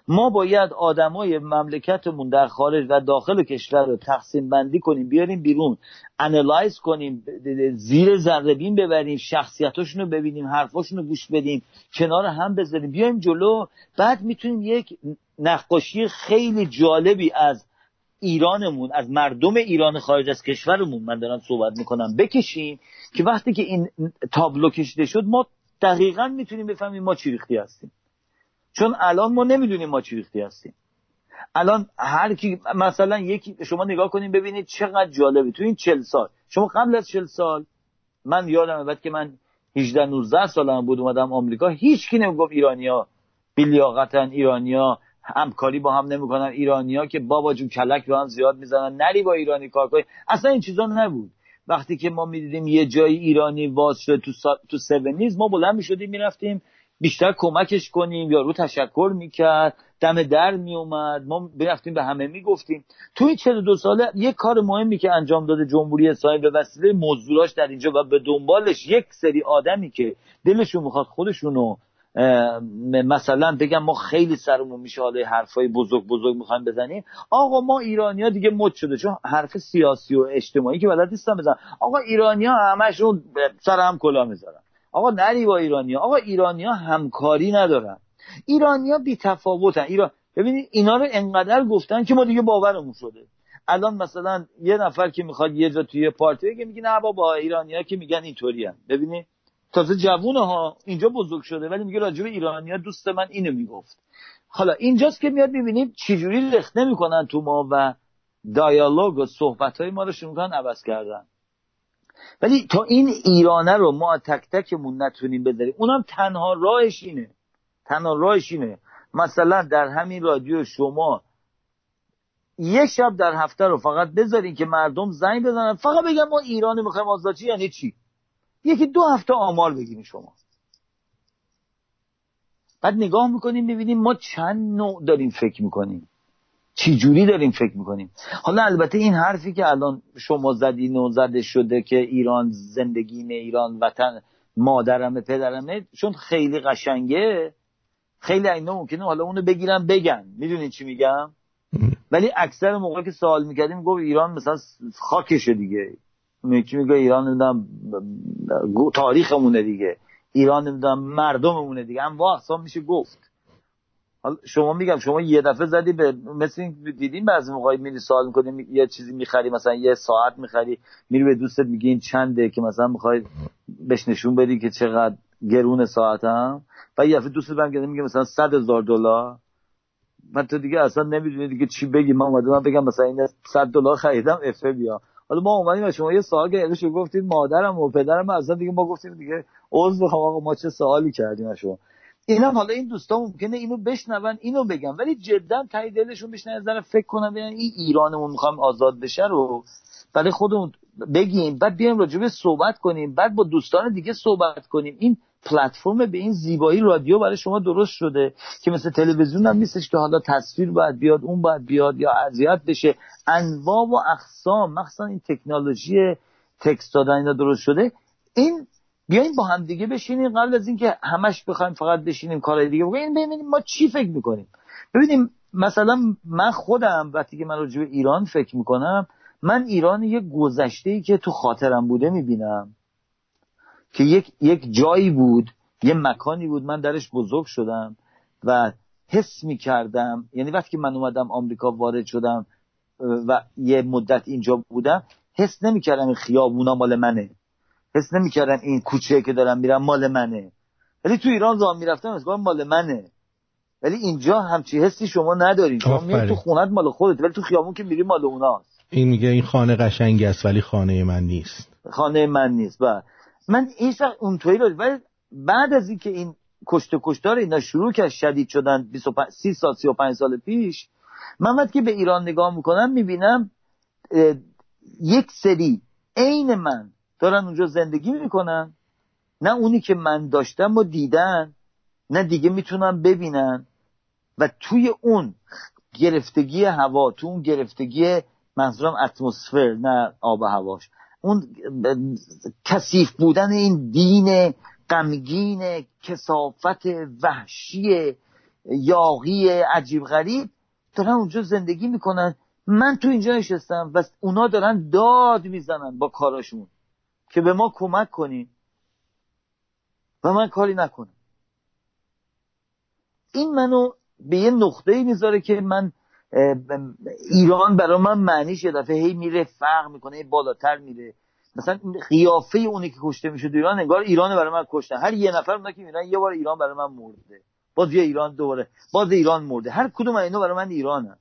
Speaker 2: ما باید آدمای مملکتمون در خارج و داخل کشور رو تقسیم بندی کنیم بیاریم بیرون انالایز کنیم زیر ذره بین ببریم شخصیتاشون رو ببینیم حرفاشون رو گوش بدیم کنار هم بذاریم بیایم جلو. بعد می‌تونیم یک نقاشی خیلی جالبی از ایرانمون از مردم ایران خارج از کشورمون من دارم صحبت می‌کنم بکشیم که وقتی که این تابلو کشیده شد ما دقیقا می‌تونیم بفهمیم ما چی ریختی هستیم. چون الان ما نمی‌دونیم ما چی ریختی هستیم. الان هر کی مثلا یکی شما نگاه کنیم ببینید چقدر جالبه. تو این چل سال شما قبل از چل سال من یادم بعد که من 18 19 سالم بود اومدم آمریکا. هیچ کی نمی‌گفت ایرانیا بیلیاقتن ایرانیا همکاری با هم نمی‌کنن. ایرانیا که بابا جون کلک رو هم زیاد می‌زنن. نری با ایرانی کار کنی. اصلا این چیزا نبود. وقتی که ما می‌دیدیم یه جایی ایرانی واز شده تو, سا... تو سونیز ما بلند می‌شدیم می‌رفتیم. بیشتر کمکش کنیم. یا رو تشکر می‌کرد. دم در میومد ما برفتیم به همه می‌گفتیم. تو این 42 ساله یه کار مهمی که انجام داده جمهوری اسلامی به وسیله مزدوراش در اینجا و به دنبالش یک سری آدمی که دلشون می‌خواد خودشونو مثلا بگم ما خیلی سرمون میشه حالا حرفای بزرگ بزرگ می‌خوایم بزنیم. آقا ما ایرانیا دیگه مد شده چون حرف سیاسی و اجتماعی که بلد نیستم بزن آقا ایرانیا همشون سر هم کلا می‌ذارن. آقا نری با ایرانیا آقا ایرانیا همکاری ندارن. ایرانیا بی تفاوتن ایران ببینید اینا رو انقدر گفتن که ما دیگه باورمون شده. الان مثلا یه نفر که می‌خواد یه جا توی پارتی بگه میگه نه بابا ایرانیا که میگن اینطوری ببینید تازه جوونه ها اینجا بزرگ شده ولی میگه راجب ایرانیا دوست من اینو می‌گفت. حالا اینجاست که میاد می‌بینیم چجوری رخنه می‌کنن تو ما و دایالوگ و صحبت های ما رو شروع عوض کردن. ولی تا این ایرانه رو ما تک تکمون نتونیم بذاریم اونم تنها راهش اینه. تنها راهش اینه. مثلا در همین رادیو شما یک شب در هفته رو فقط بذارین که مردم زنگ بزنن. فقط بگن ما ایرانی می‌خوایم آزادی یعنی چی؟ یکی دو هفته آمار بگیریم شما. بعد نگاه می‌کنیم ببینیم ما چند نوع داریم فکر می‌کنیم. چی جوری داریم فکر می‌کنیم؟ حالا البته این حرفی که الان شما زدین و زده شده که ایران زندگی ایران وطن مادرمه پدرمه چون خیلی قشنگه. خیلی اینا ممکنه حالا اونو بگیرن بگن. می‌دونین چی میگم؟ ولی اکثر موقع که سوال می‌کردیم گفت ایران مثلا خاکشه دیگه. یکی میگه ایران نمی‌دونم تاریخمونه دیگه. ایران نمی‌دونم مردممونه دیگه. هم اقسام میشه گفت. حالا شما میگم شما یه دفعه زدی به مثل این دیدین بعضی موقعی میری سوال می‌کنی یه چیزی می‌خری مثلا یه ساعت می‌خری میری به دوستت میگی این چنده که مثلا می‌خوای بهش نشون بدی که چقدر گرون ساعتم. و یه دفعه دوستت برمیگرده میگه مثلا صد هزار دلار. من تو دیگه اصلا نمی‌دونی دیگه چی بگی. من اومدم بگم مثلا این 100 دلار خریدم اف بیا. حالا ما اومدیم شما یه سوال گرفتید شو گفتید مادرم و پدرم اصلا دیگه ما گفتیم دیگه عذر بخوام آقا ما چه سوالی کردیم از شما؟ اینا حالا این دوستا ممکنه اینو بشنون اینو بگم. ولی جدا تای دلشون بشنن ذره فکر کنن ببین این ایرانمون می‌خوام آزاد بشه رو. برای خودمون بگیم بعد بیایم راجبه صحبت کنیم بعد با دوستان دیگه صحبت کنیم. این پلتفرم به این زیبایی رادیو برای شما درست شده که مثل تلویزیون هم نیستش که حالا تصویر باید بیاد اون باید بیاد یا اذیت بشه. انواع و اقسام مخصوصا این تکنولوژی تکست دادن اینا درست شده. این بیاین با هم دیگه بشینیم قبل از اینکه همش بخوایم فقط بشینیم کارهای دیگه بکنیم. ببینیم ما چی فکر می‌کنیم. ببینیم مثلا من خودم وقتی که من راجع به ایران فکر می‌کنم من ایران یه گذشته ای که تو خاطرم بوده می‌بینم. که یک, یک جایی بود یه مکانی بود من درش بزرگ شدم و حس می‌کردم یعنی وقتی که من اومدم آمریکا وارد شدم و یه مدت اینجا بودم حس نمی‌کردم این خیابونا مال منه. حس نمی‌کردم این کوچه که دارم میرم مال منه. ولی تو ایران راه می‌رفتم از مال منه. ولی اینجا همچی حسی شما نداری. شما میری تو خونت مال خودت ولی تو خیابون که میری مال اوناست.
Speaker 1: این میگه این خانه قشنگ است ولی خانه من نیست.
Speaker 2: خانه من نیست با بله. من این اونطوری رو ولی بعد از اینکه این کشته کشتار اینا شروع کرد شدید شدن 25 30 سال 35 سال پیش من وقتی که به ایران نگاه می‌کنم می‌بینم یک سری عین من دارن اونجا زندگی می‌کنن. نه اونی که من داشتم و دیدن نه دیگه می‌تونن ببینن. و توی اون گرفتگی هوا تو اون گرفتگی منظورم اتمسفر نه آب هواش. اون کثیف بودن این دین غمگین کسافت وحشی یاغی عجیب غریب دارن اونجا زندگی می‌کنن. من تو اینجا نشستم و اونا دارن داد می‌زنن با کاراشون که به ما کمک کنین. و من کاری نکنم. این منو به یه نقطه می‌ذاره که من ایران برای من معنیش یه دفعه هی میره فرق می‌کنه بالاتر میره. مثلا قیافه اونی که کشته میشه ایران انگار ایران برای من کشتن. هر یه نفر اونا که میرن یه بار ایران برای من مرده. باز یه ایران دوباره باز ایران مرده. هر کدوم اینا برای من ایرانه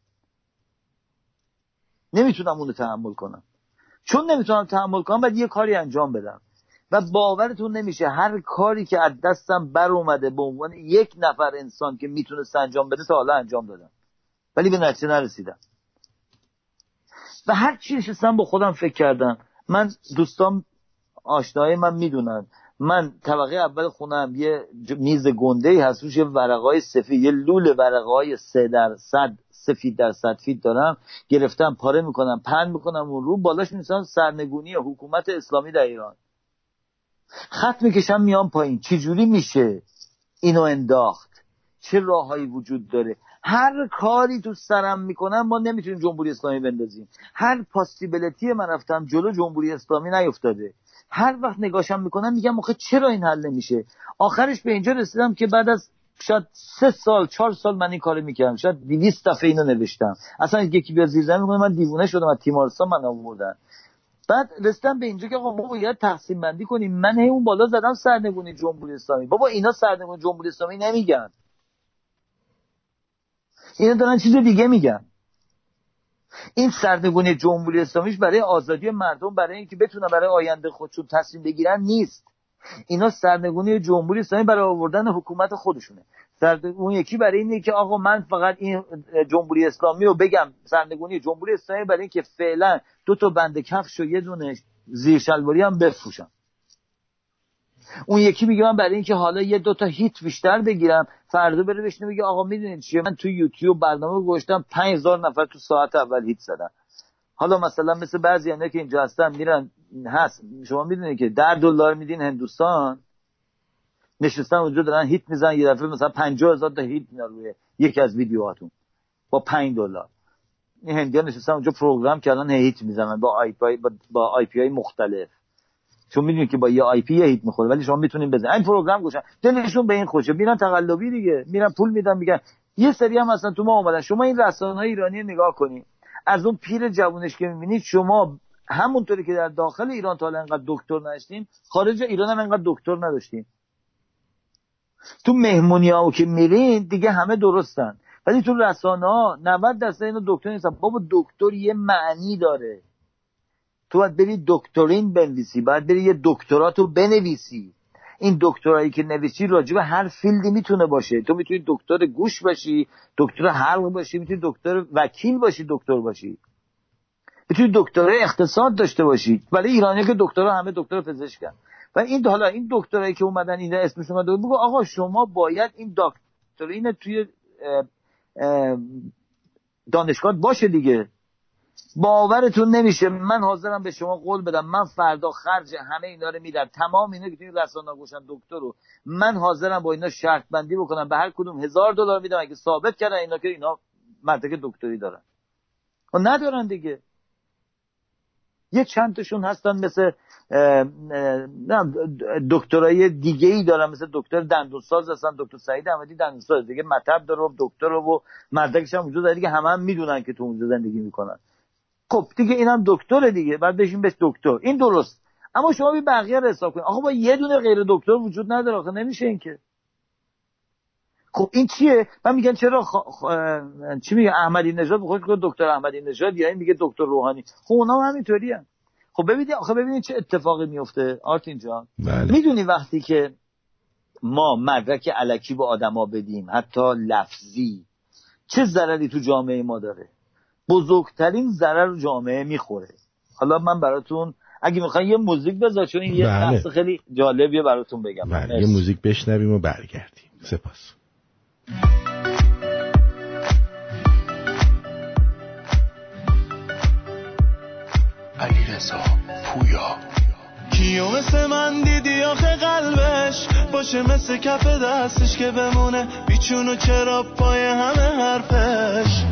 Speaker 2: نمی‌تونم اونو تحمل کنم. چون نمی‌تونم تحمل کنم باید یه کاری انجام بدم. و باورتون نمیشه هر کاری که از دستم بر اومده به عنوان یک نفر انسان که می‌تونست انجام بده تا حالا انجام دادم. ولی به نتیجه نرسیدم. و هر چی نشستم با خودم فکر کردم. من دوستان آشنای من می‌دونن. من طبقه اول خونم یه میز گنده ای هست روش یه ورقای سفید یه لول ورقای سه درصد سفید درصد فید دارم. گرفتم پاره می‌کنم پن می‌کنم اون رو بالاش می‌سازم سرنگونی حکومت اسلامی در ایران. خط می‌کشم میام پایین. چجوری میشه اینو انداخت؟ چه راههایی وجود داره؟ هر کاری تو سرم می‌کنم ما نمی‌تونیم جمهوری اسلامی بندازیم. هر پاسیبلتی من رفتم جلو جمهوری اسلامی نیفتاده. هر وقت نگاشم می‌کنم میگم آخه چرا این حل نمیشه؟ آخرش به اینجا رسیدم که بعد از شاید سه سال چهار سال من این کارو می‌کردم. شاید 200 دفعه اینو نوشتم. اصلا یکی بیاد زیر زمین من دیوونه شدم از تیمارستان من آوردن. بعد رسیدم به اینجا که آقا ما باید تقسیم بندی کنیم. من هی اون بالا زدم سرنگونی جمهوری اسلامی. بابا اینا سرنگونی جمهوری اسلامی نمیگن. اینا دارن چیز دیگه میگن. این سرنگونی جمهوری اسلامیش برای آزادی مردم برای اینکه بتونن برای آینده خودشون تصمیم بگیرن نیست. اینا سرنگونی جمهوری اسلامی برای آوردن حکومت خودشونه. اون یکی برای اینه که آقا من فقط این جمهوری اسلامی رو بگم. سرنگونی جمهوری اسلامی برای اینکه فعلا دو تا بند کفش و یه دونه زیر شلواری هم بفروشم. اون یکی میگه من برای اینکه حالا یه دوتا هیت بیشتر بگیرم فردا بره بشنه میگه آقا می‌دونید چیه؟ من تو یوتیوب برنامه گوشتم 5000 نفر تو ساعت اول هیت زدن. حالا مثلا مثل بعضی که اینجا هستن میرن هست. شما می‌دونید که در دلار میدین هندوستان نشستن اونجا دارن hit می‌زنن یه دفعه مثلا 50000 تا hit میاد روی یکی از ویدیوهاتون با 5 دلار. این هندیان نشستن اونجا program کردن hit می‌زنن با IP با, با IP مختلف. چون می‌دونید که با یه IP hit می‌خوره ولی شما می‌تونین بزنید این program گوشن. دلشون به این خوشه میرن تقلبی دیگه. میرن پول میدن میگن. یه سری هم اصلا تو ما اومدن. شما این رسانه ایرانی نگاه کنید از اون پیر جوونش که می‌بینید شما همونطوری که در داخل ایران تا انقدر دکتر نداشتیم خارج ایران هم انقدر دکتر نداشتیم تو مهمونی ها که میرین دیگه همه درستن. ولی تو رسانه ها 90 درصد اینو دکتر نیستن. بابا دکتر یه معنی داره. تو باید بری دکترین بنویسی باید بری یه دکتراتو بنویسی. این دکترایی که نویسی راجع به هر فیلدی می‌تونه باشه. تو می‌تونی دکتر گوش باشی دکتر حلق باشی می‌تونی دکتر وکیل باشی دکتر باشی. می‌تونی دکتر اقتصاد داشته باشی. ولی ایرانی که دکتر همه دکتر پزشکن. و این حالا این دکترایی که اومدن اینجا اسمش اومده بگو آقا شما باید این دکترین توی دانشگاه باشه دیگه. باورتون نمیشه. من حاضرم به شما قول بدم. من فردا خرج همه اینا رو میدم. تمام اینا که توی رسانه گوشن دکتر رو من حاضرم با اینا شرط بندی بکنم. به هر کدوم هزار دلار میدم. اگه ثابت کردن اینا که اینا مرتکه دکتری دارن. و ندارن دیگه. یه چند تاشون هستن مثل دکترای دیگه ای دارن. مثل دکتر دندونساز هستن دکتر سعید احمدی دندونساز. دیگه مطب داره و دکتر و مردکش هم وجود داره. دیگه همه هم می‌دونن که تو اونجا زندگی می‌کنن. خب دیگه اینم دکتره دیگه بعد بشین بهش دکتر. این درست. اما شما بی بقیه رو حساب کنید. آقا با یه دونه غیر دکتر وجود نداره آخه نمیشه این که. خب این چیه؟ من میگن چرا خ... خ... چی میگه؟ احمدی نژاد بخوش دکتر احمدی نژاد یا این میگه دکتر روحانی. خب اونا هم همینطوری هم. خب ببینید آخه ببینید چه اتفاقی میفته آرتین جان
Speaker 1: بله.
Speaker 2: می‌دونی وقتی که ما مدرک علکی به آدما بدیم حتی لفظی چه ضرری تو جامعه ما داره؟ بزرگترین ضرر جامعه می‌خوره. حالا من براتون اگه می‌خوای یه موزیک بذار چون این بله. یه خیلی جالبیه براتون بگم.
Speaker 1: بله. یه موزیک بشنویم و برگردیم. سپاس.
Speaker 3: علی رزا پویا. کیو مثل من دیدی آخه قلبش؟ باشه مثل کف دستش که بمونه. بیچون و چرا پای همه حرفش؟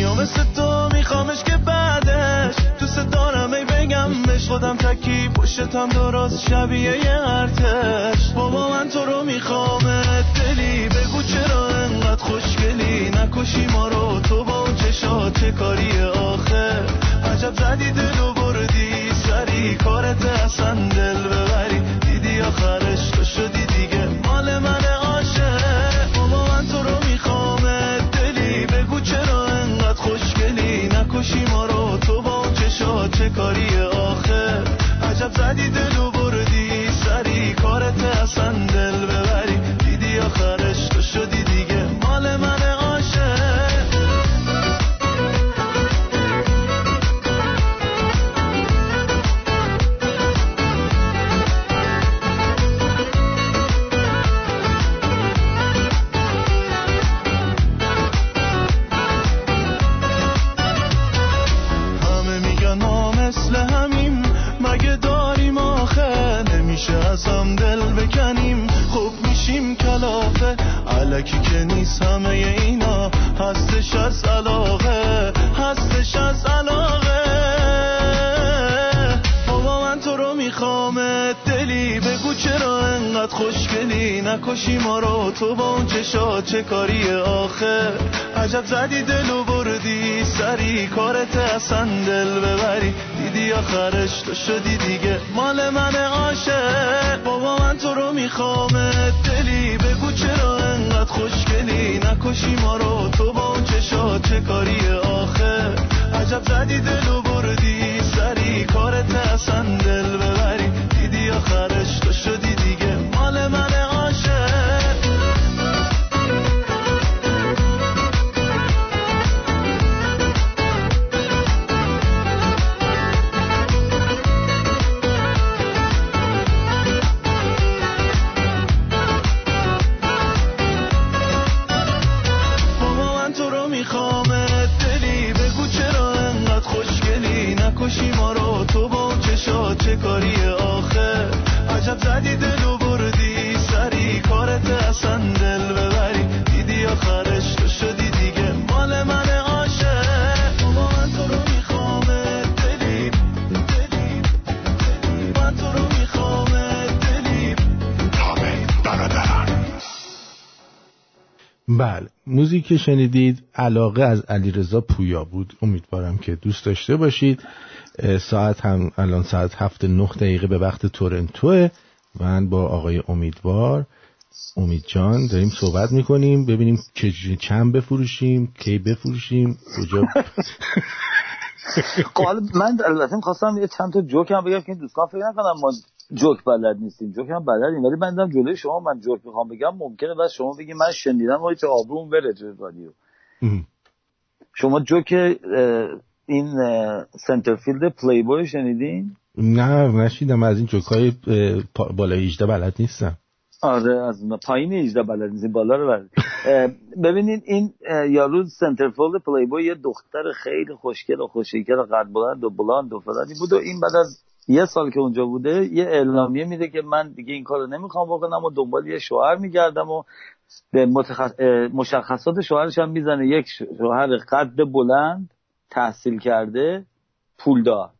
Speaker 3: کیو مثل تو میخوامش که بعدش دوست دارم ای بگم بهش خودم تکی. پشتم درست شبیه یه ارتش. بابا من تو رو میخوامت دلی بگو چرا انقدر خوشگلی؟ نکشی ما رو. تو با اون چه کاری آخه؟ عجب زدی دلو بردی. سری کارت اصلا دل ببری. دیدی آخرش تو شدی دیگه. مال من چه کاری آخه؟ عجب زدی دلو بردی سری. کارت اصلا دل ببری. دیدی آخرش علکی که نیست همه اینا هستش از علاقه هستش از علاقه. بابا من تو رو میخوامت دلی بگو چرا انقدر خوشگلی؟ نکشی ما رو تو با اون چشا چه کاری آخه؟ عجب زدی دلو بردی سری کارت اصلا دل ببری. دیدی آخرش تو شدی دیگه مال من عاشق. بابا من تو رو میخوامت دلی بگو چرا خوشگلی نکشی ما رو. تو با اون چشا چه کاری آخه؟ عجب زدی دلو بردی. سری کارت اصلا دل ببری. دیدی آخرش
Speaker 1: موزیک که شنیدید علاقه از علیرضا پویا بود. امیدوارم که دوست داشته باشید. ساعت هم الان ساعت هفت نه دقیقه به وقت تورنتوه. من با آقای امیدوار امید جان داریم صحبت می‌کنیم. ببینیم چند بفروشیم کی بفروشیم کجا
Speaker 2: قالب من البته می‌خواستم یه چند تا جوک هم بگم که دوستان فکر نکنم ما جوک بلد نیستیم جوک هم بلدیم ولی من جلوی شما من جوک می‌خوام بگم ممکنه بس شما بگی من شنیدم وای چه آبروم بره تو رادیو شما جوک این centerfold Playboy شنیدین؟
Speaker 1: نه نشیدم. از این جوک های بالا 18 بلد نیستم.
Speaker 2: آره از پایین 18 بلد نیستیم بالا رو بلد. ببینید این یارو centerfold Playboy یه دختر خیلی خوشگل و خوش‌هیکل و قد بلند و بلند و فلانی بود و این بعد از یه سال که اونجا بوده یه اعلامیه میده که من دیگه این کارو نمی‌خوام بکنم و دنبال یه شوهر میگردم و به متخص... مشخصات شوهرش هم می‌زنه. یک شوهر قد بلند تحصیل کرده پولدار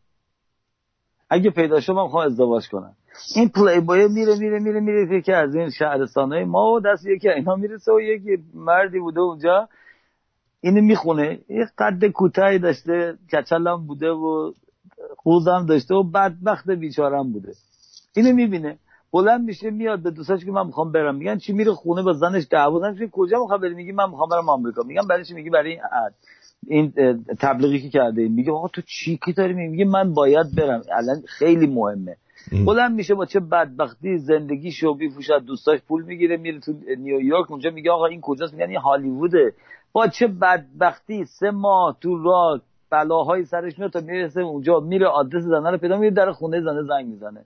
Speaker 2: اگه پیدا شد من می‌خوام ازدواج کنم. این پلی بای میره میره میره میره که از این شهرستان های ما و دست یکی اینا می‌رسه و یکی مردی بوده اونجا. اینو می‌خونه. یه قد کوتاهی داشته کچلم بوده و خوزم داشته و بدبخت بیچارم بوده. اینو می‌بینه. بلند میشه میاد به دوستاش که من می‌خوام برم. میگن چی میره خونه با زنش دعوا زنش کجا می‌خوام بری میگی من می‌خوام برم آمریکا. میگم برای چی؟ میگی برای این این تبلیغی که کرده. میگه آقا تو چی کی داری میگه من باید برم. الان خیلی مهمه. بلند میشه با چه بدبختی زندگی شو بیفوشد دوستاش پول می‌گیره میره تو نیویورک اونجا میگه آقا این کجاست؟ میگن این هالیووده. با چه بدبختی سه ماه تو راه بلاهای سرش میاد تا می‌رسه اونجا میره آدرس زنه رو پیدا میره در خونه زنه زنگ می‌زنه.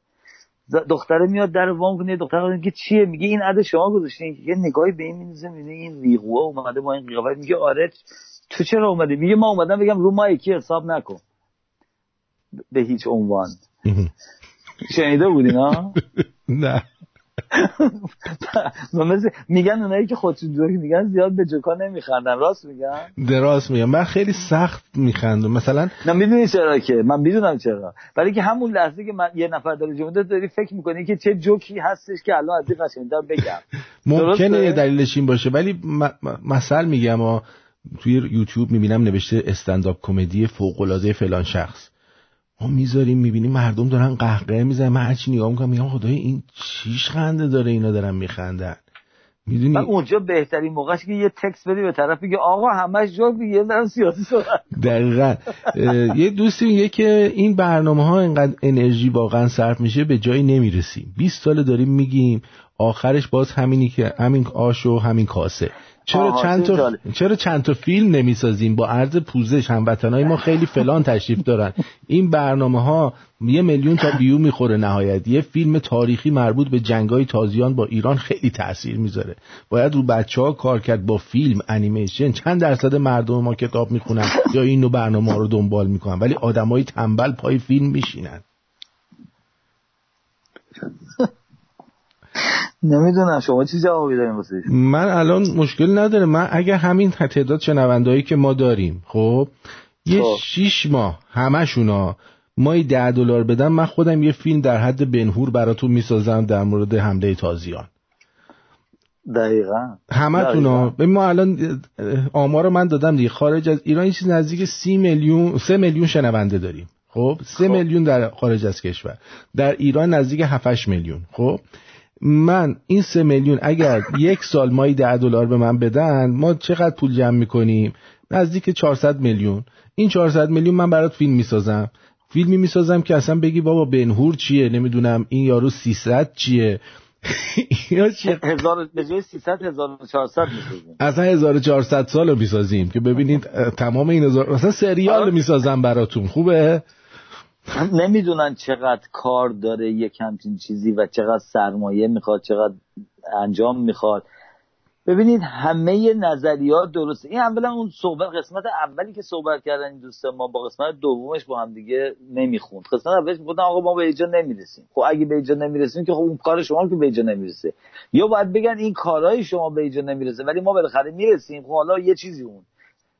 Speaker 2: دختره میاد در وام کنه دختر میگه چیه؟ میگه این عده شما گذاشتین؟ یه نگاهی به این میزه می‌بینه این ریغوه اومده با این قیافت میگه آره تو چرا اومدی؟ میگه ما اومدم بگم رو ما یکی حساب نکن. به هیچ عنوان. شنیده بودین ها؟
Speaker 1: نه.
Speaker 2: مثل میگن اونایی که خودشون جوک میگن زیاد به جوکا نمیخندن. راست میگن
Speaker 1: دراست میگن من خیلی سخت میخندم. مثلا
Speaker 2: نه می‌دونی چرا که؟ من می‌دونم چرا. برای که همون لحظه که من یه نفر داره جمله داری فکر می‌کنی که چه جوکی هستش که الان از این قشنگتر بگم.
Speaker 1: ممکنه یه دلیلش این باشه ولی مثل میگم توی یوتیوب می‌بینم نوشته استنداپ کمدی فوق العاده فلان شخص. ما می‌ذاریم می‌بینیم مردم دارن قهقه می‌زنن. من هرچی نگاه می‌کنم میگم خدای این چیش خنده داره اینا دارن میخندن.
Speaker 2: می‌دونی؟ اونجا بهترین موقعش که یه تکس بدی به طرف بگه آقا همش جوک دیگه دارن سیاسی صحبت
Speaker 1: دقیقا. یه دوستی میگه که این برنامه ها اینقدر انرژی واقعا صرف میشه به جایی نمی‌رسیم. 20 سال داریم میگیم آخرش باز همینی که همین آش و همین کاسه. چرا چند تا چرا چند تا فیلم نمی‌سازیم؟ با عرض پوزش هموطنای ما خیلی فلان تشریف دارن. این برنامه ها یه میلیون تا ویو می‌خوره نهایت. یه فیلم تاریخی مربوط به جنگای تازیان با ایران خیلی تاثیر می‌ذاره. باید رو بچه ها کار کرد با فیلم انیمیشن. چند درصد مردم ما کتاب می‌خونن یا این نوع برنامه ها رو دنبال می‌کنن. ولی آدمای تنبل پای فیلم میشینن.
Speaker 2: نمی‌دونم شما چی جوابی دارین واسه
Speaker 1: من الان مشکل نداره. من اگه همین تعداد شنوندهایی که ما داریم خب یه خب. شیش ماه همشونا مایی ده دلار بدم من خودم یه فیلم در حد بنهور براتون می‌سازم در مورد حمله تازیان.
Speaker 2: دقیقا.
Speaker 1: همه تونا ما الان آمار من دادم دیگه. خارج از ایران چیز نزدیک سی میلیون سه میلیون شنونده داریم. خب سه خب. میلیون در خارج از کشور. در ایران نزدیک 7 میلیون. خب من این سه میلیون اگر یک سال مایی ده دلار به من بدن ما چقدر پول جمع می‌کنیم؟ نزدیک 400 میلیون. این 400 میلیون من برات فیلم می‌سازم. فیلمی می‌سازم که اصلا بگی بابا بنهور چیه؟ نمی‌دونم این یارو 300 چیه؟
Speaker 2: یا چیه هزار به جای 300 1400 می‌سازیم.
Speaker 1: اصلا 1400 سال رو می‌سازیم که ببینید تمام این هزار اصلا سریال آره. می‌سازم براتون. خوبه؟
Speaker 2: نمی‌دونن چقدر کار داره یک همچین چیزی و چقدر سرمایه می‌خواد چقدر انجام می‌خواد. ببینید همه نظریات درسته. این اولا اون صحبت قسمت اولی که صحبت کردن این دوست ما با قسمت دومش با هم دیگه نمی‌خوند. قسمت اولش گفتن آقا ما به اینجا نمی‌رسیم. خب اگه به اینجا نمی‌رسیم که خب اون کار شما که به اینجا نمی‌رسه. یا باید بگن این کارهای شما به اینجا نمی‌رسه ولی ما بالاخره می‌رسیم. خب حالا یه چیزی اون.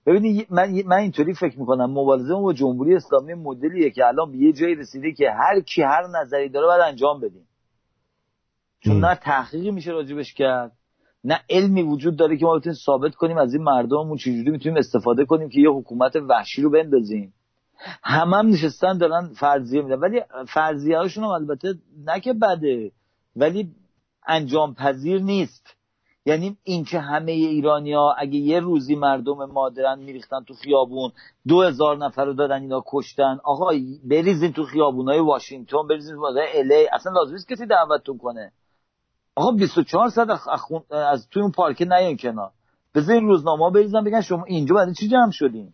Speaker 2: ببینید من من اینطوری فکر می‌کنم مبارزه با جمهوری اسلامی مدلیه که الان به یه جایی رسیده که هر کی هر نظری داره باید انجام بدیم. چون نه تحقیقی میشه راجبش کرد نه علمی وجود داره که ما بتونیم ثابت کنیم از این مردممون چجوری می‌تونیم استفاده کنیم که یه حکومت وحشی رو بندازیم. همه هم نشستن دارن فرضیه میدن. ولی فرضیه هاشون هم البته نه که بده ولی انجام پذیر نیست. یعنی اینکه همه ایرانی ها اگه یه روزی مردم مادرن میریختن تو خیابون دو هزار نفر رو دادن اینا کشتن آقا بریزین تو خیابون های واشنگتن بریزین تو الی اصلا لازم نیست کسی دعوتتون کنه. آقا 24 ساعت از توی اون پارک نیاین کنار. بذارین روزنامه بریزن بگن شما اینجا بعد چی جمع شدین؟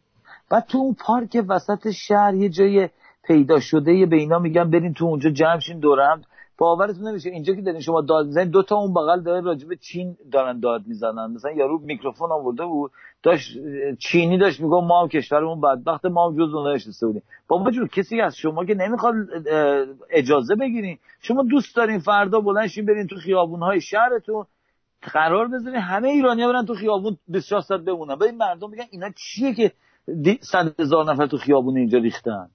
Speaker 2: بعد تو اون پارک وسط شهر یه جای پیدا شده به اینا میگن برین تو اونجا جمع شین دورم باورتون نمیشه. اینجا که دارین شما داد می‌زنین دو تا اون بغل داره راجب چین دارن داد می‌زنن. مثلا یارو میکروفون آورده بود داشت چینی داشت میگه ما هم کشورمون بدبخت ما هم جز اونها نشسته بودیم. بابا جون کسی از شما که نمی‌خواد اجازه بگیرین. شما دوست دارین فردا بلنشین برین تو خیابون های شهرتون. قرار بذارین همه ایرانیا برن تو خیابون 24 ساعت بمونن. این مردم میگن اینا چیه که صد هزار نفر تو خیابون اینجا ریختن؟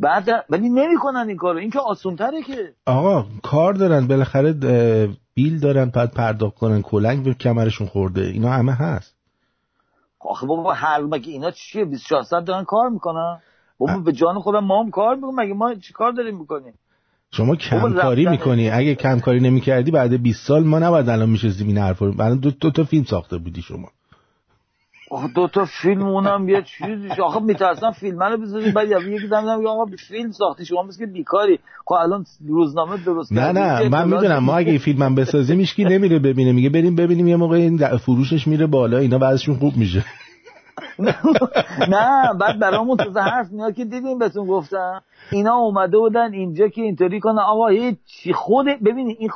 Speaker 2: بعد ولی نمی‌کنن این کارو. این که آسون تره که.
Speaker 1: آقا کار دارن. بالاخره بیل دارن بعد پرداخت کنن. کلنگ به کمرشون خورده. اینا همه هست.
Speaker 2: آخه بابا هر مگه اینا چیه؟ 24 ساعت دارن کار می‌کنن. بابا به جان خودم ما هم کار می‌کنیم مگه ما چی کار داریم می‌کنیم؟
Speaker 1: شما کمکاری می‌کنی. اگه کمکاری نمی‌کردی بعد 20 سال ما نباید الان میشستیم این حرفا بعد دو, دو تا فیلم ساخته بودی شما.
Speaker 2: دو تا فیلم اونم یه چیزی آخه میترسم فیلم رو بذاریم. بعد یکی زمین میگه آقا فیلم ساختی. شما مثل بیکاری. خب الان روزنامه درست
Speaker 1: نه نه من می‌دونم. ما اگه این فیلمم بسازیم هیچ نمیره ببینه. میگه بریم ببینیم یه موقع این فروشش میره بالا. اینا بعضشون خوب میشه.
Speaker 2: نه بعد برامون تو حرف میاد که دیدیم بهتون گفتم. اینا اومده بودن اینجا که اینطوری کنه. آقا هیچ خود ببینید این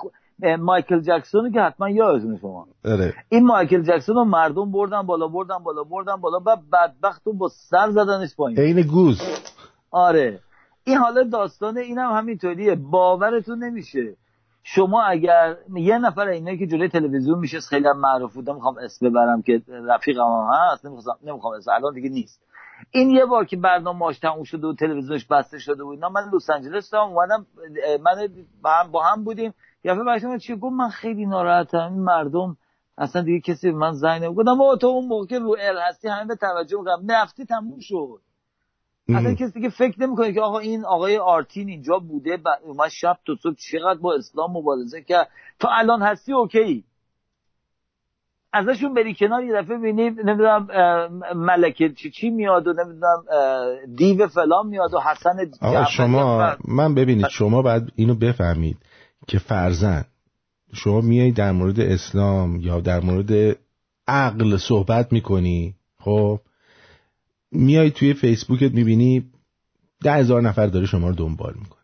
Speaker 2: مایکل جکسون که حتما یادتونه شما.
Speaker 1: اره.
Speaker 2: این مایکل جکسون رو مردم بردن بالا بردن بالا بردن بالا و بدبخت با سر زدنش پایین.
Speaker 1: عین گوز.
Speaker 2: آره. این حالا داستان اینم هم همینطوریه. باورتون نمیشه. شما اگر یه نفر اینایی که جلوی تلویزیون میشه خیلی هم معروف بوده می‌خوام اسم ببرم که رفیقم هم هست نمی‌خوام نمی‌خوام اسم الان دیگه نیست. این یه بار که برنامه‌اش تموم شده و تلویزیونش بسته شده بود من لس آنجلس اومدم من با هم بودیم. یه من چی؟ گفت من خیلی ناراحتم. این مردم اصلا دیگه کسی من زنگ نمی‌گفتم با تو اون موقع رو ال هستی همه به توجه می‌کنم نفتی تموم شد. اصلا کسی دیگه فکر نمی‌کنه که آقا این آقای آرتین اینجا بوده و اومد شب تو صبح چقدر با اسلام مبارزه کرد. تا الان هستی اوکی. ازشون بری کنار یه دفعه بینی نمی‌دونم ملکه چی چی میاد و نمی‌دونم دیو فلان میاد و حسن
Speaker 1: شما من ببینید شما باید اینو بفهمید. که فرزن شما میای در مورد اسلام یا در مورد عقل صحبت می‌کنی خب؟ میای توی فیسبوکت می‌بینی ده هزار نفر داره شما رو دنبال می‌کنه.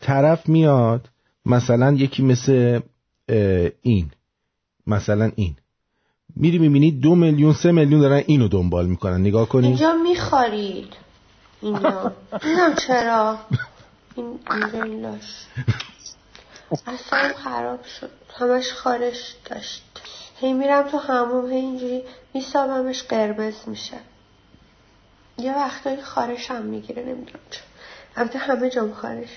Speaker 1: طرف میاد مثلا یکی مثل این مثلا این. میری می‌بینی دو میلیون سه میلیون دارن اینو دنبال می‌کنن. نگاه کنی.
Speaker 4: اینجا میخارید اینجا چرا؟ این اصلا خراب شد. همش خارش داشت. هی میرم تو هموم هی اینجوری میسابمش قرمز میشه. یه وقتایی خارش هم می‌گیره نمی‌دونم چون البته همه جام خارش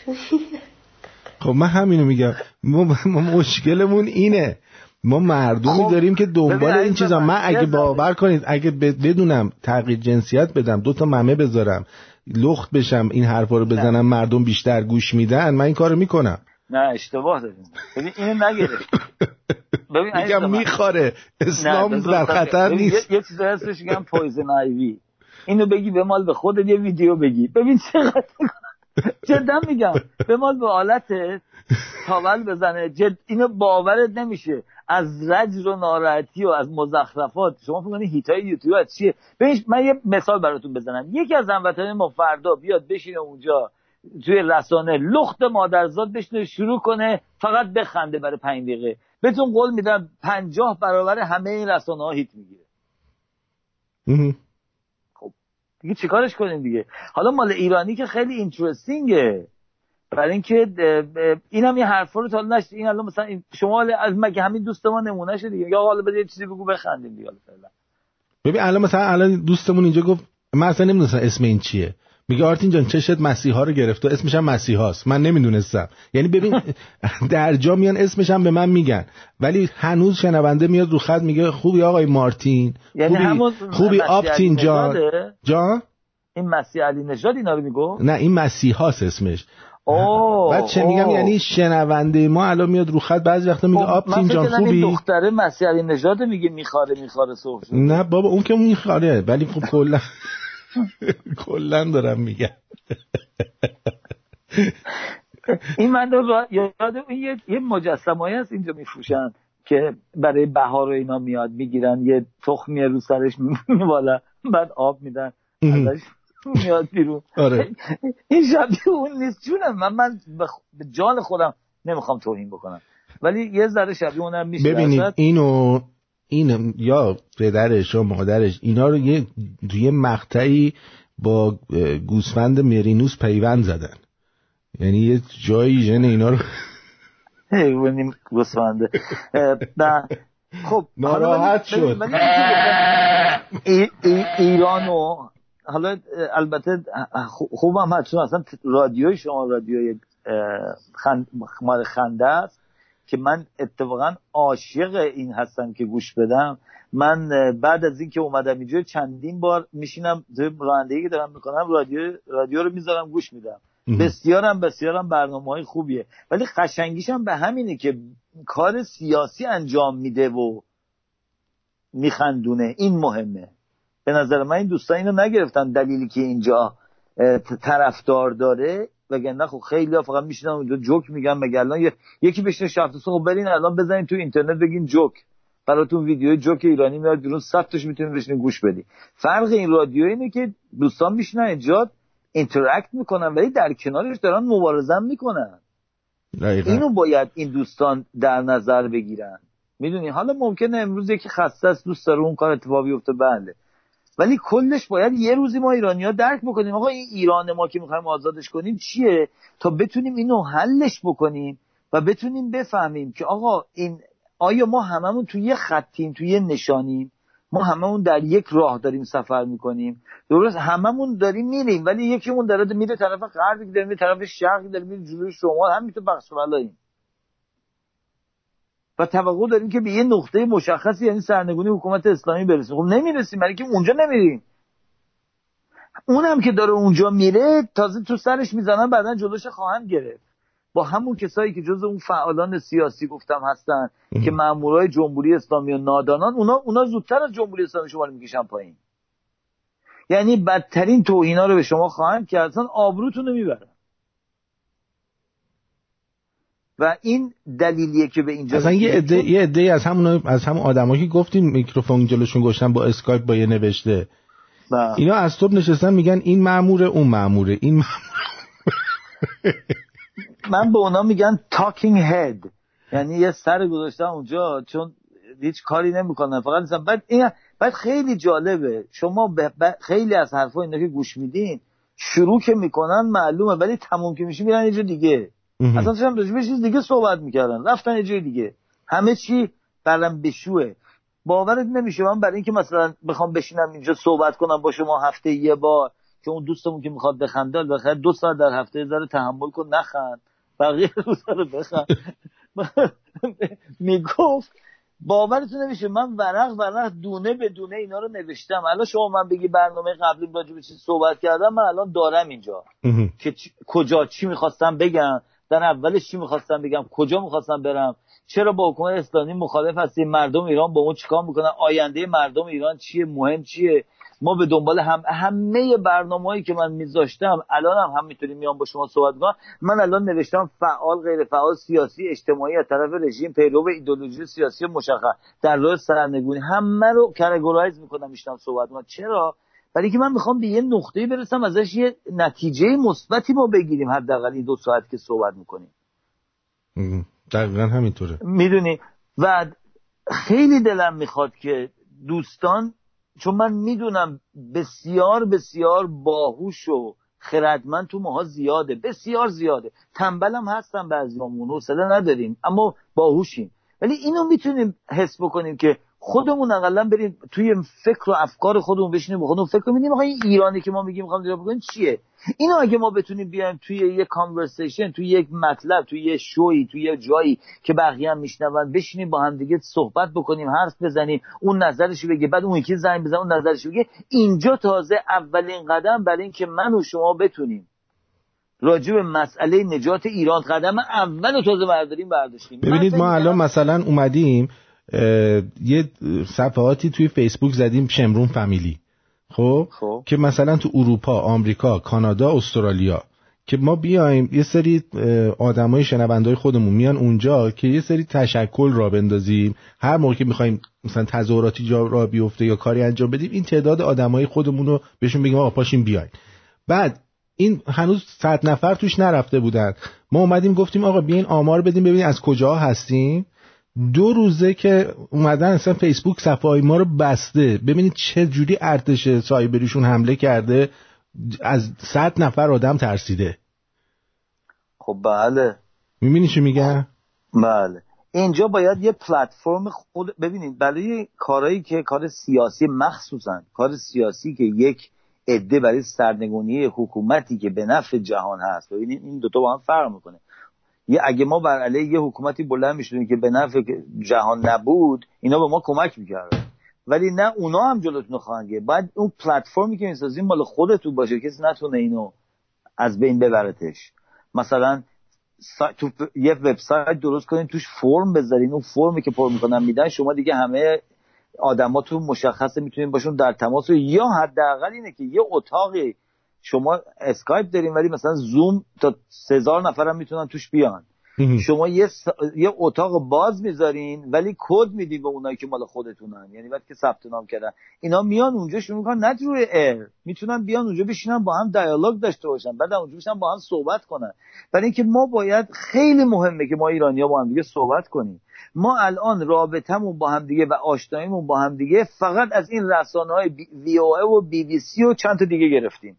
Speaker 1: خب من همینو میگم. ما, ما مشکلمون اینه. ما مردمی خب داریم که دنبال این چیزا. من اگه باور کنید اگه بدونم تغییر جنسیت بدم دو تا ممه بذارم لخت بشم این حرفا رو بزنم مردم بیشتر گوش میدن من این کارو می‌کنم.
Speaker 2: نه اشتباه داریم. ببین اینو نگرفت
Speaker 1: ببین میگم می‌خوره. اسلام در خطر نیست.
Speaker 2: یه, چیز هستش میگم پویزن آیوی اینو بگی به مال به خودت یه ویدیو بگی. ببین چقدر جدا میگم. به مال به حالت تاول بزنه. جد اینو باورت نمیشه. از رجر و ناراحتی و از مزخرفات. شما فکر کنید هیتای یوتیوب از چیه؟ ببین من یه مثال براتون بزنم. یکی از هموطنان ما فردا بیاد بشینه اونجا. توی رسانه لخت مادرزاد بشنه شروع کنه فقط بخنده برای پنج دقیقه. بهتون قول میدم پنجاه برابر همه این رسانه ها هیت می‌گیره. خب دیگه چیکارش کنیم دیگه؟ حالا مال ایرانی که خیلی اینترستینگه برای اینکه اینم یه حرفا رو تا نشد. این الان مثلا شما از مگه همین دوست ما نمونه شد دیگه یا حالا بده یه چیزی بگو بخندیم دیگه فعلا.
Speaker 1: ببین الان مثلا الان دوستمون اینجا گفت من اصلا نمی‌دونستم اسم این چیه. میگه آرتین جان چشت مسیحا رو گرفته اسمش هم مسیحاست. من نمی‌دونستم. یعنی ببین در جا میان اسمش هم به من میگن. ولی هنوز شنونده میاد رو خط میگه خوبی آقای مارتین؟
Speaker 2: یعنی
Speaker 1: خوبی, خوبی آپتین جان. جان؟
Speaker 2: این مسیح علی نژاد اینا رو میگو؟
Speaker 1: نه این مسیحاست اسمش.
Speaker 2: اوه
Speaker 1: بعد چه میگم؟ یعنی شنونده ما الان میاد رو خط بعضی وقتا میگه آپتین جان خوبی؟
Speaker 2: دختره مسیح علی نژاد میگه میخاره میخاره سرخ
Speaker 1: نه بابا اون که میخاره. ولی خب کلا کلا دارم میگم.
Speaker 2: این من رو یاد این یه, یه مجسمه هست اینجا میفروشن که برای بهار و اینا میاد می‌گیرن یه تخمی رو سرش میبالا بعد آب میدن ازش میاد بیرون.
Speaker 1: آره.
Speaker 2: این شبیه اون نیست جونم من من به جان خودم نمی‌خوام توهین بکنم. ولی یه ذره شبیه اونم میشه
Speaker 1: ببینید اینو این یا پدرش یا مادرش اینا رو یه توی مقطعی با گوسفند مرینوس پیوند زدن. یعنی یه جایی ژن اینا رو
Speaker 2: حیوانی گوسفنده خب
Speaker 1: ناراحت شد.
Speaker 2: ایران و حالا البته خوبم هست چون اصلا رادیوی شما رادیوی خند... خنده است. که من اتفاقا عاشق این هستم که گوش بدم. من بعد از اینکه اومدم اینجا چندین بار میشینم رانندگی که دارم می‌کنم رادیو رادیو رو می‌ذارم گوش میدم. بسیارم بسیارم برنامه های خوبیه. ولی قشنگیش هم به همینه که کار سیاسی انجام میده و میخندونه. این مهمه. به نظر من این دوستان اینو نگرفتن دلیلی که اینجا طرفدار داره. وگرنه خب خیلی ها فقط میشینن اونجا جوک میگن مگه الان یکی بشینه شفت خب برین الان بزنین تو اینترنت بگین جوک. براتون ویدیو جوک ایرانی میاد بیرون صد تاش می‌تونید بشینین گوش بدی فرق این رادیو اینه که دوستان میشینن اینجا اینتراکت می‌کنن ولی در کنارش دارن مبارزه می‌کنن. اینو باید این دوستان در نظر بگیرن. می‌دونی؟ حالا ممکنه امروز یکی خسته است دوست داره اون کار اتفاق بیفته بله. ولی کلش باید یه روزی ما ایرانی ها درک بکنیم. آقا این ایران ما که می‌خوایم آزادش کنیم چیه؟ تا بتونیم اینو حلش بکنیم و بتونیم بفهمیم که آقا این آیا ما هممون توی یه خطیم توی یه نشانیم؟ ما هممون در یک راه داریم سفر می‌کنیم. درست هممون داریم میریم ولی یکیمون داره میره طرف غرب داره میره طرف شرق داره میره جلوی شما همینطور بخش و توقع داریم که به یه نقطه مشخصی یعنی سرنگونی حکومت اسلامی برسیم. خب نمی‌رسیم برای که اونجا نمیریم. اونم که داره اونجا میره تازه تو سرش می‌زنن بعدا جلوش خواهند گرفت. با همون کسایی که جز اون فعالان سیاسی گفتم هستن که مامورای جمهوری اسلامی و نادانان اونا اونا زودتر از جمهوری اسلامی شما رو می‌کشن پایین. یعنی بدترین توهینا رو به شما خواهند کرد که اصلا آبروتون رو می‌برن. و این دلیلیه که به اینجا
Speaker 1: اصلا یه عده یه عده از همون از همون آدمایی که گفتیم میکروفون جلوشون گذاشتن با اسکایپ با یه نوشته. با. بله. اینا از صبح نشستن میگن این ماموره اون ماموره این ماموره
Speaker 2: من به اونا میگن تاکینگ هد یعنی یه سر گذاشتن اونجا چون هیچ کاری نمی‌کنن. فقط نیستن بعد این بعد خیلی جالبه. شما خیلی از حرفا اینا که گوش میدین شروع که می‌کنن معلومه ولی تموم که میشه میرن یه دیگه. اصلا داشتم راجع چیز دیگه صحبت می‌کردن. رفتن یه جای دیگه. همه چی برام بشوه باورت نمیشه. من برای اینکه مثلا بخوام بشینم اینجا صحبت کنم با شما هفته یه بار که اون دوستمون که می‌خواد بخنده بخیر دو ساعت در هفته ذره تحمل کن نخند. بقیه روزا رو بخند. می‌گفت باورتون نمیشه. من ورق ورق دونه به دونه اینا رو نوشتم. الان شما من بگی برنامه قبلی راجع به چیز صحبت کردم من الان دارم اینجا. که کجا چی می‌خواستم بگم. در اولش چی می‌خواستم بگم؟ کجا می‌خواستم برم؟ چرا با حکومت اسلامی مخالف هستیم؟ مردم ایران با اون چیکار می‌کنن؟ آینده مردم ایران چیه؟ مهم چیه؟ ما به دنبال هم همه برنامه‌ای که من میذاشتم الان هم, هم میام با شما صحبت کنم من الان نوشتم فعال غیر فعال سیاسی اجتماعی از طرف رژیم پیرو ایدولوژی سیاسی مشخص. در راه سرنگونی. همه رو کاتگورایز می‌کنم میشنم صحبت کنم چرا؟ برای که من می‌خوام به یه نقطه‌ای برسم ازش یه نتیجه مثبتی ما بگیریم حداقل این دو ساعت که صحبت می‌کنیم.
Speaker 1: دقیقا همینطوره.
Speaker 2: می‌دونی؟ و خیلی دلم می‌خواد که دوستان چون من می‌دونم بسیار بسیار باهوش و خردمند تو ماها زیاده بسیار زیاده. تنبلم هستم بعضیامون حوصله نداریم اما باهوشیم. ولی اینو می‌تونیم حس بکنیم که خودمون اقلا بریم توی فکر و افکار خودمون بشینیم خودمون فکر کنیم این ایرانی که ما میگیم می‌خوام جواب بکنیم چیه؟ اینو اگه ما بتونیم بیایم توی یه کانورسیشن توی یک مطلب توی یه شوی توی یه جایی که بقیه هم میشنون بشینیم با هم دیگه صحبت بکنیم حرف بزنیم اون نظرش بگه بعد اون یکی زنگ بزنه اون نظرش بگه. اینجا تازه اولین قدم برای اینکه من و شما بتونیم راجع به مسئله نجات ایران قدم اول تازه برداریم برداشتیم.
Speaker 1: ببینید ما الان مثلا اومدیم یه صفحاتی توی فیسبوک زدیم شمرون فامیلی. خب؟, خب. که مثلا تو اروپا آمریکا کانادا استرالیا. که ما بیایم یه سری آدمای شنوندای خودمون میان اونجا که یه سری تشکل را بندازیم. هر موقع که می‌خوایم مثلا تظاهراتی جا را بیفته یا کاری انجام بدیم این تعداد آدمای خودمون رو بهشون بگیم آقا پاشین بیاین. بعد این هنوز صد نفر توش نرفته بودن. ما اومدیم گفتیم آقا بیاین آمار بدیم ببینیم از کجا هستیم. دو روزه که اومدن اصلا فیسبوک صفحه ما رو بسته. ببینید چه جوری ارتش سایبریشون حمله کرده. از صد نفر آدم ترسیده.
Speaker 2: خب بله.
Speaker 1: می‌بینی چی میگن؟
Speaker 2: بله. اینجا باید یه پلتفرم خود ببینید برای کارهایی که کار سیاسی مخصوصا کار سیاسی که یک عده برای سرنگونی حکومتی که به نفع جهان هست. ببینید این دوتا با هم فرق می‌کنه. یه اگه ما بر علیه یه حکومتی بلند می‌شدیم که به نفع جهان نبود اینا به ما کمک می‌کرد ولی نه اونا هم جلوتون خواهند گرفت. باید اون پلتفرمی که می‌سازیم مال خودتون باشه. کسی نتونه اینو از بین ببرتش. مثلا تو یه وبسایت درست کنین توش فرم بذارین. اون فرمی که پر می‌کنن میدن شما دیگه همه آدماتون مشخصه می‌تونین باشون در تماس یا حداقل اینه که یه اتاقی شما اسکایپ داریم ولی مثلا زوم تا سزار نفر هم می‌تونن توش بیان. شما یه, یه اتاق باز می‌ذارین ولی کد میدین به اونایی که مال خودتونن. یعنی وقتی که ثبت نام کردن. اینا میان اونجا شروع می‌کنن نه روی air می‌تونن بیان اونجا بشینن با هم دیالوگ داشته باشن. بعد اونجا بشینن با هم صحبت کنن. برای اینکه ما باید خیلی مهمه که ما ایرانیا با هم دیگه صحبت کنیم. ما الان رابطمون با هم دیگه و آشناییمون با هم دیگه فقط از این رسانه های VOA و بی بی سی و چند تا دیگه گرفتیم.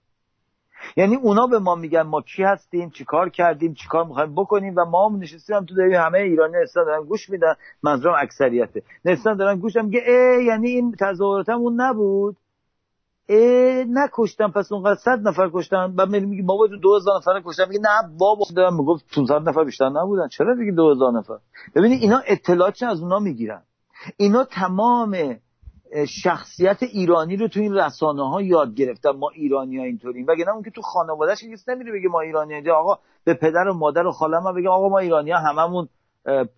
Speaker 2: یعنی اونا به ما میگن ما کی هستیم چیکار کردیم چیکار می‌خوایم بکنیم و ما هم نشستیم هم تو داریم همه ایرانی هستن دارن گوش میدن. منظورم اکثریته. نشستن دارن گوش میگه ای یعنی این تظاهراتمون نبود. ای نکشتم پس اونقدر صد نفر کشتن. بعد میگه بابا تو 2000 نفر کشتن. میگه نه بابا. دارم می‌گفت 500 نفر بیشتر نبودن. چرا دیگه 2000 نفر؟ ببینید اینا اطلاعات از اونا می‌گیرن. اینا تمام شخصیت ایرانی رو تو این رسانه ها یاد گرفتن ما ایرانی ها اینطوریم وگرنه اون که تو خانوادهش کسی نمیره بگه ما ایرانی ها آقا به پدر و مادر و خالم ها بگه آقا ما ایرانی ها هممون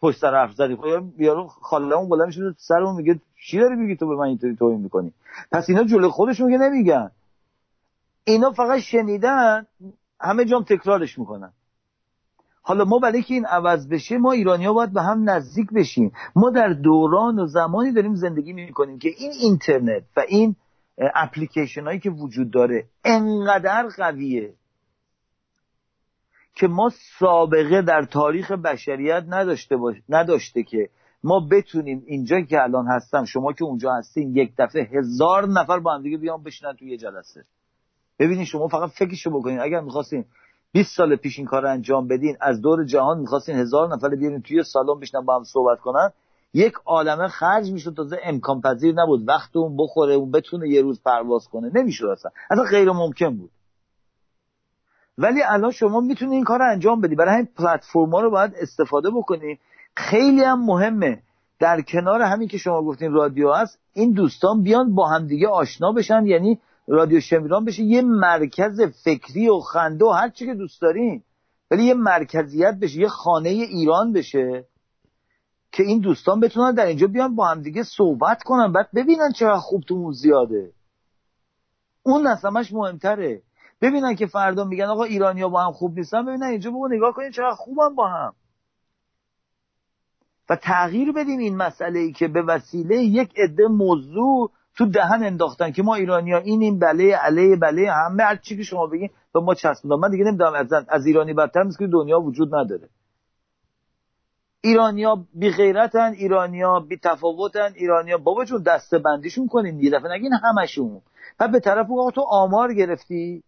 Speaker 2: پشت سر حرف زدیم. خب یارو خالمون بلند میشه سرمون میگه چی داری میگی تو به من اینطوری توهین می‌کنی؟ پس اینا جلو خودشون که نمیگن. اینا فقط شنیدن همه جام تکرارش می‌کنن. حالا ما برای که این عوض بشه ما ایرانی ها باید به هم نزدیک بشیم. ما در دوران و زمانی داریم زندگی می‌کنیم که این اینترنت و این اپلیکیشن هایی که وجود داره انقدر قویه که ما سابقه در تاریخ بشریت نداشته باش... نداشته که ما بتونیم اینجا که الان هستم شما که اونجا هستین یک دفعه هزار نفر با هم دیگه بیان بشینن توی یه جلسه. ببینید شما فقط فکرشو بکنین. اگر می‌خواستین 20 سال پیش این کار انجام بدین از دور جهان می‌خواستین هزار نفر بیارین توی سالن بشنن با هم صحبت کنن. یک عالمه خرج می‌شد تازه امکان پذیر نبود. وقت اون بخوره اون بتونه یه روز پرواز کنه. نمی‌شد اصلا. اصلا غیر ممکن بود. ولی الان شما می‌تونید این کار انجام بدی. برای همین پلتفرم رو باید استفاده بکنید خیلی هم مهمه. در کنار همین که شما گفتین رادیو هست این دوستان بیان با همدیگه آشنا بشن. یعنی رادیو شمیران بشه یه مرکز فکری و خنده و هر چی که دوست دارین. ولی یه مرکزیت بشه یه خانه ایران بشه که این دوستان بتونن در اینجا بیان با هم دیگه صحبت کنن بعد ببینن چقدر خوب تو زیاده. اون از مهمتره. ببینن که فردا میگن آقا ایرانیا با هم خوب نیستن ببینن اینجا بگو نگاه کنین چقدر خوبن با هم. و تغییر بدیم این مسئله ای که به وسیله یک عده موضوع تو دهن انداختن که ما ایرانی ها اینیم بله علیه بله همه هر چی که شما بگین به ما چسبوندن. من دیگه نمی‌دونم از, از ایرانی بدتر نیست که دنیا وجود نداره. ایرانیا بی غیرتن ایرانیا بی تفاوتن ایرانیا بابا جون دسته بندیشون کنین یه دفعه نگین همشون. بعد به طرف تو آمار گرفتی.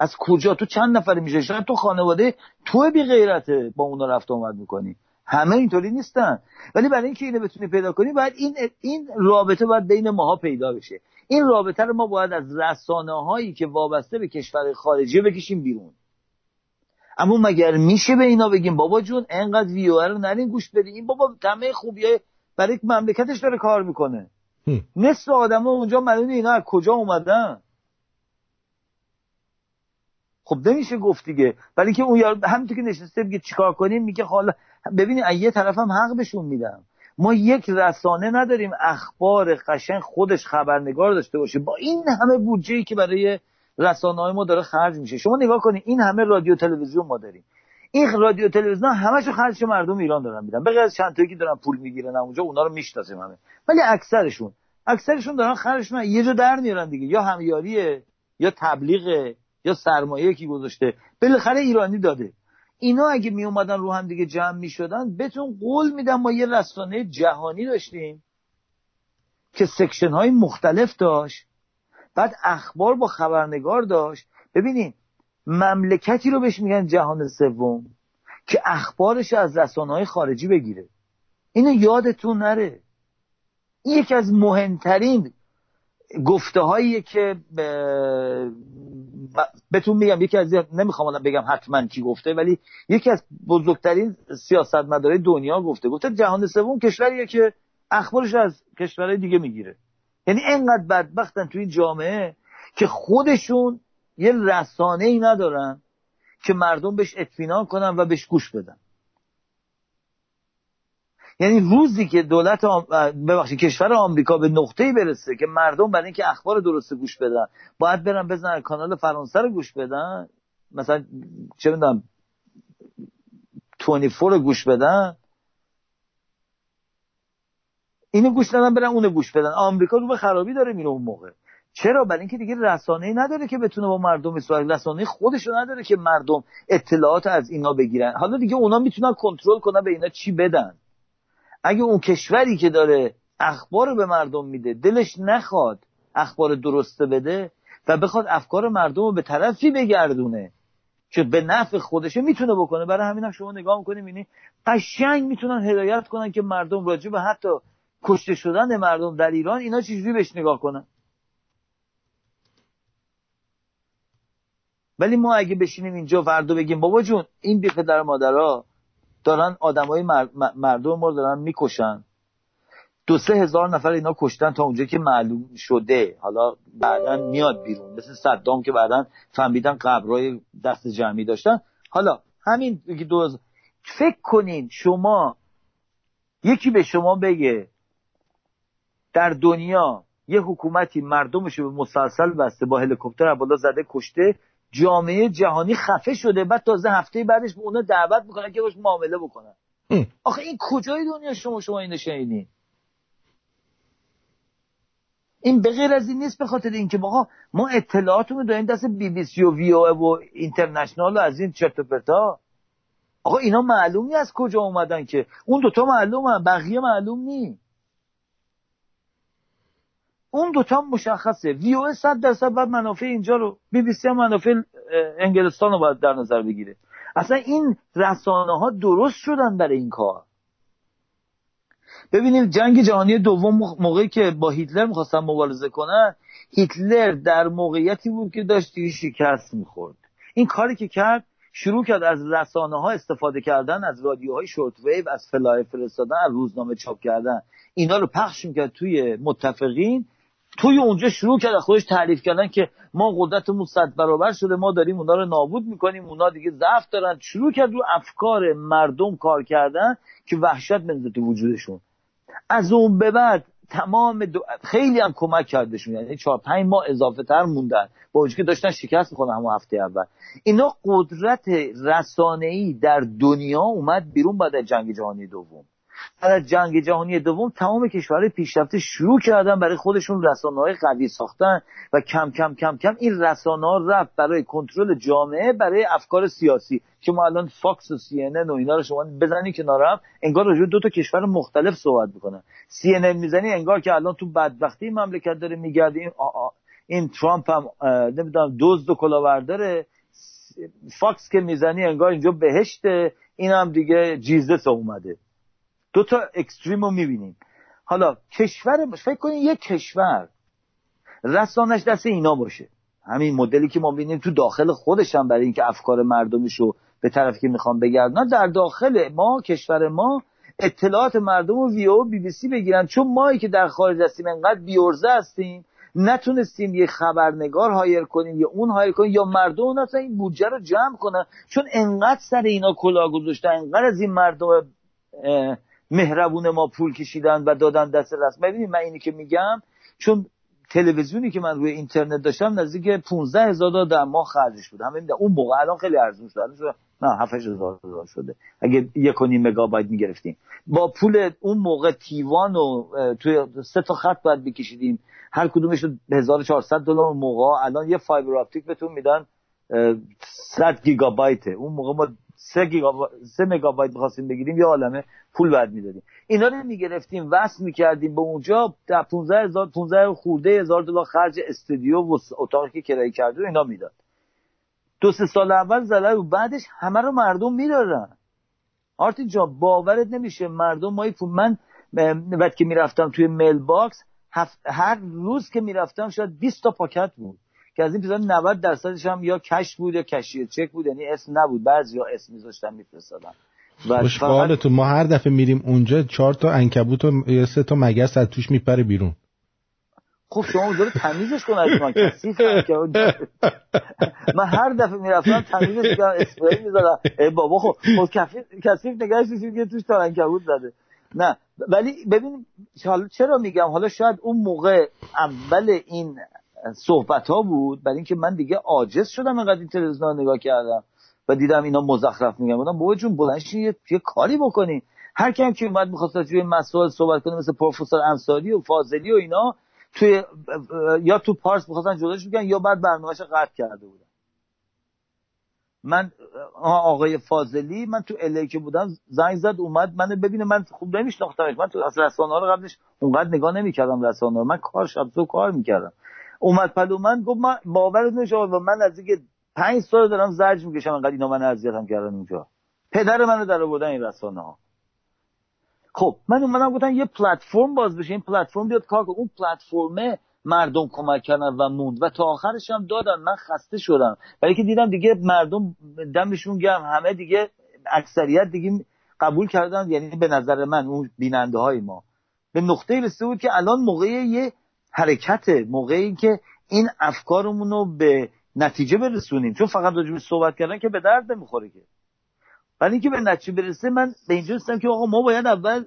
Speaker 2: از کجا؟ تو چند نفر میشه شاید تو خانواده تو بی غیرته با اونا رفت آمد می‌کنی. همه اینطوری نیستن. ولی برای اینکه اینو بتونی پیدا کنی باید این این رابطه باید بین ماها پیدا بشه. این رابطه رو ما باید از رسانه هایی که وابسته به کشور خارجی بکشیم بیرون. اما مگر میشه به اینا بگیم بابا جون انقدر ویو رو نرین گوش بدین این بابا تمه خوبیه برای مملکتش داره کار می‌کنه. نصف آدم ها اونجا معلومه اینا از کجا اومدن. خب نمیشه گفت دیگه. ولی اینکه اون یار همینطور که نشسته میگه چیکار کنیم میگه حالا ببینید یه طرف هم حق بهشون میدم. ما یک رسانه نداریم اخبار قشنگ خودش خبرنگار داشته باشه. با این همه بودجه ای که برای رسانه های ما داره خرج میشه. شما نگاه کنید این همه رادیو تلویزیون ما داریم. این رادیو تلویزیون همشو خرج مردم ایران دارن میدن. به از چند که دارن پول می‌گیرن اونجا اونا رو می‌شناسیم همه. ولی اکثرشون اکثرشون دارن خرج من یه جا در میارن دیگه. یا همیاریه یا تبلیغ یا سرمایه کی گذاشته. بالاخره ایرانی داده. اینا اگه می اومدن رو هم دیگه جمع می شدن بهتون قول میدم ما یه رسانه جهانی داشتیم که سکشن های مختلف داشت بعد اخبار با خبرنگار داشت. ببینید مملکتی رو بهش میگن جهان سوم که اخبارش از رسانه های خارجی بگیره. اینو یادتون نره. این یکی از مهمترین گفته هایی که بهتون میگم یکی از نمی‌خوام بگم حتما کی گفته ولی یکی از بزرگترین سیاستمدارای دنیا گفته. گفته جهان سوم کشوریه که اخبارش از کشورهای دیگه می‌گیره. یعنی انقدر بدبختن توی این جامعه که خودشون یه رسانه ای ندارن که مردم بهش اطمینان کنن و بهش گوش بدن. یعنی روزی که دولت آم... ببخشید کشور آمریکا به نقطه‌ای برسه که مردم برای اینکه اخبار درست گوش بدن باید برن بزنن کانال فرانسه رو گوش بدن؟ مثلا چه می‌دونم 24 رو گوش بدن؟ اینو گوش ندن برن اونو گوش بدن. آمریکا رو به خرابی داره میره اون موقع. چرا؟ برای اینکه دیگه رسانه نداره که بتونه با مردم بسواد رسانه خودشو نداره که مردم اطلاعات از اینا بگیرن. حالا دیگه اونا می‌تونن کنترل کنن به اینا چی بدن. اگه اون کشوری که داره اخبار به مردم میده دلش نخواد اخبار درسته بده و بخواد افکار مردم رو به طرفی بگردونه که به نفع خودشه می‌تونه بکنه. برای همین هم شما نگاه می‌کنیم اینی قشنگ می‌تونن هدایت کنن که مردم راجع به حتی کشته شدن مردم در ایران اینا چجوری بهش نگاه کنن؟ ولی ما اگه بشینیم اینجا فردا بگیم بابا جون این بی پدر مادرها دارن آدمای مردم ما دارن می‌کشن. دو سه هزار نفر اینا کشتن تا اونجا که معلوم شده. حالا بعدا میاد بیرون. مثل صدام که بعدا فهمیدن قبرای دست جمعی داشتن. حالا همین دو فکر کنین شما یکی به شما بگه در دنیا یه حکومتی مردمش به مسلسل بسته با هلیکوپتر بالا زده کشته جامعه جهانی خفه شده بعد تازه هفته بعدش به اونا دعوت می‌کنن که باش معامله بکنن. آخه این کجای دنیا شما شما اینو شنیدین این به غیر از این نیست به خاطر اینکه ما ما اطلاعاتمون داریم دست بی بی سی و وی او و اینترنشنال و از این چرت و پرتا. آقا اینا معلومی از کجا اومدن که. اون دوتا معلومن بقیه معلوم نیست اون دوتا مشخصه. وی او صد درصد باید منافع اینجا رو بی بی سی هم منافع انگلستان رو باید در نظر بگیره. اصلا این رسانه ها درست شدن برای این کار. ببینید جنگ جهانی دوم موقعی که با هیتلر می‌خواستن مبارزه کنن هیتلر در موقعیتی بود که داشت دیگه شکست می‌خورد. این کاری که کرد شروع کرد از رسانه ها استفاده کردن از رادیوهای شورت ویو از فلای فرستادن از روزنامه چاپ کردن. اینا رو پخش می‌کرد توی متفقین. توی اونجا شروع کرد خودش تعریف کردن که ما قدرتمون صد برابر شده ما داریم اونا رو نابود می‌کنیم اونا دیگه ضعف دارن. شروع کرد رو افکار مردم کار کردن که وحشت بنده تو وجودشون. از اون به بعد تمام دو... خیلی هم کمک کردشون. یعنی چهار پنج ماه اضافه تر موندن. با که داشتن شکست می‌کنن همون هفته اول. اینا قدرت رسانه‌ای در دنیا اومد بیرون بعد از جنگ جهانی دوم. بعد از جنگ جهانی دوم تمام کشورهای پیشرفته شروع کردن برای خودشون رسانه های قوی ساختن و کم کم کم کم این رسانه ها رفت برای کنترل جامعه برای افکار سیاسی. که ما الان فاکس و سی ان ان و اینا رو شما بزنید کنار هم انگار راجع دو تا کشور مختلف صحبت می‌کنن. سی ان ان می‌زنی انگار که الان تو بدبختی مملکت داره میگرده. این, این ترامپ هم نمی‌دونم دزد و کلاهبرداره فاکس که می‌زنی انگار اینجا بهشته. این هم دیگه Jesus اومده. دو تا extreme رو می‌بینیم. حالا کشور فکر کنید یک کشور رسانش دست اینا باشه. همین مدلی که می‌بینیم تو داخل خودش هم برای اینکه افکار مردمش رو به طرفی که می‌خوام بگردن در داخل ما کشور ما اطلاعات مردم رو VOA بی بی سی بگیرن. چون مایی که در خارج هستیم انقدر بی‌عرضه هستیم نتونستیم یه خبرنگار هایر کنیم یا اون هایر کنیم یا مردم اصلا این بودجه رو جمع کنن. چون انقدر سر اینا کلا گذاشتن انقدر از این مردم مهربون ما پول کشیدن و دادن دست رسم. ببینید من اینی که میگم چون تلویزیونی که من روی اینترنت داشتم نزدیک 15 هزار دلار در ماه خرجش بود. همین اون موقع الان خیلی ارزون شده. نه 7 هزار دلار شده. اگه یک و نیم مگابایت می‌گرفتیم. با پول اون موقع تیوان و توی سه تا خط باید بکشیدیم. هر کدومش 1400 دلار موقع. الان یه فایبر اپتیک بهتون میدن 100 گیگابایت اون موقع ما 3 گیگا 3 مگابایت می‌خواستیم بگیریم یه عالمه پول بعد می‌دادیم. اینا رو می‌گرفتیم وصل می‌کردیم به اونجا در 15 هزار 15 خورده هزار دلار خرج استودیو و اتاقی که کرایه کرده اینا می‌داد. دو سه سال اول زدن و بعدش همه رو مردم می‌دادن. آرتی جا باورت نمیشه مردم پول من وقتی که می‌رفتم توی mailbox هر روز که می‌رفتم شاید 20 تا پاکت بود. که از این چیزا 90 درصدش هم یا cash بود یا cashier check بود یعنی اسم نبود. بعضی یا اسم میذاشتن میفرستادن.
Speaker 1: خوشحالتون ما هر دفعه میریم اونجا چهار تا عنکبوت و سه تا مگس از توش میپره بیرون.
Speaker 2: خب شما اونجا رو تمیزش کن از من کثیف من هر دفعه می‌رفتم تمیزش کردم اسپری می‌زدم. ای بابا خب خب کثیف نگهش که توش تا انکبوت زده. نه ولی ببین حالا چرا میگم؟ حالا شاید اون موقع اول این صحبت ها بود برای اینکه من دیگه عاجز شدم اینقدر این تلویزیون نگاه کردم و دیدم اینا مزخرف میگن. بودم بابا جون بلنشین یه،, یه کاری بکنی. هر کیم که اومد می‌خواست توی مسائل صحبت کنه مثل پروفسور انصاری و فاضلی و اینا توی یا تو پارس می‌خواستن جداش بگن یا بعد برنامه‌اش قطع کرده بودن. من آقای فاضلی من تو الی که بودم زنگ زد اومد منو ببینه. من خوب نمیشناختمش. من تو اصل رسانه ها رو قبلش اونقدر نگاه نمی‌کردم رسانه ها من کار شب تو کار می‌کردم. اومد پلو. من گفت من باور نمیشه و من از اینکه پنج سال دارم زرج می‌کشم انقدر اینا من اذیتم کردن اونجا. پدر منو در آوردن این رسانه ها خب من اومدم گفتم یه پلتفرم باز بشه. این پلتفرم بیاد کار کنه. اون پلتفرمه مردم کمک کردن و موند. و تا آخرش هم دادن. من خسته شدم. برای که دیدم دیگه مردم دمشون گرم. همه دیگه اکثریت دیگه قبول کردن. یعنی به نظر من اون بیننده های ما. به نقطه رسیده بود که الان موقع یه حرکت موقعی که این افکارمون رو به نتیجه برسونیم. چون فقط راجع صحبت کردن که به درد نمی‌خوره که. ولی اینکه به نتیجه برسه من به اینجا هستم که آقا ما باید اول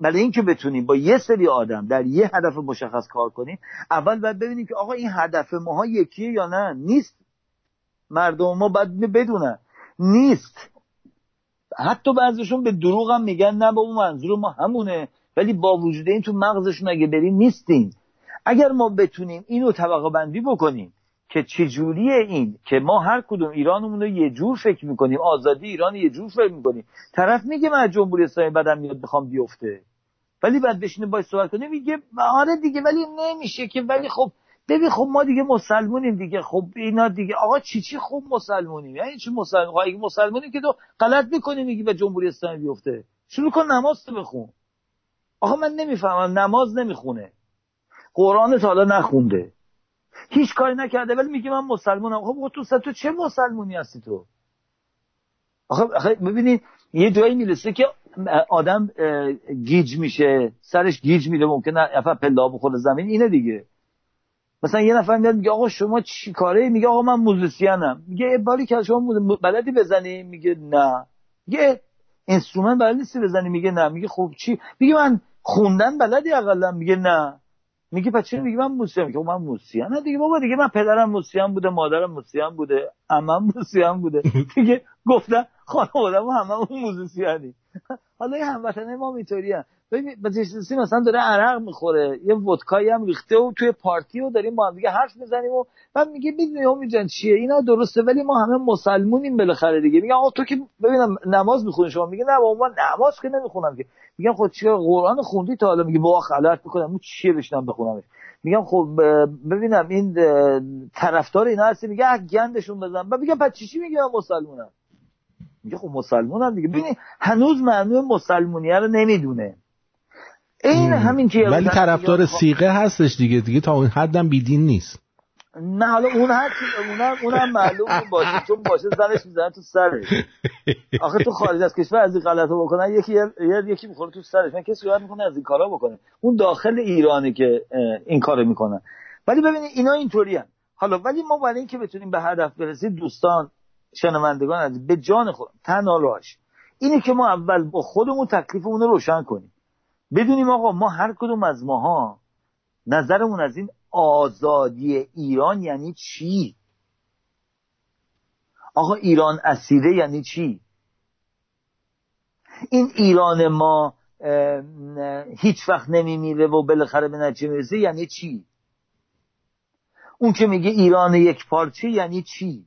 Speaker 2: برای اینکه بتونیم با یه سری آدم در یه هدف مشخص کار کنیم اول باید ببینیم که آقا این هدف ماها یکیه یا نه. نیست. مردم ما باید بدونن. نیست. حتی بعضیشون به دروغ هم میگن نه با اون منظور ما همونه. ولی با وجود این تو مغزشون اگه بریم نیستیم. اگر ما بتونیم اینو طبقه بندی بکنیم که چجوریه این که ما هر کدوم ایرانمون رو یه جور فکر می‌کنیم آزادی ایران یه جور فکر می‌کنیم. طرف میگه من جمهوری اسلامی بدم میاد بخوام بیفته. ولی بعد بشینه باید صحبت کنه میگه آره دیگه ولی نمیشه که ولی خب ببین خب ما دیگه مسلمونیم دیگه. خب اینا دیگه آقا چی چی خوب مسلمونیم؟ یعنی چی مسلمان خب اگه مسلمونیم که تو غلط می‌کنی میگی به جمهوری اسلامی بیفته. شروع کن نماز تو بخون. آقا من نمی‌فهمم نماز نمی‌خونه. قرآن حالا نخونده. هیچ کاری نکرده ولی میگه من مسلمانم. خب تو تو چه مسلمونی هستی تو؟ آخه ببینید یه جایی می‌رسه که آدم گیج میشه سرش گیج میره ممکنه افا پلا بخوره زمین اینه دیگه. مثلا یه نفر میاد میگه آقا شما چی کاره؟ میگه آقا من موزیسینم میگه باری که شما بلدی بزنی؟ میگه نه. میگه instrument بلدی نیستی بزنی؟ میگه نه. میگه خب چی؟ میگه من خوندن بلدی اقلا؟ میگه نه. میگه پس چرا میگه من موسیقی؟ که من موسیقی. نه دیگه بابا دیگه من پدرم موسیقی بوده مادرم موسیقی بوده عمم موسیقی بوده. دیگه گفتن خانواده‌مون همه اون موسیقی حالا یه هموطنه ما اینطوری ببین نشستی مثلا داره عرق می‌خوره یه ودکایی هم ریخته و توی پارتی و داریم با هم دیگه حرف می‌زنیم و بعد میگه می‌دونی جان چیه؟ اینا درسته ولی ما همه مسلمونیم بالاخره دیگه. میگه آقا تو که ببینم نماز می‌خونی شما؟ میگه نه بابا نماز که نمی‌خونم که. میگم خب چرا قرآن خوندی تا حالا؟ میگه با خلوت می‌کنم اون چیه بشنم بخونمش؟ میگم خب ببینم این طرفدار اینا هستی. میگه گندشون بزن. بعد میگم پس چی میگه من مسلمونم. میگه خب مسلمانم دیگه. ببینید هنوز معنی مسلمونیه رو نمی‌دونه. این همین که
Speaker 1: ولی طرفدار سیقه هستش دیگه. دیگه تا اون حدم بیدین نیست.
Speaker 2: نه حالا اون هر اونم اونم معلوم باشه. چون باشه زنش می‌زنه تو سرش. آخه تو خارج از کشور از این غلطو بکنن یکی یکی می‌خوره تو سرش. من کسی یاد می‌کنه از این کارا بکنه. اون داخل ایرانی که این کارو می‌کنن ولی ببینید اینا اینطوری حالا ولی ما برای اینکه بتونیم به هدف برسیم دوستان شنوندگان از به جان خود تنهاش اینه که ما اول با خودمون تکلیفمون رو روشن کنیم. بدونیم آقا ما هر کدوم از ماها نظرمون از این آزادی ایران یعنی چی؟ آقا ایران اسیره یعنی چی؟ این ایران ما هیچ وقت نمیمیره و بالاخره به نتیجه می‌رسه یعنی چی؟ اون که میگه ایران یک پارچه یعنی چی؟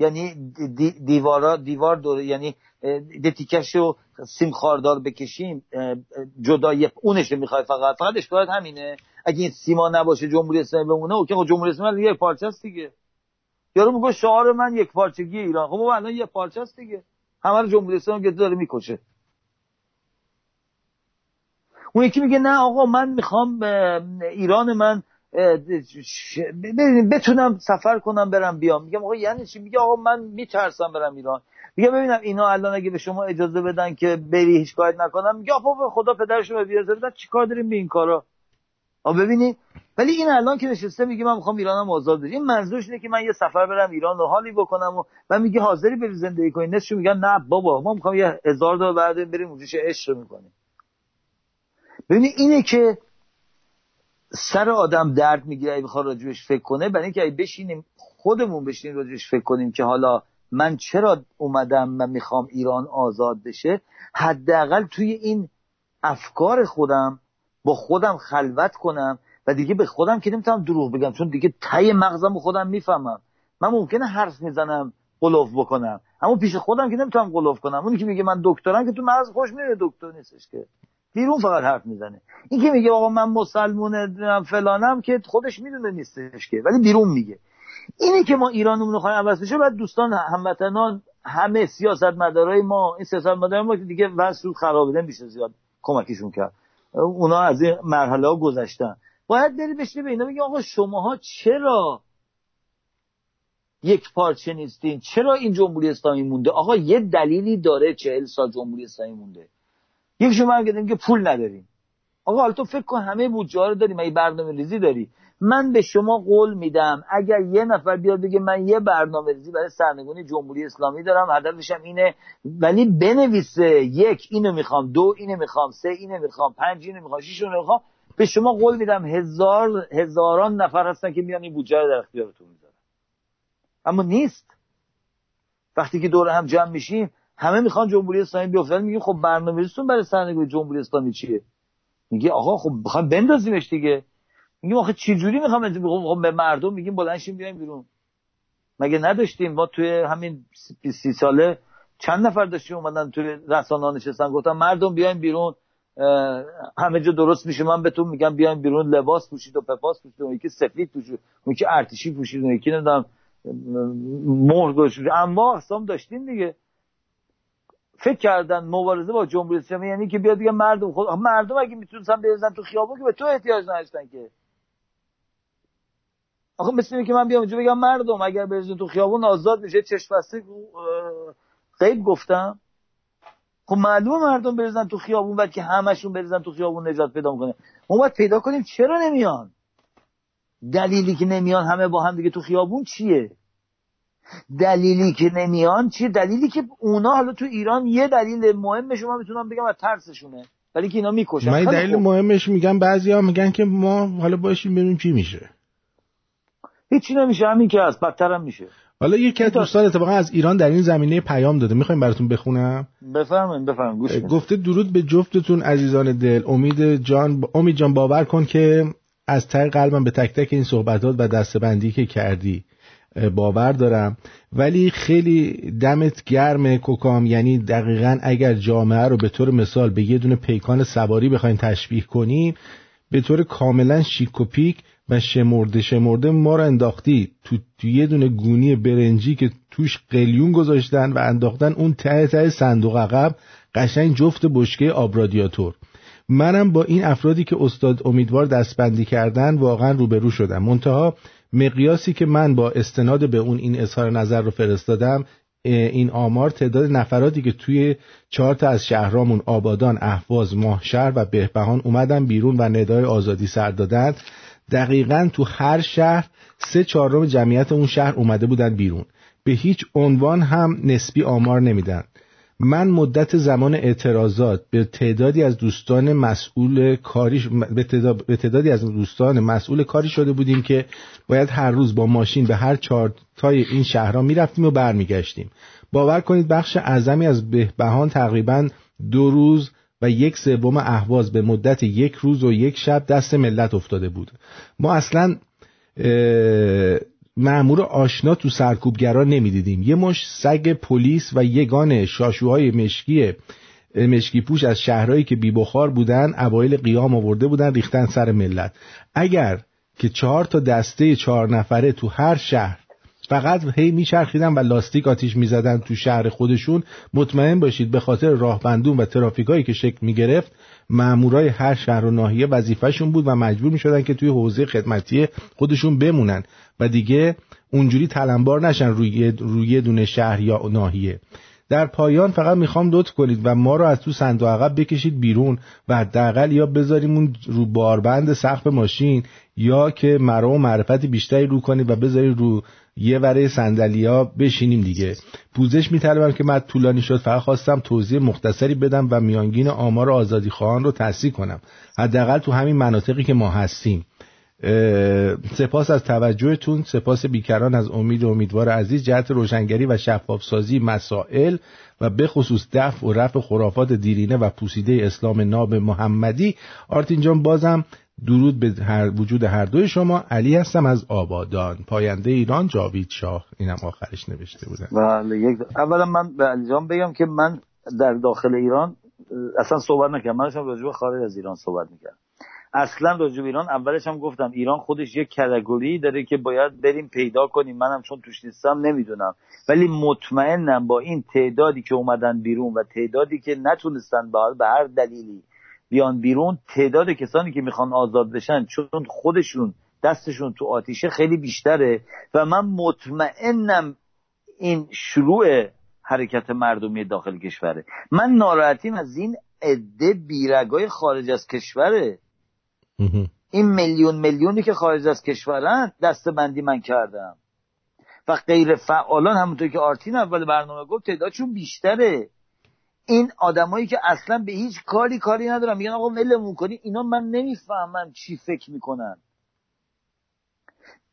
Speaker 2: یعنی دیوارا دیوار دور یعنی دتیکش رو سیم خاردار بکشیم جدای اونش می‌خوای فقط فقط اشکالات همینه. اگه این سیما نباشه جمهوری اسلامی بمونه اوکی خب جمهوری اسلامی یک پارچه است دیگه. یارو میگه شعار من یک پارچگی ایران. خب الان یک پارچه است دیگه. همه جمهوری اسلامی داره می‌کشه. اون یکی میگه نه آقا من می‌خوام ایران من بتونم سفر کنم برم بیام. میگم آقا یعنی چی؟ میگه آقا من میترسم برم ایران. میگه ببینم اینا الان اگه به شما اجازه بدن که بری هیچ کاری نکنم. میگه آقا خدا پدرشو به بیارزه بدن چیکار داریم به این کارا؟ آ ببینی؟ ولی این الان که نشسته میگه من می‌خوام ایرانم آزاد بشه این منظورش اینه که من یه سفر برم ایران و حالی بکنم و من میگه حاضری بری زندگی کنی. نصفش میگن نه بابا ما می‌خوام یه هزار دلار بعد بریم اونجا عشق می‌کنیم ببینی اینه که سر آدم درد می‌گیره اگه بخواد راجبش فکر کنه برای اینکه اگه بشینیم خودمون بشینیم راجبش فکر کنیم که حالا من چرا اومدم من می‌خوام ایران آزاد بشه حداقل توی این افکار خودم با خودم خلوت کنم و دیگه به خودم که نمی‌تونم دروغ بگم چون دیگه تای مغزم خودم می‌فهمم. من ممکنه حرف می‌زنم قلوف بکنم اما پیش خودم که نمی‌تونم قلوف کنم. اونی که میگه من دکترم که تو مغز خوش میره دکتر نیستش که. بیرون فقط حرف می‌زنه. این که میگه آقا من مسلمون فلانم که خودش می‌دونه نیستش که ولی بیرون میگه. اینه که ما ایرانمون رو عوض بشه بعد دوستان هموطنان همه سیاست مدارای ما این سیاست مدارای ما که دیگه وضع خرابیده میشه زیاد کمکشون کرد. اونا از این مرحله ها گذشتن. باید بری بشینی به اینا بگی آقا شماها چرا یک پارچه نیستین؟ چرا این جمهوری اسلامی مونده؟ آقا یه دلیلی داره چهل سال جمهوری اسلامی مونده. یک شما هم که پول نداریم. آقا حالا تو فکر کن همه بودجه رو داری من برنامه ریزی داری. من به شما قول میدم اگر یه نفر بیاد بگه من یه برنامه ریزی برای سرنگونی جمهوری اسلامی دارم هدفشم اینه ولی بنویسه یک اینو می‌خوام دو اینو می‌خوام سه اینو می‌خوام پنج اینو می‌خوام شیش اینو می‌خوام. به شما قول میدم هزار هزاران نفر هستن که میان این بودجه رو در اختیارتون می‌ذارن. اما نیست. وقتی که دور هم جمع میشیم همه می‌خوان جمهوری اسلامی بیفتن میگیم خب برنامه‌ریزتون برای سرنگونی جمهوری اسلامی چیه؟ میگه آقا خب بخوام بندازیمش دیگه. میگیم آخه چه جوری می‌خوام خب به مردم میگیم بلندشیم بیایم بیرون. مگه نداشتیم؟ ما توی همین سی ساله چند نفر داشتیم اومدن توی رسانه نشستن گفتن مردم بیایم بیرون همه جا درست میشه من بهتون میگم بیایم بیرون لباس پوشید و پپاس پوشید اون یکی سفید پوشید اون یکی ارتشی پوشید اون یکی نمی‌دونم مرغ اما اصلا داشتیم دیگه. فکر کردن مبارزه با جمهوری اسلامی یعنی که بیاد دیگه مردم خود مردم اگه می‌تونستن بریزن تو خیابون که به تو احتیاج نداشتن که. آخه مثل که من بیام اونجا بگم مردم اگر بریزن تو خیابون آزاد میشه چشم بسته غیب گفتم. خب معلومه مردم بریزن تو خیابون بعد که همشون بریزن تو خیابون نجات پیدا کنه ما باید پیدا کنیم چرا نمیان؟ دلیلی که نمیان همه با هم دیگه تو خیابون چیه؟ دلیلی که نمیان چیه؟ دلیلی که اونا حالا تو ایران یه دلیل مهم شما می‌تونم بگم از ترسشونه. ولی که اینا می‌کشن.
Speaker 1: من دلیل خب. مهمش میگم بعضیا میگن که ما حالا باشیم ببینیم چی میشه.
Speaker 2: هیچی نمیشه. همین که از بدتر هم میشه.
Speaker 1: حالا یکی از دوستان اتفاقا از ایران در این زمینه پیام داده. می‌خوایم براتون بخونم.
Speaker 2: بفرمایید بفرمایید گوش
Speaker 1: گفته درود به جفتتون عزیزان دل. امید جان امید جان باور کن که از ته قلبم به تک تک این صحبتات و دستبندی که کردی. باور دارم. ولی خیلی دمت گرم کوکام. یعنی دقیقا اگر جامعه رو به طور مثال به یه دونه پیکان سواری بخواین تشبیه کنیم به طور کاملا شیک و پیک و شمرده شمرده ما رو انداختی تو, تو یه دونه گونی برنجی که توش قلیون گذاشتن و انداختن اون ته ته صندوق عقب قشنگ جفت بشکه آب رادیاتور منم با این افرادی که استاد امیدوار دستبندی کردن واقعا روبرو شدم. منتها مقیاسی که من با استناد به اون این اظهار نظر رو فرستادم این آمار تعداد نفراتی که توی چهار تا از شهرامون آبادان، اهواز، ماهشهر و بهبهان اومدن بیرون و ندای آزادی سر دادن دقیقا تو هر شهر سه چهارم جمعیت اون شهر اومده بودن بیرون. به هیچ عنوان هم نسبی آمار نمیدن. من مدت زمان اعتراضات به تعدادی از دوستان مسئول کاری به تعدادی از دوستان مسئول کاری شده بودیم که باید هر روز با ماشین به هر چهار تای این شهرها می‌رفتیم و برمیگشتیم. باور کنید بخش اعظمی از بهبهان تقریبا دو روز و یک سوم اهواز به مدت یک روز و یک شب دست ملت افتاده بود. ما اصلا معمور آشنا تو سرکوبگرا نمی‌دیدیم. یه مش سگ پلیس و یگان شاشوهای مشکی مشکی پوش از شهرهایی که بیبخار بودن اوایل قیام آورده بودن ریختن سر ملت. اگر که چهار تا دسته چهار نفره تو هر شهر فقط هی میچرخیدن و لاستیک آتیش می‌زدن تو شهر خودشون مطمئن باشید به خاطر راهبندون و ترافیکایی که شکل می‌گرفت مامورای هر شهر و ناحیه وظیفهشون بود و مجبور می‌شدن که توی حوزه خدمتی خودشون بمونن و دیگه اونجوری تلمبار نشن روی روی دونه شهر یا ناحیه. در پایان فقط می‌خوام لطف کنید و ما رو از تو صندوق عقب بکشید بیرون و حداقل یا بذاریم اون رو باربند سقف ماشین یا که مرا و معرفت بیشتری رو کنید و بذارید رو یه وره سندلیا بشینیم دیگه. پوزش میطلبم که من طولانی شد فقط خواستم توضیح مختصری بدم و میانگین آمار آزادی خواهان رو تصحیح کنم. حداقل تو همین مناطقی که ما هستیم. سپاس از توجهتون سپاس بیکران از امید و امیدوار عزیز جهت روشنگری و شفاف سازی مسائل و به خصوص دفع و رفع خرافات دیرینه و پوسیده اسلام ناب محمدی. آرتین جان بازم درود به هر وجود هر دوی شما. علی هستم از آبادان. پاینده ایران جاوید شاه. اینم آخرش نوشته بودن.
Speaker 2: بله یک اولا من به علی جان بگم که من در داخل ایران اصلا صحبت نکردم. من داشتم راجع خارج از ایران صحبت می‌کردم. اصلا راجع ایران اولش هم گفتم ایران خودش یک کتگوری داره که باید بریم پیدا کنیم. منم چون توش نیستم نمی‌دونم. ولی مطمئنم با این تعدادی که اومدن بیرون و تعدادی که نتونستن به هر دلیلی بیان بیرون تعداد کسانی که می‌خوان آزاد بشن چون خودشون دستشون تو آتیشه خیلی بیشتره و من مطمئنم این شروع حرکت مردمی داخل کشوره. من ناراحتیم از این عده بیرگای خارج از کشوره. این میلیون میلیونی که خارج از کشورن دست بندی من کردم. و غیر فعالان همونطور که آرتین اول برنامه گفت تعدادشون بیشتره. این آدمایی که اصلا به هیچ کاری کاری ندارن. میگن آقا ولمون کنی. اینا من نمی‌فهمم چی فکر می‌کنن.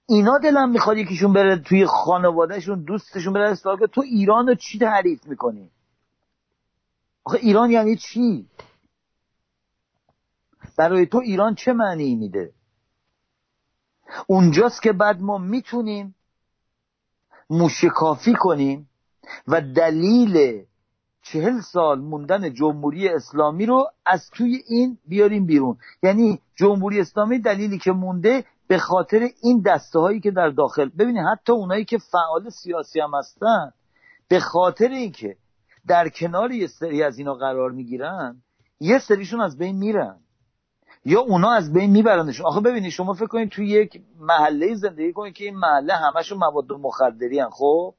Speaker 2: اینا دلم می‌خواد یکیشون بره توی خانوادهشون دوستشون بره استفاده که تو ایران چی تعریف می‌کنی؟ آخه ایران یعنی چی؟ برای تو ایران چه معنی میده؟ اونجاست که بعد ما می‌تونیم موشکافی کنیم و دلیل چهل سال موندن جمهوری اسلامی رو از توی این بیاریم بیرون. یعنی جمهوری اسلامی دلیلی که مونده به خاطر این دسته هایی که در داخل ببینید حتی اونایی که فعال سیاسی هم هستن به خاطر اینکه در کنار یه سری از اینا قرار می‌گیرن یه سریشون از بین میرن. یا اونا از بین میبرنشون آخه ببینید شما فکر کنید توی یک محله زندگی کنید که این محله همشون مواد مخدری هن خب؟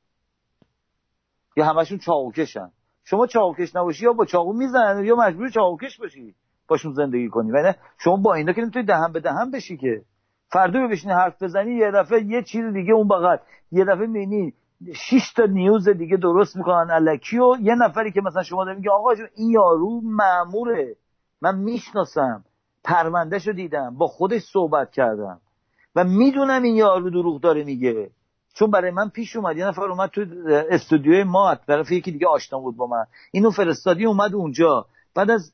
Speaker 2: یا همشون چاوکشن شما چاوکش نباشی یا با چاقو می‌زنن یا مجبور چاوکش باشی باشون زندگی کنی. و شما با اینا که نمی‌تونی دهن به دهن بشی که. فردا بشینی حرف بزنی یه دفعه یه چیز دیگه اون بغل. یه دفعه می‌بینی شش تا نیوز دیگه درست می‌کنن الکی و یه نفری که مثلا شما میگه آقا این یارو ماموره من می‌شناسم. پرونده شو دیدم. با خودش صحبت کردم. و می‌دونم این یارو دروغ داره میگه. چون برای من پیش اومد یه نفر اومد تو استودیوی ما طرف یکی دیگه آشنا بود با من. اینو فرستادی اومد اونجا. بعد از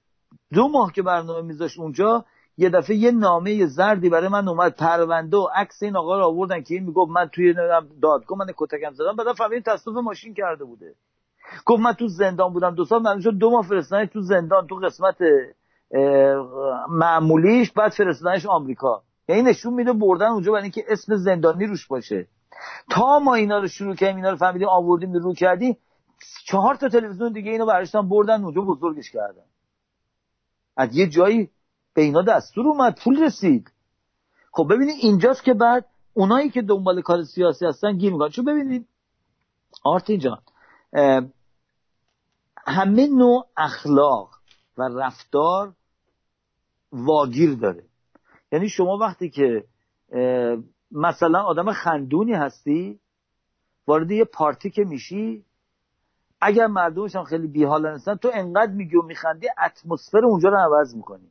Speaker 2: دو ماه که برنامه میذاشت اونجا یه دفعه یه نامه زردی برای من اومد. پرونده و عکس این آقا رو آوردن که این می‌گفت من توی دادگاه من کتکم زدم. بعد فهمیدم تصادف ماشین کرده بوده. گفت من تو زندان بودم دو سال من دو ماه فرستادن تو زندان تو قسمت معمولیش بعد فرستادنش آمریکا. یعنی نشون میده بردن اونجا برای اینکه اسم زندانی روش باشه. تا ما اینا رو شروع کردیم اینا رو فهمیدیم آوردیم رو کردیم چهار تا تلویزیون دیگه اینو برشتن بردن اونجا بزرگش کردن. از یه جایی به اینا دستور اومد پول رسید. خب ببینید اینجاست که بعد اونایی که دنبال کار سیاسی هستن گیر می‌کنن. چون ببینید آرتی جان همه نوع اخلاق و رفتار واگیر داره. یعنی شما وقتی که مثلا آدم خندونی هستی؟ وارد یه پارتی که میشی؟ اگر مردمش هم خیلی بیحال هستن تو انقدر میگی و میخندی اتمسفر اونجا رو عوض می‌کنی.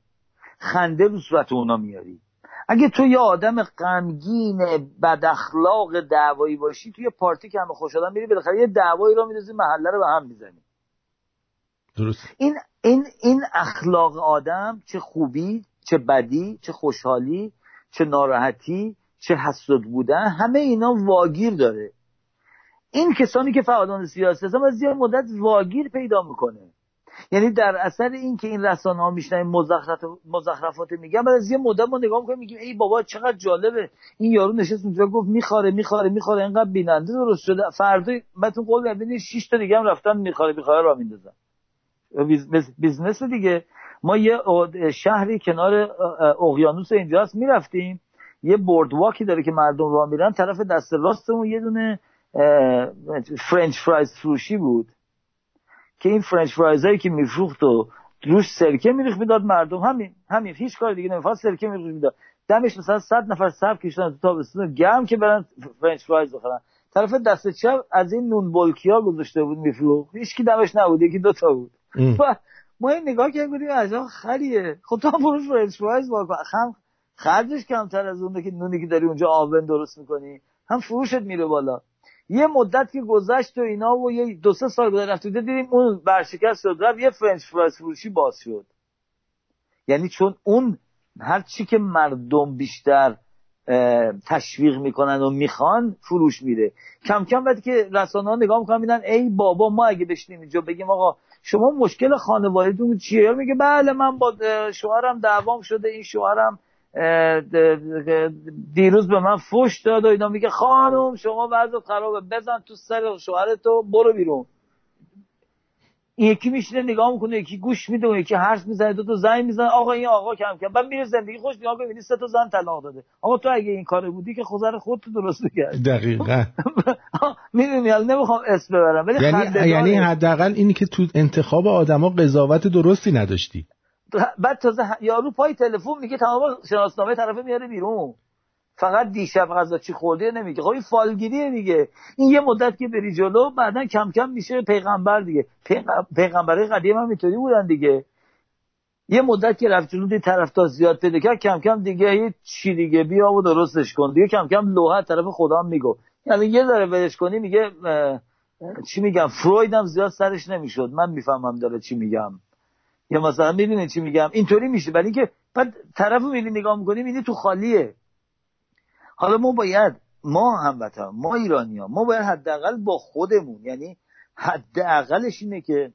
Speaker 2: خنده رو صورت اونا میاری. اگه تو یه آدم غمگین بد اخلاق دعوایی باشی توی پارتی که همه خوش آدم میری بالاخره یه دعوایی رو میندازی محله رو به هم می‌زنی.
Speaker 1: درست.
Speaker 2: این این این اخلاق آدم چه خوبی چه بدی چه خوشحالی چه ناراحتی چه حسد بودن همه اینا واگیر داره. این کسانی که فعالان سیاسی هستن از زیاد مدت واگیر پیدا می‌کنه. یعنی در اثر این که این رسانه ها میشنن مزخرفات میگن بعد از یه مدت ما نگاه می‌کنیم میگیم ای بابا چقدر جالبه. این یارو نشست اونجا گفت میخواره میخواره میخواره اینقدر بیننده درست شده. فردا بهتون قول میدم 6 تا دیگه هم رفتن میخواره میخواره را میندازن. business دیگه. ما یه شهری کنار اقیانوس اینجاست می‌رفتیم. یه boardwalk ی داره که مردم راه میرن طرف دست راستمون یه دونه french fries فروشی بود. که این french fries هایی که میفروخت و روش سرکه میریخت می‌داد مردم. همین همین. هیچ کار دیگه نمی‌خواد سرکه میریخت می‌داد. دمش مثلا 100 نفر صف کشیدن تو تابستون گرم که برن french fries بخرن. طرف دست چپ از این نون بولکیا گذاشته بود میفروخت. هیچ کی دمش نبود یکی دو تا بود. ما این نگاه کردیم گفتیم عجب خریه. خب تو french fries با هم خرجش کمتر از اونه که نونی که داری اونجا آون درست می‌کنی. هم فروشت میره بالا. یه مدت که گذشت و اینا و یه دو سه سال گذشت رفت دیدیم اون ورشکست شد رفت یه french fries فروشی باز شد. یعنی چون اون هر چی که مردم بیشتر تشویق می‌کنن و می‌خوان فروش میره کم کم وقتی که رسانه ها نگاه می‌کنن میدن ای بابا ما اگه بشینیم اینجا بگیم آقا شما مشکل خانوادهتون چیه؟ میگه بله من با شوهرم دعوام شده این شوهرم دیروز به من فوش داد و اینا. میگه خانم شما وضع خرابه. بزن تو سر شوهرتو برو بیرون. این یکی میشینه نگاه می‌کنه یکی گوش میده و یکی حرف می‌زنه. دو تا زنگ می‌زنه. آقا این آقا کم کم. بعد میره زندگی خوش نگاه ببینی سه تا زن طلاق داده. آقا تو اگه این کار بودی که خودت خودت درست می‌کرد
Speaker 1: دقیقاً.
Speaker 2: می‌دونی حالا نمی‌خوام اسم ببرم
Speaker 1: یعنی یعنی حداقل اینی که تو انتخاب آدما قضاوت درستی نداشتی.
Speaker 2: بعد تازه یارو پای تلفن میگه تمام شناسنامه طرفه میاره بیرون. فقط دیشب غذا چی خورده نمیگه. خب این فالگیریه دیگه این یه مدت که بری جلو بعدا کم کم میشه پیغمبر دیگه. پیغمبرای قدیم هم اینطوری بودن دیگه. یه مدت که رفت جلو طرفدار زیاد پیدا کرد کم کم دیگه چی دیگه. بیا و درستش کن. دیگه کم کم لوحه طرف خدا هم میگو. یعنی یه ذره ولش کنی میگه چی میگم؟ فروید هم زیاد سرش نمی‌شد. من می‌فهمم داره چی میگم. یا مثلا می‌دونی چی میگم؟ اینطوری میشه. برای اینکه بعد طرفو می‌بینی نگاه می‌کنی می‌بینی تو خالیه. حالا ما باید ما هموطن ما ایرانی ها ما باید حداقل با خودمون یعنی حداقلش اینه که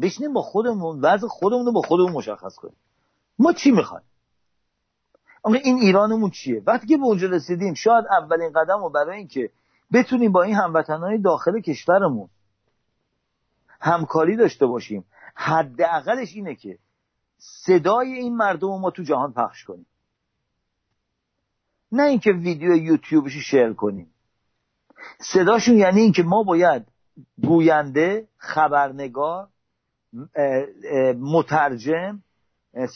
Speaker 2: بشینیم با خودمون وضع خودمون رو با خودمون مشخص کنیم. ما چی می‌خوایم؟ اما این ایرانمون چیه؟ وقتی که به اونجا رسیدیم شاید اولین قدم رو برای اینکه بتونیم با این هموطنهای داخل کشورمون همکاری داشته باشیم حداقلش اینه که صدای این مردم رو ما تو جهان پخش کنیم. نه اینکه ویدیو یوتیوبش شیر کنیم. صداشون یعنی اینکه ما باید گوینده خبرنگار مترجم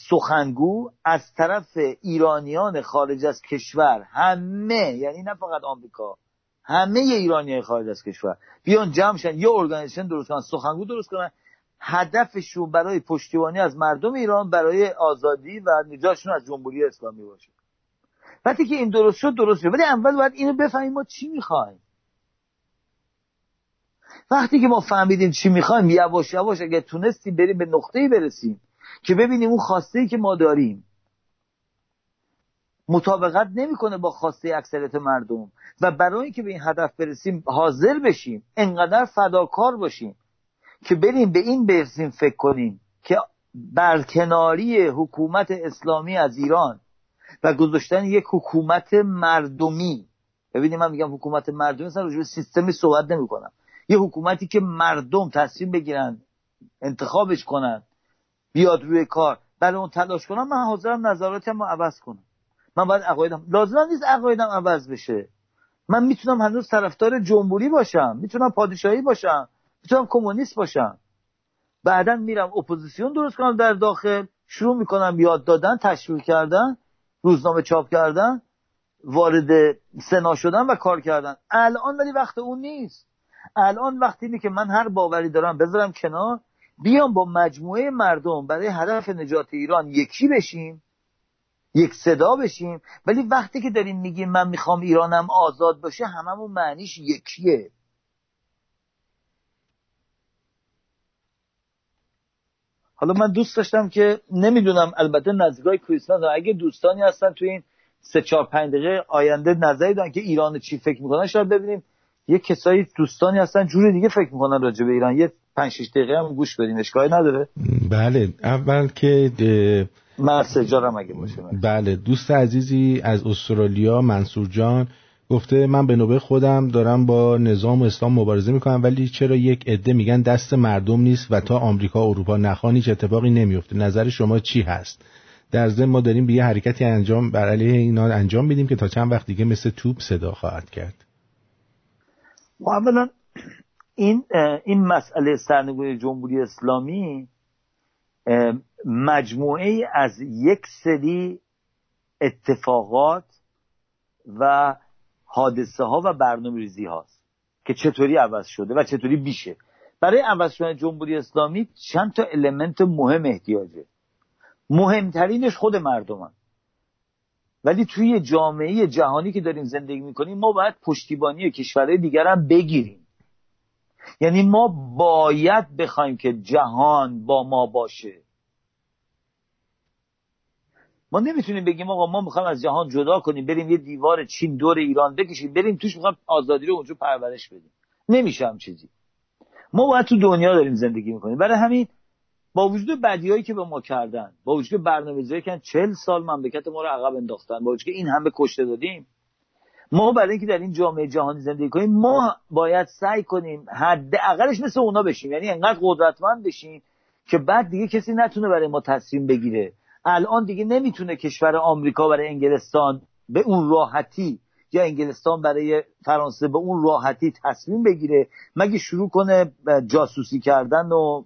Speaker 2: سخنگو از طرف ایرانیان خارج از کشور همه یعنی نه فقط آمریکا همه ایرانی خارج از کشور بیان جمع شن یه ارگانیزیشن درست کنن سخنگو درست کنن هدفشون برای پشتیبانی از مردم ایران برای آزادی و نجاتشون از جمهوری اسلامی باشه. وقتی که این درست شد درست شد. ولی اول باید اینو بفهمیم ما چی می‌خوایم. وقتی که ما فهمیدیم چی می‌خوایم یواش یواش اگر تونستیم بریم به نقطه‌ای برسیم که ببینیم اون خواسته که ما داریم مطابقت نمی‌کنه با خواسته اکثریت مردم و برای اینکه به این هدف برسیم حاضر بشیم انقدر فداکار باشیم. که بریم به این برسیم فکر کنیم که برکناری حکومت اسلامی از ایران و گذاشتن یک حکومت مردمی. ببینید من میگم حکومت مردم مثلا راجع سیستمی صحبت نمی‌کنم. یه حکومتی که مردم تصمیم بگیرن انتخابش کنن بیاد روی کار. برای اون تلاش کنم من حاضرم نظراتم رو عوض کنم. من باید عقایدم لازم نیست عقایدم عوض بشه. من می‌تونم هنوز طرفدار جمهوری باشم می‌تونم پادشاهی باشم. می‌تونم کمونیست باشم. بعدا میرم اپوزیسیون درست کنم در داخل. شروع می‌کنم یاد دادن تشویق کردن روزنامه چاپ کردن وارد سنا شدن و کار کردن. الان ولی وقت اون نیست. الان وقتی اینه که من هر باوری دارم بذارم کنار بیام با مجموعه مردم برای هدف نجات ایران یکی بشیم یک صدا بشیم. ولی وقتی که داریم میگیم من می‌خوام ایرانم آزاد باشه هممون معنیش یکیه. حالا من دوست داشتم که نمی‌دونم البته نزدیکای کریسمس اگه دوستانی هستن تو این سه چهار پنج دقیقه آینده نظری دارن که ایران چی فکر می‌کنن شاید ببینیم یه کسایی دوستانی هستن جور دیگه فکر می‌کنن راجع به ایران. یه پنج شش دقیقه هم گوش بدیم اشکالی نداره.
Speaker 1: بله اول که
Speaker 2: من سجارم اگه باشه.
Speaker 1: بله دوست عزیزی از استرالیا منصور جان گفته من به نوبه خودم دارم با نظام اسلام مبارزه می‌کنم ولی چرا یک عده میگن دست مردم نیست و تا آمریکا و اروپا نخوان هیچ اتفاقی نمیفته نظر شما چی هست؟ در ضمن ما داریم به یه حرکتی انجام بر علیه اینا انجام میدیم که تا چند وقت دیگه مثل توپ صدا خواهد کرد.
Speaker 2: اولا این این مسئله سرنگونی جمهوری اسلامی مجموعه از یک سری اتفاقات و حادثه ها و برنامه ریزی هاست که چطوری عوض شده و چطوری بیشه برای عوض شدن جمهوری اسلامی چند تا المنت مهم احتیاجه. مهمترینش خود مردمن ولی توی جامعه جهانی که داریم زندگی می‌کنیم ما باید پشتیبانی کشورهای دیگر هم بگیریم. یعنی ما باید بخوایم که جهان با ما باشه. ما نمی‌تونیم بگیم آقا ما می‌خوایم از جهان جدا کنیم بریم یه دیوار چین دور ایران بکشیم بریم توش می‌خوایم آزادی رو اونجا پرورش بدیم. نمیشه چیزی. ما باید تو دنیا داریم زندگی می‌کنیم. برای همین با وجود بدیهایی که به ما کردن با وجود برنامه‌ریزی که چل سال مملکت ما رو عقب انداختن با وجود که این همه کشته دادیم ما برای اینکه در این جامعه جهانی زندگی کنیم ما باید سعی کنیم حداقلش مثل اونا بشیم. یعنی انقدر قدرتمند بشیم که بعد دیگه کسی نتونه برای ما تصمیم بگیره الان دیگه نمی‌تونه کشور آمریکا برای انگلستان به اون راحتی یا انگلستان برای فرانسه به اون راحتی تصمیم بگیره مگه شروع کنه جاسوسی کردن و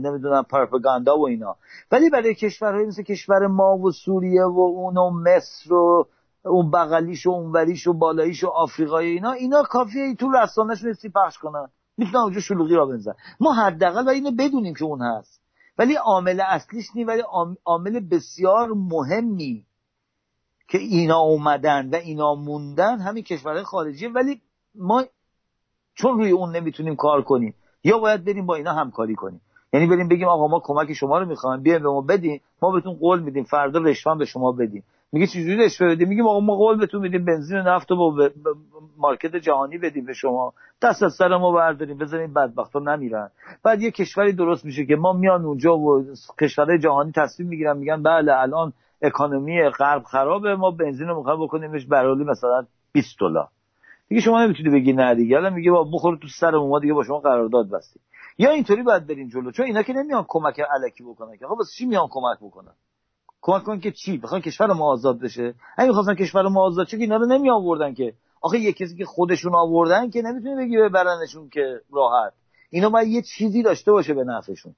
Speaker 2: نمی‌دونم پروپاگاندا و اینا. ولی برای کشورهای مثل کشور ما و سوریه و اون و مصر و اون بغلیش و اونوریش و بالاییش و آفریقای اینا اینا کافیه تو رسانش نیستی پخش کنن. می‌تونن اونجا شلوغی را بنزن ما حداقل و اینو بدونیم که اون هست. ولی عامل اصلیش نی ولی عامل بسیار مهمی که اینا اومدن و اینا موندن همین کشورهای خارجی. ولی ما چون روی اون نمی‌تونیم کار کنیم یا باید بریم با اینا همکاری کنیم. یعنی بریم بگیم آقا ما کمک شما رو می‌خوایم بیایم به ما بدین ما بهتون قول میدیم فردا رشوه به شما بدیم میگه چجوری رشوه بدیم؟ میگیم ما قول بهتون میدیم بنزین و نفت با مارکت جهانی بدیم به شما. دست از سر ما برداریم. بذاریم بدبختا نمیرن. بعد یه کشوری درست میشه که ما میان اونجا و کشورهای جهانی تصمیم می‌گیرن میگن بله الان اکانومی غرب خرابه ما بنزین رو می‌خوایم بکنیمش برای مثلا 20 دلار. دیگه شما نمی‌تونی بگی نه دیگه. الان میگه با بخور تو سر ما دیگه با شما قرارداد بستیم. یا اینطوری باید بریم جلو. چون اینا که نمیان کمک علکی بکنن که. آقا چی میان کمک بکنن؟ کمک کن که چی؟ بخوان کشور ما آزاد بشه. همین می‌خواستن کشور ما آزاد چه اینا رو نمی آوردن که. آخه یه کسی که خودشون آوردن که نمی‌تونی بگی ببرنشون که راحت. اینا باید یه چیزی داشته باشه به نفعشون.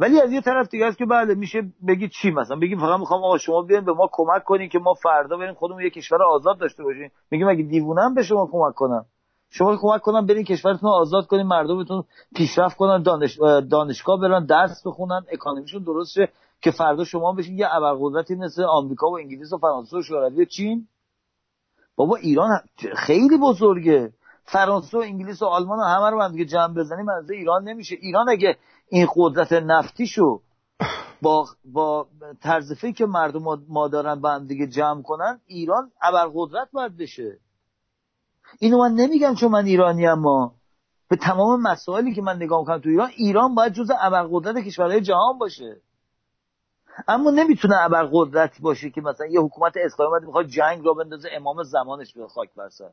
Speaker 2: ولی از یه طرف دیگه است که بله میشه بگی چی مثلا؟ بگیم فقط می‌خوام آقا شما بیاین به ما کمک کنین که ما فردا بریم خودمون یه کشور آزاد داشته باشیم. میگیم اگه دیوونم به شما کمک کنم. شما کمک کنم برین کشورتون رو آزاد کنین مردمتون پیشرفت کنن دانش... دانشگاه برن درس بخونن اکانومیشون درست شه. که فردا شما بشین یه ابرقدرتی مثل آمریکا و انگلیس و فرانسه و شوروی و چین. بابا ایران خیلی بزرگه. فرانسه و انگلیس و آلمان و همه رو هم دیگه جمع بزنیم از ایران نمیشه. ایران اگه این قدرت نفتیشو با با طرز که مردم ما دارن با هم دیگه جمع کنن ایران ابرقدرت باید بشه. اینو من نمیگم چون من ایرانی اما به تمام مسائلی که من نگاه می‌کنم تو ایران ایران باید جز ابرقدرت کشورهای جهان باشه. اما نمی‌تونه ابرقدرتی باشه که مثلا یه حکومت اسلامی می‌خواد جنگ را بندازه امام زمانش به خاک برسه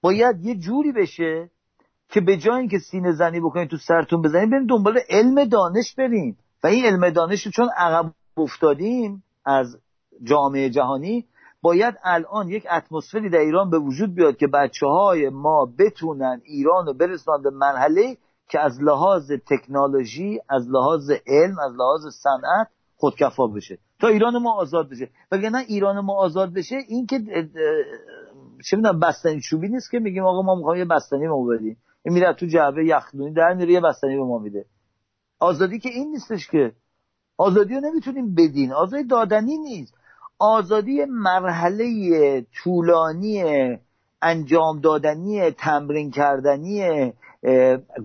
Speaker 2: باید یه جوری بشه که به جای اینکه سینه زنی بکنید تو سرتون بزنید بریم دنبال علم دانش بریم. و این علم دانش رو چون عقب افتادیم از جامعه جهانی باید الان یک اتمسفری در ایران به وجود بیاد که بچه های ما بتونن ایران رو برسونن به مرحله که از لحاظ تکنولوژی از لحاظ علم از لحاظ صنعت خودکفا بشه. تا ایران ما آزاد بشه. نه ایران ما آزاد بشه این که چه می‌دونم بستنی چوبی نیست که میگیم آقا ما می‌خوایم یه بستنی ما بدیم. این میره تو جعبه یخدونی در میره یه بستنی به ما میده. آزادی که این نیستش که. آزادی رو نمی‌تونیم بدین. آزادی دادنی نیست. آزادی مرحله طولانی انجام دادنی تمرین کردنی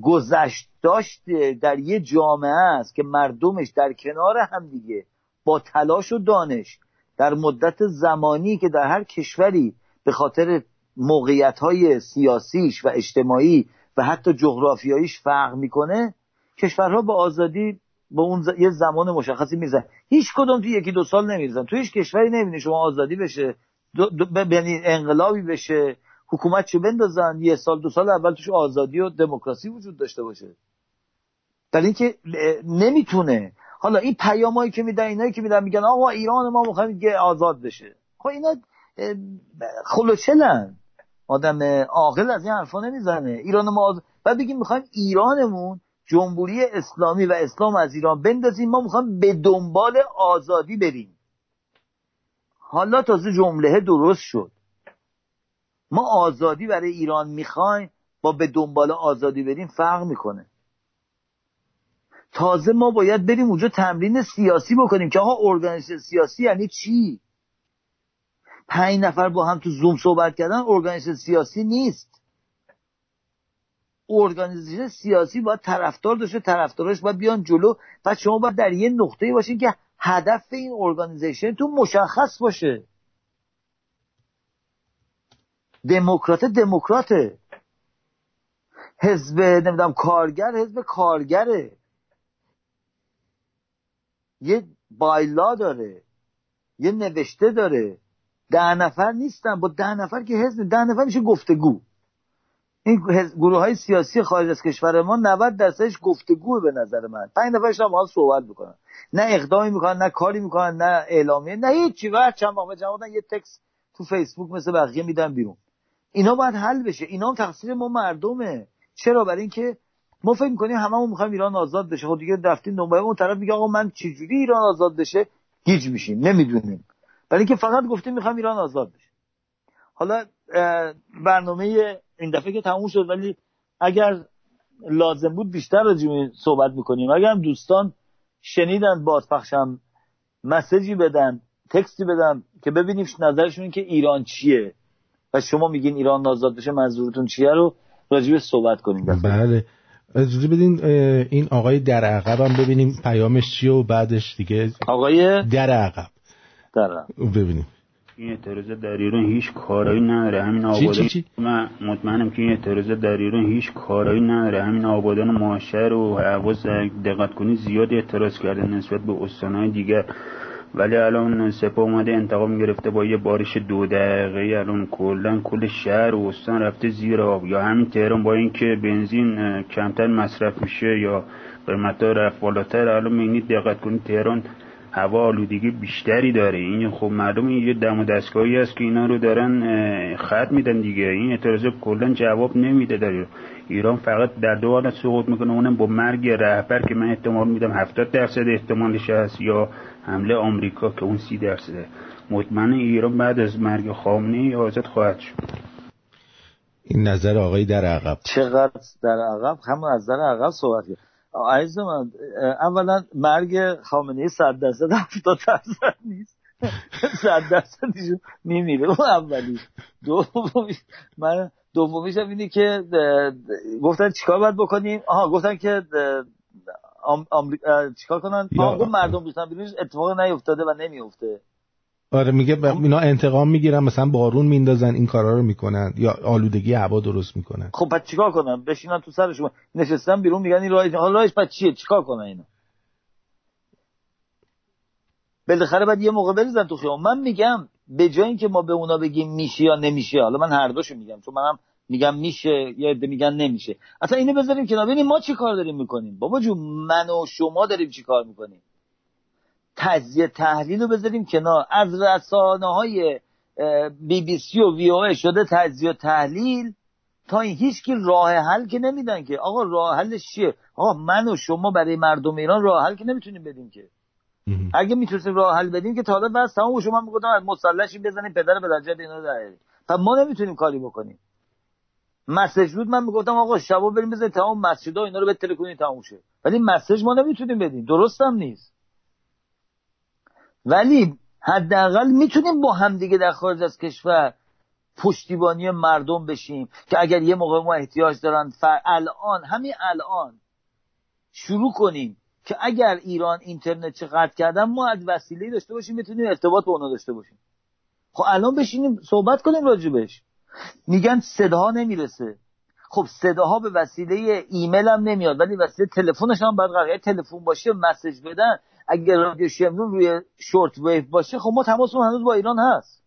Speaker 2: گذشت داشت در یه جامعه است که مردمش در کنار هم دیگه با تلاش و دانش در مدت زمانی که در هر کشوری به خاطر موقعیت های سیاسیش و اجتماعی و حتی جغرافیاییش فرق می‌کنه کشورها به آزادی با اون یه زمان مشخصی میزن هیچ کدوم تو یکی دو سال نمیرزن تو هیچ کشوری نمی‌بینی شما آزادی بشه یعنی انقلابی بشه حکومت چه بندازن؟ یه سال دو سال اول توش آزادی و دموکراسی وجود داشته باشه. در اینکه نمی‌تونه. حالا این پیامایی که میدن اینایی که میدن میگن آقا ایران ما می‌خوایم که آزاد بشه. خب اینا خلوچلن. آدم عاقل از این حرفا نمی‌زنه. ایران ما آز... بعد بگیم می‌خوایم ایرانمون جمهوری اسلامی و اسلام از ایران بندازیم. ما می‌خوایم به دنبال آزادی بریم. حالا تازه جمله درست شد. ما آزادی برای ایران می‌خوایم با به دنبال آزادی بریم فرق می‌کنه. تازه ما باید بریم اونجا تمرین سیاسی بکنیم که آقا ارگانیسه سیاسی یعنی چی؟ پنج نفر با هم تو زوم صحبت کردن ارگانیزه سیاسی نیست. organization سیاسی باید طرفدار داشته طرفدارش باید بیان جلو و شما باید در یه نقطه باشین که هدف این organization تو مشخص باشه. دموکرات دموکراته. حزب نمی‌دونم کارگر حزب کارگره. یه بایلا داره یه نوشته داره. ده نفر نیستن. با ده نفر که حزب ده نفر میشه گفتگو. این گروه های سیاسی خارج از کشور ما 90 درصدش گفتگو به نظر من. پنج نفرش هم حال صحبت می‌کنن. نه اقدامی می‌کنن نه کاری می‌کنن نه اعلامیه نه هیچی. وقت چند جمع یه تکس تو فیسبوک مثل بقیه میدن بیرون. اینا باید حل بشه. اینا هم تقصیر ما مردمه. چرا؟ برای اینکه ما فکر می‌کنیم هممون می‌خوایم ایران آزاد بشه. خب دیگه رفتیم دنبال اون طرف میگه آقا من چجوری ایران آزاد بشه؟ گیج میشیم. نمی‌دونیم. برای اینکه فقط گفتیم می‌خوایم ایران آزاد بشه. حالا برنامه این دفعه که تموم شد ولی اگر لازم بود بیشتر راجع صحبت می‌کنیم. اگر دوستان شنیدن بازپخشم مسیجی بدن تکستی بدن که ببینیم نظرشون که ایران چیه. و شما میگین ایران آزاد بشه منظورتون چیه رو راجع صحبت کنیم
Speaker 1: بله. اجازه بدین این آقای در عقب هم ببینیم پیامش چیه و بعدش دیگه.
Speaker 2: آقای؟
Speaker 1: در عقب.
Speaker 2: در عقب.
Speaker 1: ببینیم.
Speaker 5: این اعتراض در ایران هیچ کارایی نداره. همین آبادان من مطمئنم که این اعتراض در ایران هیچ کارایی نداره. همین آبادان معاشر و حواس دقت کنی زیاد اعتراض کرده نسبت به استانهای دیگر. ولی الان سپاه اومده انتقام گرفته با یه بارش دو دقیقه. الان کلا کل شهر و استان رفته زیر آب. یا همین تهران با اینکه بنزین کمتر مصرف میشه یا قیمت رفت بالاتر. الان می‌بینید دقت کنید تهران هوا آلودگی بیشتری داره. این خب مردم این یه دم و دستگاهی است که اینا رو دارن خط میدن دیگه. این اعتراض کلا جواب نمیده در ایران فقط در دو حالت سقوط می‌کنه. اونم با مرگ رهبر که من احتمال میدم 70 درصد احتمالش هست یا حمله آمریکا که اون سی درصده مطمئن ایران بعد از مرگ خامنه آزاد خواهد شد.
Speaker 1: این نظر آقای در عقب.
Speaker 2: چقدر در عقب؟ همون از در عقب صحبت کرد عزیز من اولا مرگ خامنه ای صد درصد هفتاد درصد نیست. صد درصدشون میمیره. اون اولی. دومیش من دومیش هم اینه که گفتن چیکار باید بکنیم؟ آها گفتن که آمریکا چیکار کنن؟ آقا مردم دوستان بیرون اتفاق نیفتاده و نمیفته.
Speaker 1: آره میگه ب... اینا انتقام می‌گیرن مثلا بارون میندازن این کارا رو می‌کنن یا آلودگی هوا درست می‌کنن.
Speaker 2: خب پس چیکار کنن؟ بشینن تو سر شما نشستن بیرون میگن این راه حالا راهش پس چیه؟ چیکار کنن اینا؟ بالاخره باید یه موقع بریزن تو خیام من میگم به جای اینکه ما به اونا بگیم میشه یا نمیشه حالا من هر دوشو میگم چون منم میگم میشه یا عده میگن نمیشه. اصلا اینو بذاریم کنار. ببینیم ما چی کار داریم می‌کنیم؟ بابا جون من و شما داریم چی کار می‌کنیم؟ تجزیه تحلیل رو بذاریم کنار. از رسانه های بی بی سی و وی او شده تجزیه تحلیل. تا این هیچ کی راه حل که نمیدن که. آقا راه حلش چیه؟ آقا من و شما برای مردم ایران راه حل که نمی‌تونیم بدیم که. اگه می‌تونستیم راه حل بدیم که تا حالا بس تمام شما می‌گفتم از مسلشی بزنیم پدر به درجه اینا رو پس ما نمی‌تونیم کاری بکنیم. مسج بود من می‌گفتم آقا شبا بریم بزنیم تمام مسجدها اینا رو بتره کنیم تموم شه. ولی مسج ما نمی‌تونیم بدیم. درست هم نیست. ولی حداقل می‌تونیم با همدیگه در خارج از کشور پشتیبانی مردم بشیم که اگر یه موقع ما احتیاج دارن فر... الان همین الان شروع کنیم که اگر ایران اینترنت چه قطع کردن ما از وسیله داشته باشیم می‌تونیم ارتباط با اونا داشته باشیم. خب الان بشینیم صحبت کنیم راجبش میگن صداها نمی‌رسه. خب صداها به وسیله ایمیل هم نمیاد ولی وسیله تلفنش هم باید قرار تلفن باشه مسج بدن. اگر رادیو شمرون روی شورت ویو باشه خب ما تماسمون هنوز با ایران هست.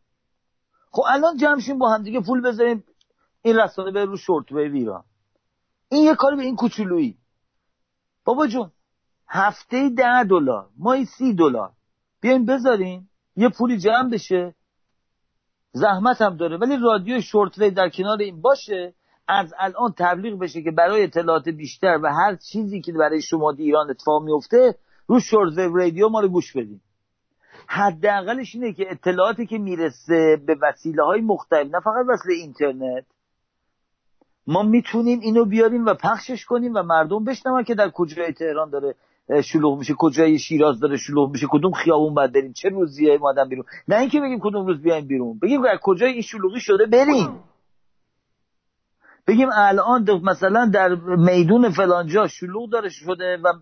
Speaker 2: خب الان جمعشیم با هم دیگه پول بذاریم این رسانه به رو شورت ویو ایران. این یه کاری به این کوچولویی. بابا جون هفته ده دلار ماهی سی دلار. بیایم بذاریم یه پولی جمع بشه. زحمت هم داره ولی رادیو شورت ویو در کنار این باشه از الان تبلیغ بشه که برای اطلاعات بیشتر و هر چیزی که برای شما دی ایران اتفاق میفته رو ویو رادیو ما رو گوش بدیم حداقلش اینه که اطلاعاتی که می‌رسه به وسیله های مختلف نه فقط وسیله اینترنت. ما می‌تونیم اینو بیاریم و پخشش کنیم و مردم بشنون که در کجای تهران داره شلوغ میشه کجای شیراز داره شلوغ میشه کدوم خیابون باید بریم چه روزیه مادم بیرون. نه اینکه بگیم کدوم روز بیایم بیرون بگیم از کجای این شلوغی شده بریم. بگیم الان مثلا در میدون فلانجا شلوغ داره شده و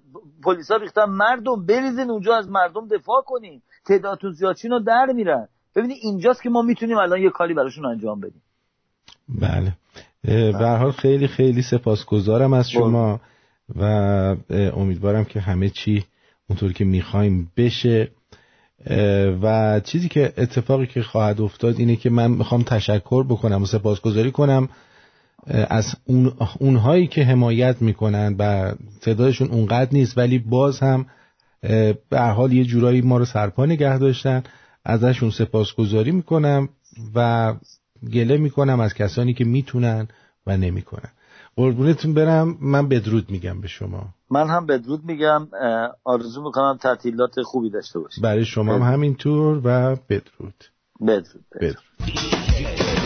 Speaker 2: پلیسا ریختن مردم بریزین اونجا از مردم دفاع کنین تعدادتون زیاد رو در میرن. ببینید اینجاست که ما می‌تونیم الان یه کاری براشون انجام بدیم.
Speaker 1: بله. به حال خیلی خیلی سپاسگزارم از شما و امیدوارم که همه چی اونطور که می‌خوایم بشه. و چیزی که اتفاقی که خواهد افتاد اینه که من می‌خوام تشکر بکنم و سپاسگزاری کنم از اون اونهایی که حمایت می‌کنن و تعدادشون اونقدر نیست ولی باز هم به حال یه جورایی ما رو سرپا نگه داشتن. ازشون سپاسگزاری می‌کنم و گله می‌کنم از کسانی که می‌تونن و نمی‌کنن. قربونتون برم من بدرود میگم به شما.
Speaker 2: من هم بدرود میگم. آرزو می‌کنم تعطیلات خوبی داشته باشید.
Speaker 1: برای شما هم همینطور و بدرود.
Speaker 2: بدرود,
Speaker 1: بدرود.
Speaker 6: boy